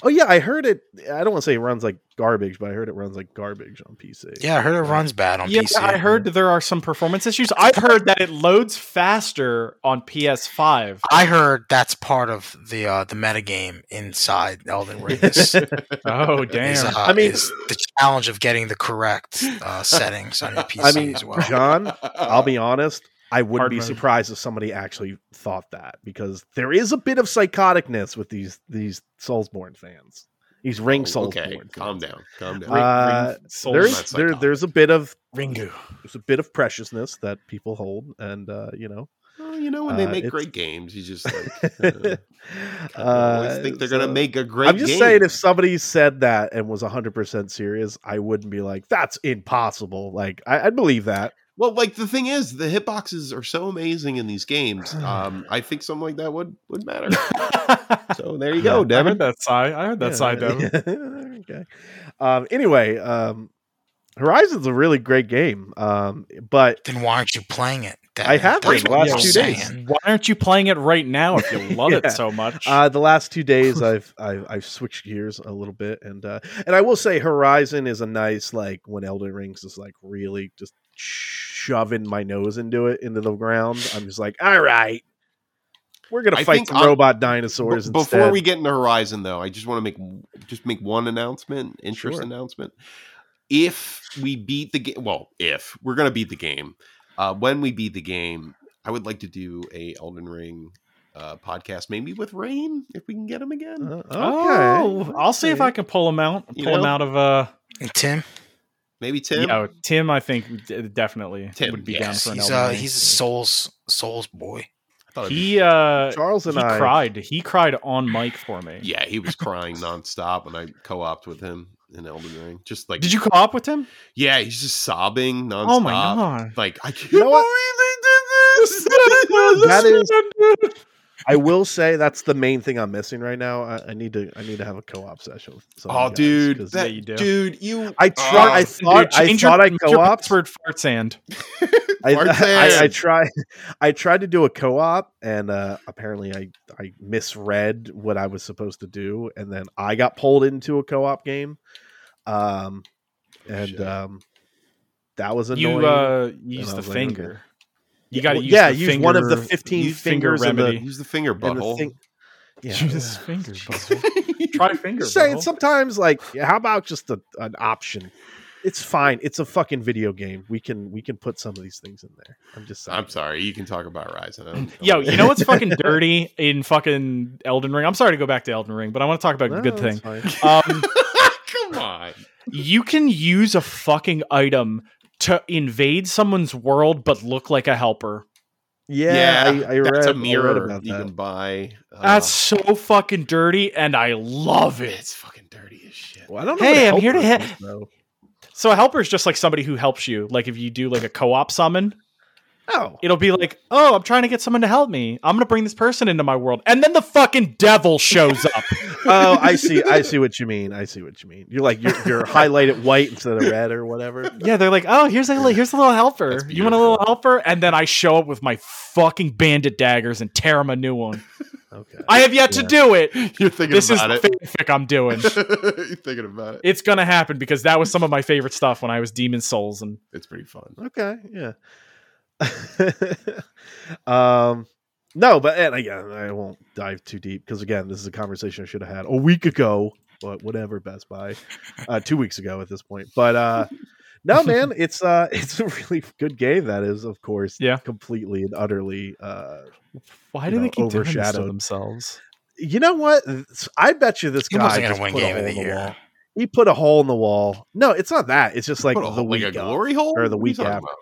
Oh yeah, I heard it. I don't want to say it runs like garbage, but I heard it runs like garbage on PC. Yeah, I heard it runs bad on yeah. PC. I heard there are some performance issues. I've heard that it loads faster on PS5. I heard that's part of the uh, the metagame inside Elden Ring. Is, Oh is, damn! uh, I mean- is the challenge of getting the correct uh, settings on your PC I mean, as well. John, I'll be honest. I wouldn't Hard be mode. surprised if somebody actually thought that because there is a bit of psychoticness with these these Soulsborne fans. These Ring Oh, Soulsborne. okay, fans. calm down. Calm down. Uh, Ring Soul- there's there, there's a bit of Ringu. there's a bit of preciousness that people hold, and uh, you know, Well, you know, when they uh, make great games, you just like uh, I uh, always think they're gonna make a great. I'm just game. saying, if somebody said that and was 100 percent serious, I wouldn't be like, "That's impossible." Like, I, I'd believe that. Well, like the thing is, the hitboxes are so amazing in these games. Um, I think something like that would would matter. So there you go, Devin. I heard Devin. that sigh. I heard that Yeah, sigh, Devin. okay. Um, anyway, um, Horizon's a really great game, um, but then why aren't you playing it? Devin? I have That's been the last two saying. days. Why aren't you playing it right now if you love Yeah. it so much? uh, the last two days I've, I've I've switched gears a little bit, and uh, and I will say Horizon is a nice like when Elden Rings is like really just shoving my nose into it into the ground. I'm just like, all right, we're gonna I fight think some robot dinosaurs. B- before instead. we get into Horizon, though, I just want to make just make one announcement, interest Sure. announcement. if we beat the game, well, if we're gonna beat the game, uh, when we beat the game, I would like to do a Elden Ring uh, podcast, maybe with Rain, if we can get him again. Uh, okay. Oh, I'll see if I can pull him out. You Pull him out of uh And Tim, maybe Tim. Yeah, Tim, I think d- definitely Tim, would be yes, down for an he's Elden uh, Ring. he's a Souls Souls boy. I thought be- he uh Charles and he I cried. He cried on mic for me. yeah, he was crying nonstop when I co-opted with him in Elden Ring. Just like Did you co-op with him? Yeah, he's just sobbing nonstop. Oh my god. Like I can't know what? believe they did this. That is- I will say that's the main thing I'm missing right now. I, I need to I need to have a co-op session. With some of Oh, guys, dude, that, you do. dude, you. I tried. I Oh, thought I change your- thought I co-op. password fart sand. I, Fart I, I sand. tried. I tried to do a co-op, and uh, apparently I I misread what I was supposed to do, and then I got pulled into a co-op game. Um, and um, that was annoying. You uh use the was like, finger. You got to Well, use yeah, the use one of the 15 use finger fingers in the- remedy. use the finger and the butthole. thing- yeah, Use finger. butthole. Try finger. Just saying, sometimes like, how about just a, an option? It's fine. It's a fucking video game. We can we can put some of these things in there. I'm just saying. I'm sorry. You can talk about Ryzen. I don't- Yo, you know what's fucking dirty in fucking Elden Ring? I'm sorry to go back to Elden Ring, but I want to talk about No, a good thing. Um, Come on. you can use a fucking item to invade someone's world but look like a helper. Yeah, I, I read, that's I a read mirror about you can buy. Uh, That's so fucking dirty, and I love it. it's fucking dirty as shit. Well, I don't know. Hey, what I'm here to helper hit- is. So a helper is just like somebody who helps you. Like if you do like a co-op summon, Oh, it'll be like, "Oh, I'm trying to get someone to help me. I'm gonna bring this person into my world," and then the fucking devil shows up. oh, I see. I see what you mean. I see what you mean. You're like you're, you're highlighted white instead of red or whatever. yeah, they're like, "Oh, here's a here's a little helper. You want a little helper?" And then I show up with my fucking bandit daggers and tear him a new one. Okay. I have yet to do it. You're thinking This is about the it. fanfic I'm doing. You're thinking about it. it's gonna happen because that was some of my favorite stuff when I was Demon Souls and It's pretty fun. Okay, yeah. um, no, but and again, I won't dive too deep because again, this is a conversation I should have had a week ago, but whatever, Best Buy, uh, two weeks ago at this point. But uh, no, man, it's uh, it's a really good game. That is, of course, Yeah. completely and utterly. Uh, why do know, they keep overshadowed. themselves? you know what? I bet you this He guy wasn't gonna win game of the in the year. He put a hole in the wall. No, it's not that. It's just like the hole- like week a of. glory hole or the What week after. about?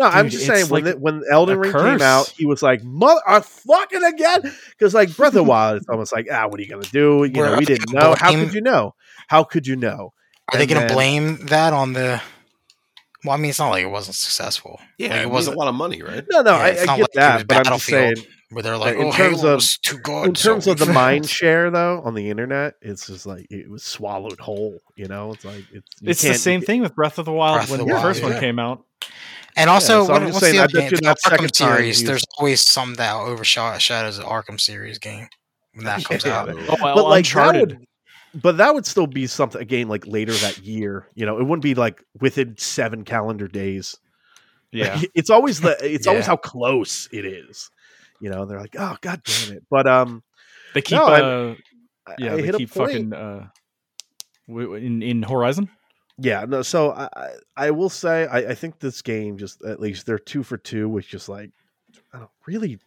No, I'm just it's saying when like the, when Elden Ring curse. came out, he was like, "Mother, uh, fucking again," because like Breath of the Wild, it's almost like, ah, what are you gonna do? You Where know, we didn't gonna know. How could you know? How could you know? Are they going to then- blame that on the? Well, I mean, it's not like it wasn't successful. Yeah, Like, it it was a lot of money, right? No, no, Yeah, I, it's I not get like that, but I'm just saying, where they're like, in "Oh, terms Halo of- too good." in terms so of the we mind share, though, on the internet, it's just like it was swallowed whole. You know, it's like it's It's the can't- same thing with Breath of the Wild Breath when the the Wild, first one came out. And also, so what, I'm what's saying, the other game? The that Arkham series. There's always some that overshadows the Arkham series game when that comes Yeah. out. Oh, well, but like that would, but that would still be something a game like later that year. You know, it wouldn't be like within seven calendar days. yeah. it's always the it's always how close it is. You know, they're like, oh god damn it. But um, They keep No, uh, I- yeah, I they keep fucking uh w- w- in in Horizon. Yeah, no. So I I, will say I, I think this game just at least they're two for two which just like I don't know, really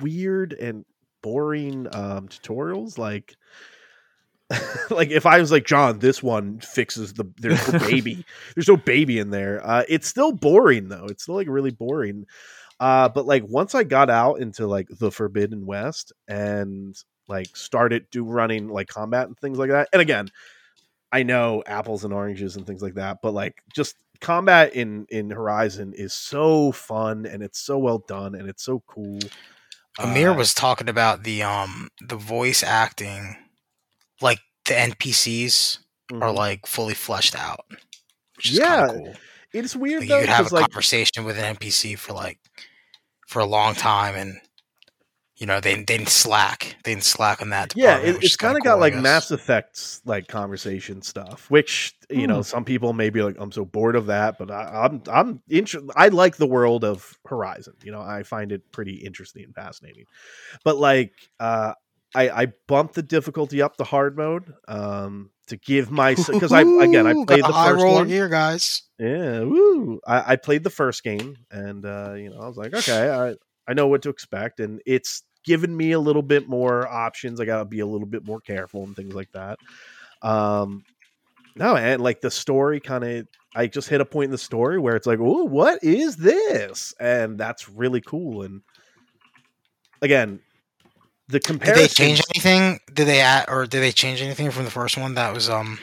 weird and boring um tutorials like. like if I was like John, this one fixes the there's no baby. there's no baby in there. Uh it's still boring though. It's still like really boring. Uh but like once I got out into like the Forbidden West and like started do running like combat and things like that. And again, I know apples and oranges and things like that, but like just combat in in Horizon is so fun and it's so well done and it's so cool. Amir Uh, was talking about the um the voice acting, like the NPCs are mhm. like fully fleshed out, which is Yeah, kind of cool. it's weird Like, though you could have a like conversation with an NPC for like for a long time, and you know then they didn't slack. then slack on that. yeah, it, it's kinda kind got like. Mass Effects like conversation stuff, which you know Hmm. some people may be like, I'm so bored of that, but I, I'm I'm interested. I like the world of Horizon. You know, I find it pretty interesting and fascinating. But like, uh, I I bumped the difficulty up to hard mode, um, to give my because I again I played the first roller one. here, guys. Yeah, woo! I, I played the first game, and uh, you know, I was like, okay, I I know what to expect, and it's given me a little bit more options. I got to be a little bit more careful and things like that. Um, no, and like the story kind of, I just hit a point in the story where it's like, oh, what is this? And that's really cool. And again, the Did they change anything? Did they add or did they change anything from the first one that was um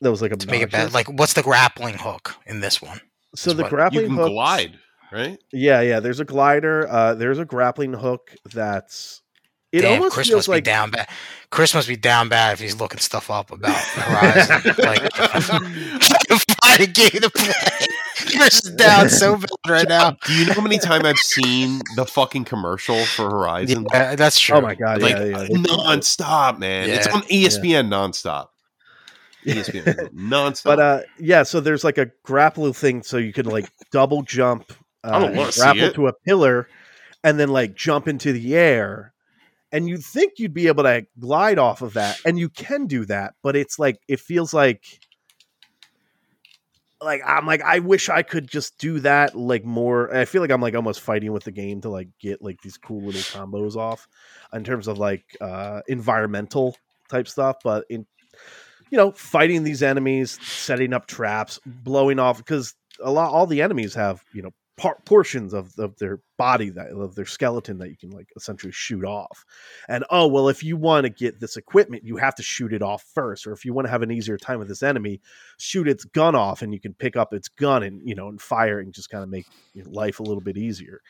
that was like to make it better? Like, what's the grappling hook in this one? so the grappling can hooks- glide, right? Yeah, yeah. There's a glider. Uh, there's a grappling hook that's. It Damn, almost Chris feels must like be down bad. Chris must be down bad if he's looking stuff up about Horizon. like, to find a game to play. Chris is down so bad right now. Do you know how many times I've seen the fucking commercial for Horizon? Yeah, that's true. Oh my god! like yeah, yeah. nonstop, man. Yeah. It's on ESPN nonstop. E ESPN nonstop. But uh, yeah. So there's like a grapple thing, so you can like double jump. Uh, and grapple it. to a pillar, and then like jump into the air. And you'd think you'd be able to glide off of that, and you can do that, but it's like it feels like like I'm like I wish I could just do that like more. I feel like I'm like almost fighting with the game to like get like these cool little combos off in terms of like uh environmental type stuff, but in you know fighting these enemies, setting up traps, blowing off because a lot all the enemies have you know par- portions of, of their body that of their skeleton that you can like essentially shoot off. And oh well if you want to get this equipment you have to shoot it off first or if you want to have an easier time with this enemy shoot its gun off and you can pick up its gun and you know and fire and just kind of make life a little bit easier.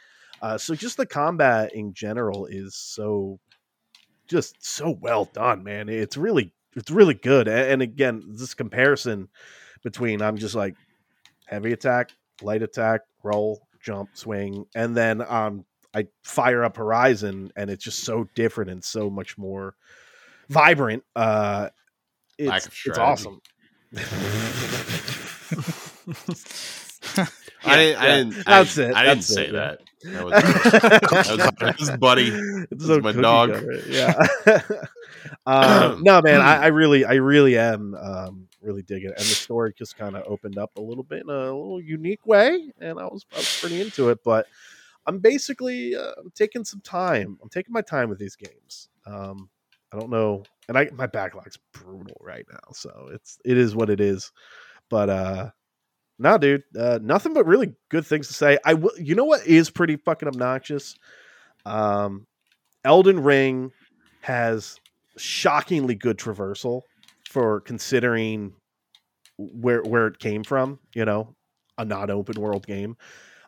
Uh, so just the combat in general is so just so well done man. It's really it's really good. A- and again this comparison between i'm just like heavy attack light attack roll jump swing and then um i fire up horizon and it's just so different and so much more vibrant uh it's, it's strategy. awesome I didn't. I yeah. didn't. That's I, it, I didn't that's say it, yeah. that. That was, that was, that was buddy. It's This is my dog. cutter, Yeah. um, no, man, I, I really, I really am um, really digging it, and the story just kind of opened up a little bit in a little unique way, and I was, I was pretty into it. But I'm basically uh, I'm taking some time. I'm taking my time with these games. Um, I don't know, and I my backlog's brutal right now, so it's it is what it is. But uh no, dude, uh, nothing but really good things to say. I will. You know what is pretty fucking obnoxious? Um, Elden Ring has shockingly good traversal for considering where where it came from. You know, a not open world game.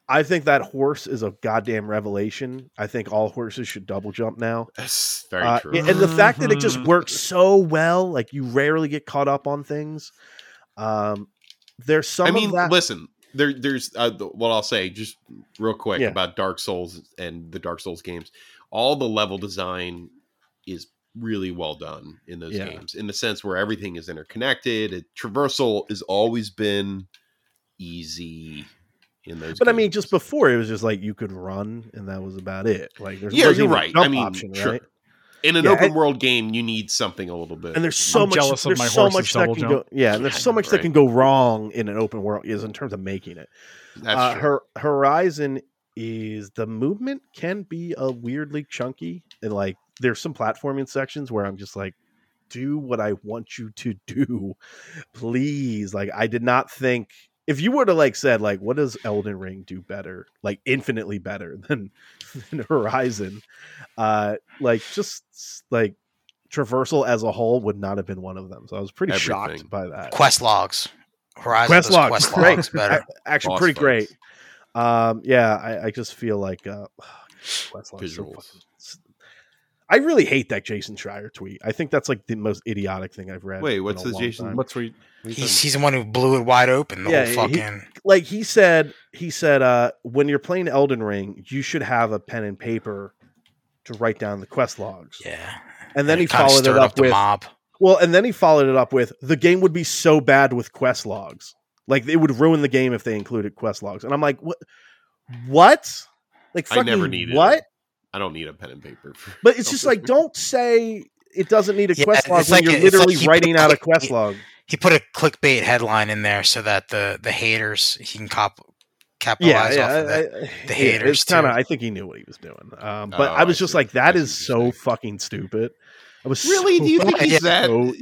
I think that horse is a goddamn revelation. I think all horses should double jump now. That's very Uh, true. and the fact that it just Mhm. works so well, like you rarely get caught up on things. Um, there's some. I mean, of that, listen. There, there's uh, the- what I'll say just real quick Yeah. about Dark Souls and the Dark Souls games. All the level design is really well done in those Yeah. games, in the sense where everything is interconnected. It, traversal has always been easy in those. But I mean, just before it was just like you could run, and that was about it. Like, there's Yeah, you're right. I mean, option, sure. right? in an yeah, open and- world game, you need something a little bit. And there's so I'm much. jealous of there's my so horse's much that can jump. go. Yeah, and there's so much that can go wrong in an open world is in terms of making it. That's uh, true. her Horizon is the movement can be a weirdly chunky, and like there's some platforming sections where I'm just like, do what I want you to do, please. Like I did not think if you were to like said like what does Elden Ring do better, like infinitely better than, than Horizon, uh, like just like traversal as a whole would not have been one of them. So I was pretty shocked by that. Quest logs. Horizon Quest logs, quest logs better. Actually Boss pretty great. Um, yeah, I, I just feel like uh, Quest logs so Visuals. fucking- I really hate that Jason Schreier tweet. I think that's like the most idiotic thing I've read. Wait, what's a the Jason- time. What's we? He's, he's the one who blew it wide open. The Yeah, whole he- fucking. like he said he said uh when you're playing Elden Ring, you should have a pen and paper to write down the quest logs. yeah. And then he kinda followed it stirred up the with mob. well, and then he followed it up with the game would be so bad with quest logs. Like it would ruin the game if they included quest logs. And I'm like, what what? Like I never needed what? I don't need a pen and paper. For But it's just like, don't say it doesn't need a Yeah, quest log it's when like- you're it's like literally he writing out a click- quest log. He put a clickbait headline in there so that the the haters he can cop capitalize yeah, off of I- it. I- The yeah, haters, It's kind of. I think he knew what he was doing. Um, but Oh, I was I just see. like, I that see is so fucking stupid. I was Really? so Do you think fucking he's that so-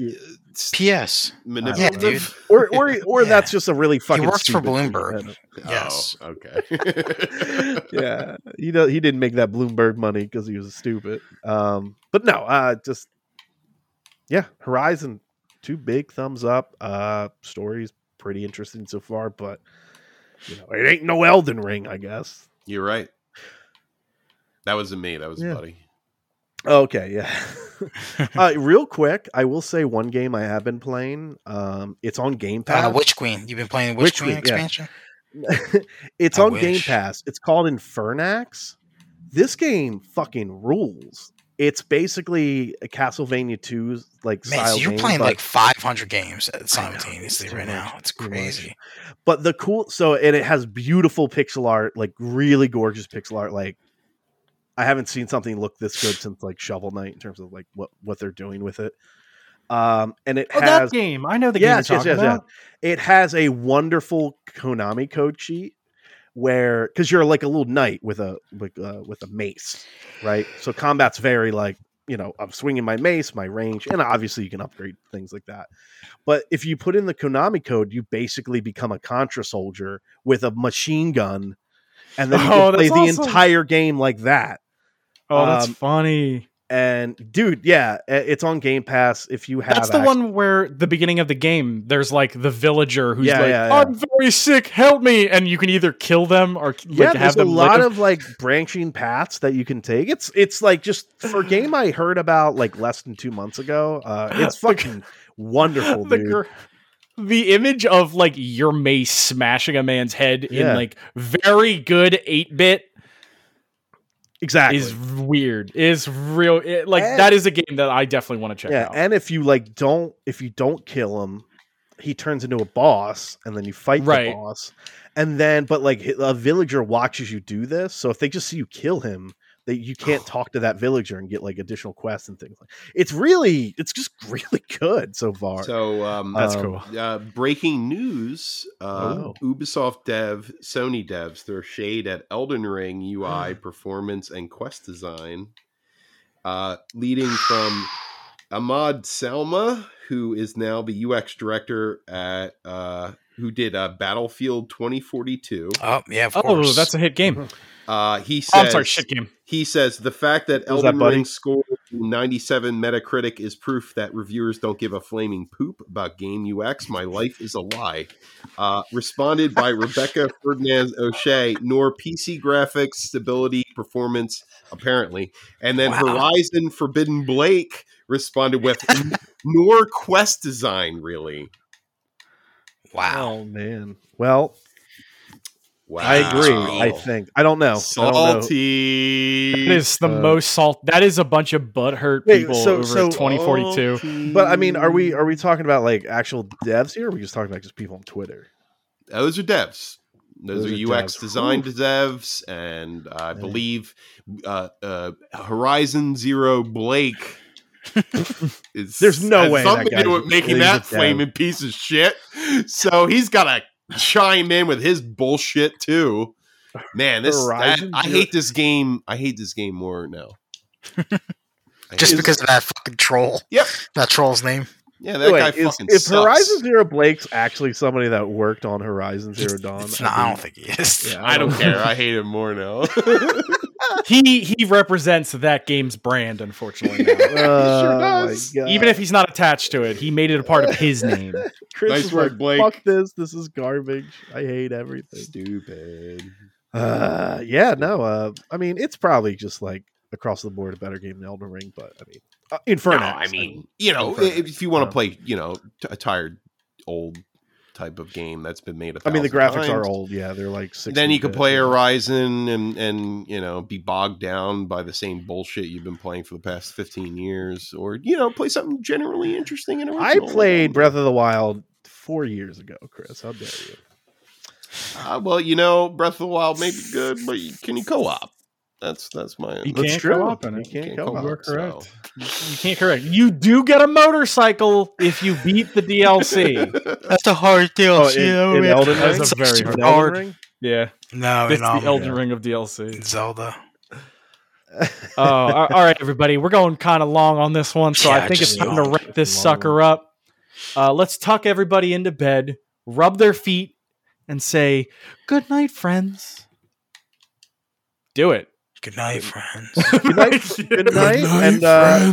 uh, s- P.S. Yeah, manipulative? or or or Yeah. that's just a really fucking. He works for stupid thing. Bloomberg. Yes. Oh, okay. yeah, he do, he didn't make that Bloomberg money because he was stupid. Um, but no, uh, just yeah, Horizon, two big thumbs up. Uh, story's pretty interesting so far, but you know, it ain't no Elden Ring, I guess. You're right. That wasn't me. That was Yeah. Buddy. Okay, yeah. uh, real quick, I will say one game I have been playing. Um, it's on Game Uh, Pass. Witch Queen. You've been playing Witch, Witch Queen, Queen, yeah. it's I on Game. Pass. It's called Infernax. This game fucking rules. It's basically a Castlevania 2 like Man, style so you're game, playing like 500 games simultaneously right much, now. It's much. crazy. but the cool so and it has beautiful pixel art, like really gorgeous pixel art. Like I haven't seen something look this good since like Shovel Knight in terms of like what what they're doing with it. Um, and it Oh, has that game. I know the yes, game yes, yes, yes. It has a wonderful Konami code sheet where because you're like a little knight with a like uh, with a mace, right? So combat's very like you know I'm swinging my mace, my range, and obviously you can upgrade things like that. But if you put in the Konami code, you basically become a Contra soldier with a machine gun, and then you Oh, play the awesome. entire game like that. Oh, that's Um, funny. And dude, yeah, it's on Game Pass. If you have, That's the one where the beginning of the game, there's like the villager who's Yeah, like, yeah, yeah. "I'm very sick, help me!" And you can either kill them or like yeah, have there's a lot live. of like branching paths that you can take. It's it's like just for a game I heard about like less than two months ago. Uh, it's fucking wonderful, the, dude. the image of like your mace smashing a man's head Yeah. in like very good eight bit exactly. is weird. Is real. It, like And- that is a game that I definitely want to check yeah, out. and if you like don't if you don't kill him, he turns into a boss, and then you fight the boss, and then but like a villager watches you do this, so if they just see you kill him. That you can't talk to that villager and get like additional quests and things. like It's really, it's just really good so far. So um, That's Um, cool. Uh, breaking news: uh, Oh. Ubisoft dev, Sony devs throw shade at Elden Ring UI performance and quest design, uh, leading from Ahmed Salama, who is now the UX director at uh, who did uh, Battlefield 2042. Oh, yeah, of Oh, course. that's a hit game. Uh, he says, Oh, I'm sorry, shit game. He says the fact that What was that, Elden? Ring scored 97 Metacritic is proof that reviewers don't give a flaming poop about game UX. My life is a lie. Uh, responded by Rebecca Ferdinand O'Shea, nor PC graphics, stability, performance, apparently. And then Wow. Horizon Forbidden Blake responded with, nor quest design, really. Wow. Oh man. Well, Wow. I agree. I think I don't know. I don't know. Salty. That is the Uh, most salt. That is a bunch of butthurt Wait, people so- over so- 2042. Salty. But I mean, are we are we talking about like actual devs here? Or are we just talking about just people on Twitter? Those are devs. Those, Those are are UX devs. design Whew. devs, and I Man. believe uh, uh, Horizon Zero Blake. Is, There's no has way that something to do with making that a dev. flaming piece of shit. So he's got to chime in with his bullshit too. Man, this that, I hate this game. I hate this game more now. Just hate- because of that fucking troll. Yep. That troll's name. yeah, that Wait, guy is, fucking if sucks. Horizon Zero Blake's actually somebody that worked on Horizon Zero Dawn, it's I'd not, be- I don't think he is. Yeah, I don't care. I hate him more now. He he represents that game's brand, unfortunately. Now. Oh, sure my does. God. Even if he's not attached to it, he made it a part of his name. Chris Nice is work, like, Blake. fuck this, this is garbage. I hate everything. Stupid. Uh, yeah, no. Uh, I mean, it's probably just like across the board a better game than Elden Ring, but I mean, uh, Inferno. No, I mean, you know, Inferno. if you want Yeah. to play, you know, t- a tired old type of game that's been made a I mean, the graphics are old. Yeah, they're like. 60 Then you could play. Horizon and and you know be bogged down by the same bullshit you've been playing for the past fifteen years, or you know play something generally interesting and I played Breath of the Wild four years ago, Chris. How dare you? Uh, well, you know, Breath of the Wild may be good, but can you co-op? That's that's my. You That's can't true. co-op in You can't Can't co-op. co-op. You are so- correct. You can't correct. You do get a motorcycle if you beat the DLC. That's a hard deal. Oh, in, in Elden Ring. That's a very hard- Elden hard. Ring? Yeah, No, it's in, the Elden yeah. Ring of DLC. Zelda. Oh, all all right, everybody. We're going kind of long on this one, so I think it's time to wrap this Long sucker up. Uh, let's tuck everybody into bed, rub their feet, and say good night, friends. Do it. Good night, friends. Good night. Good night. good and uh,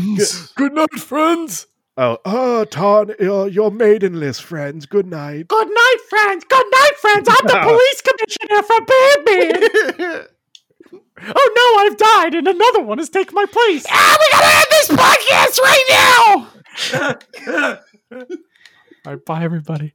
Good night, friends. oh, oh, Ton, your, your maidenless friends. Good night. Good night, friends. Good night, friends. I'm the police commissioner from Batman. oh no, I've died, and another one has taken my place. Ah, we gotta end this podcast right now. All right, bye, everybody.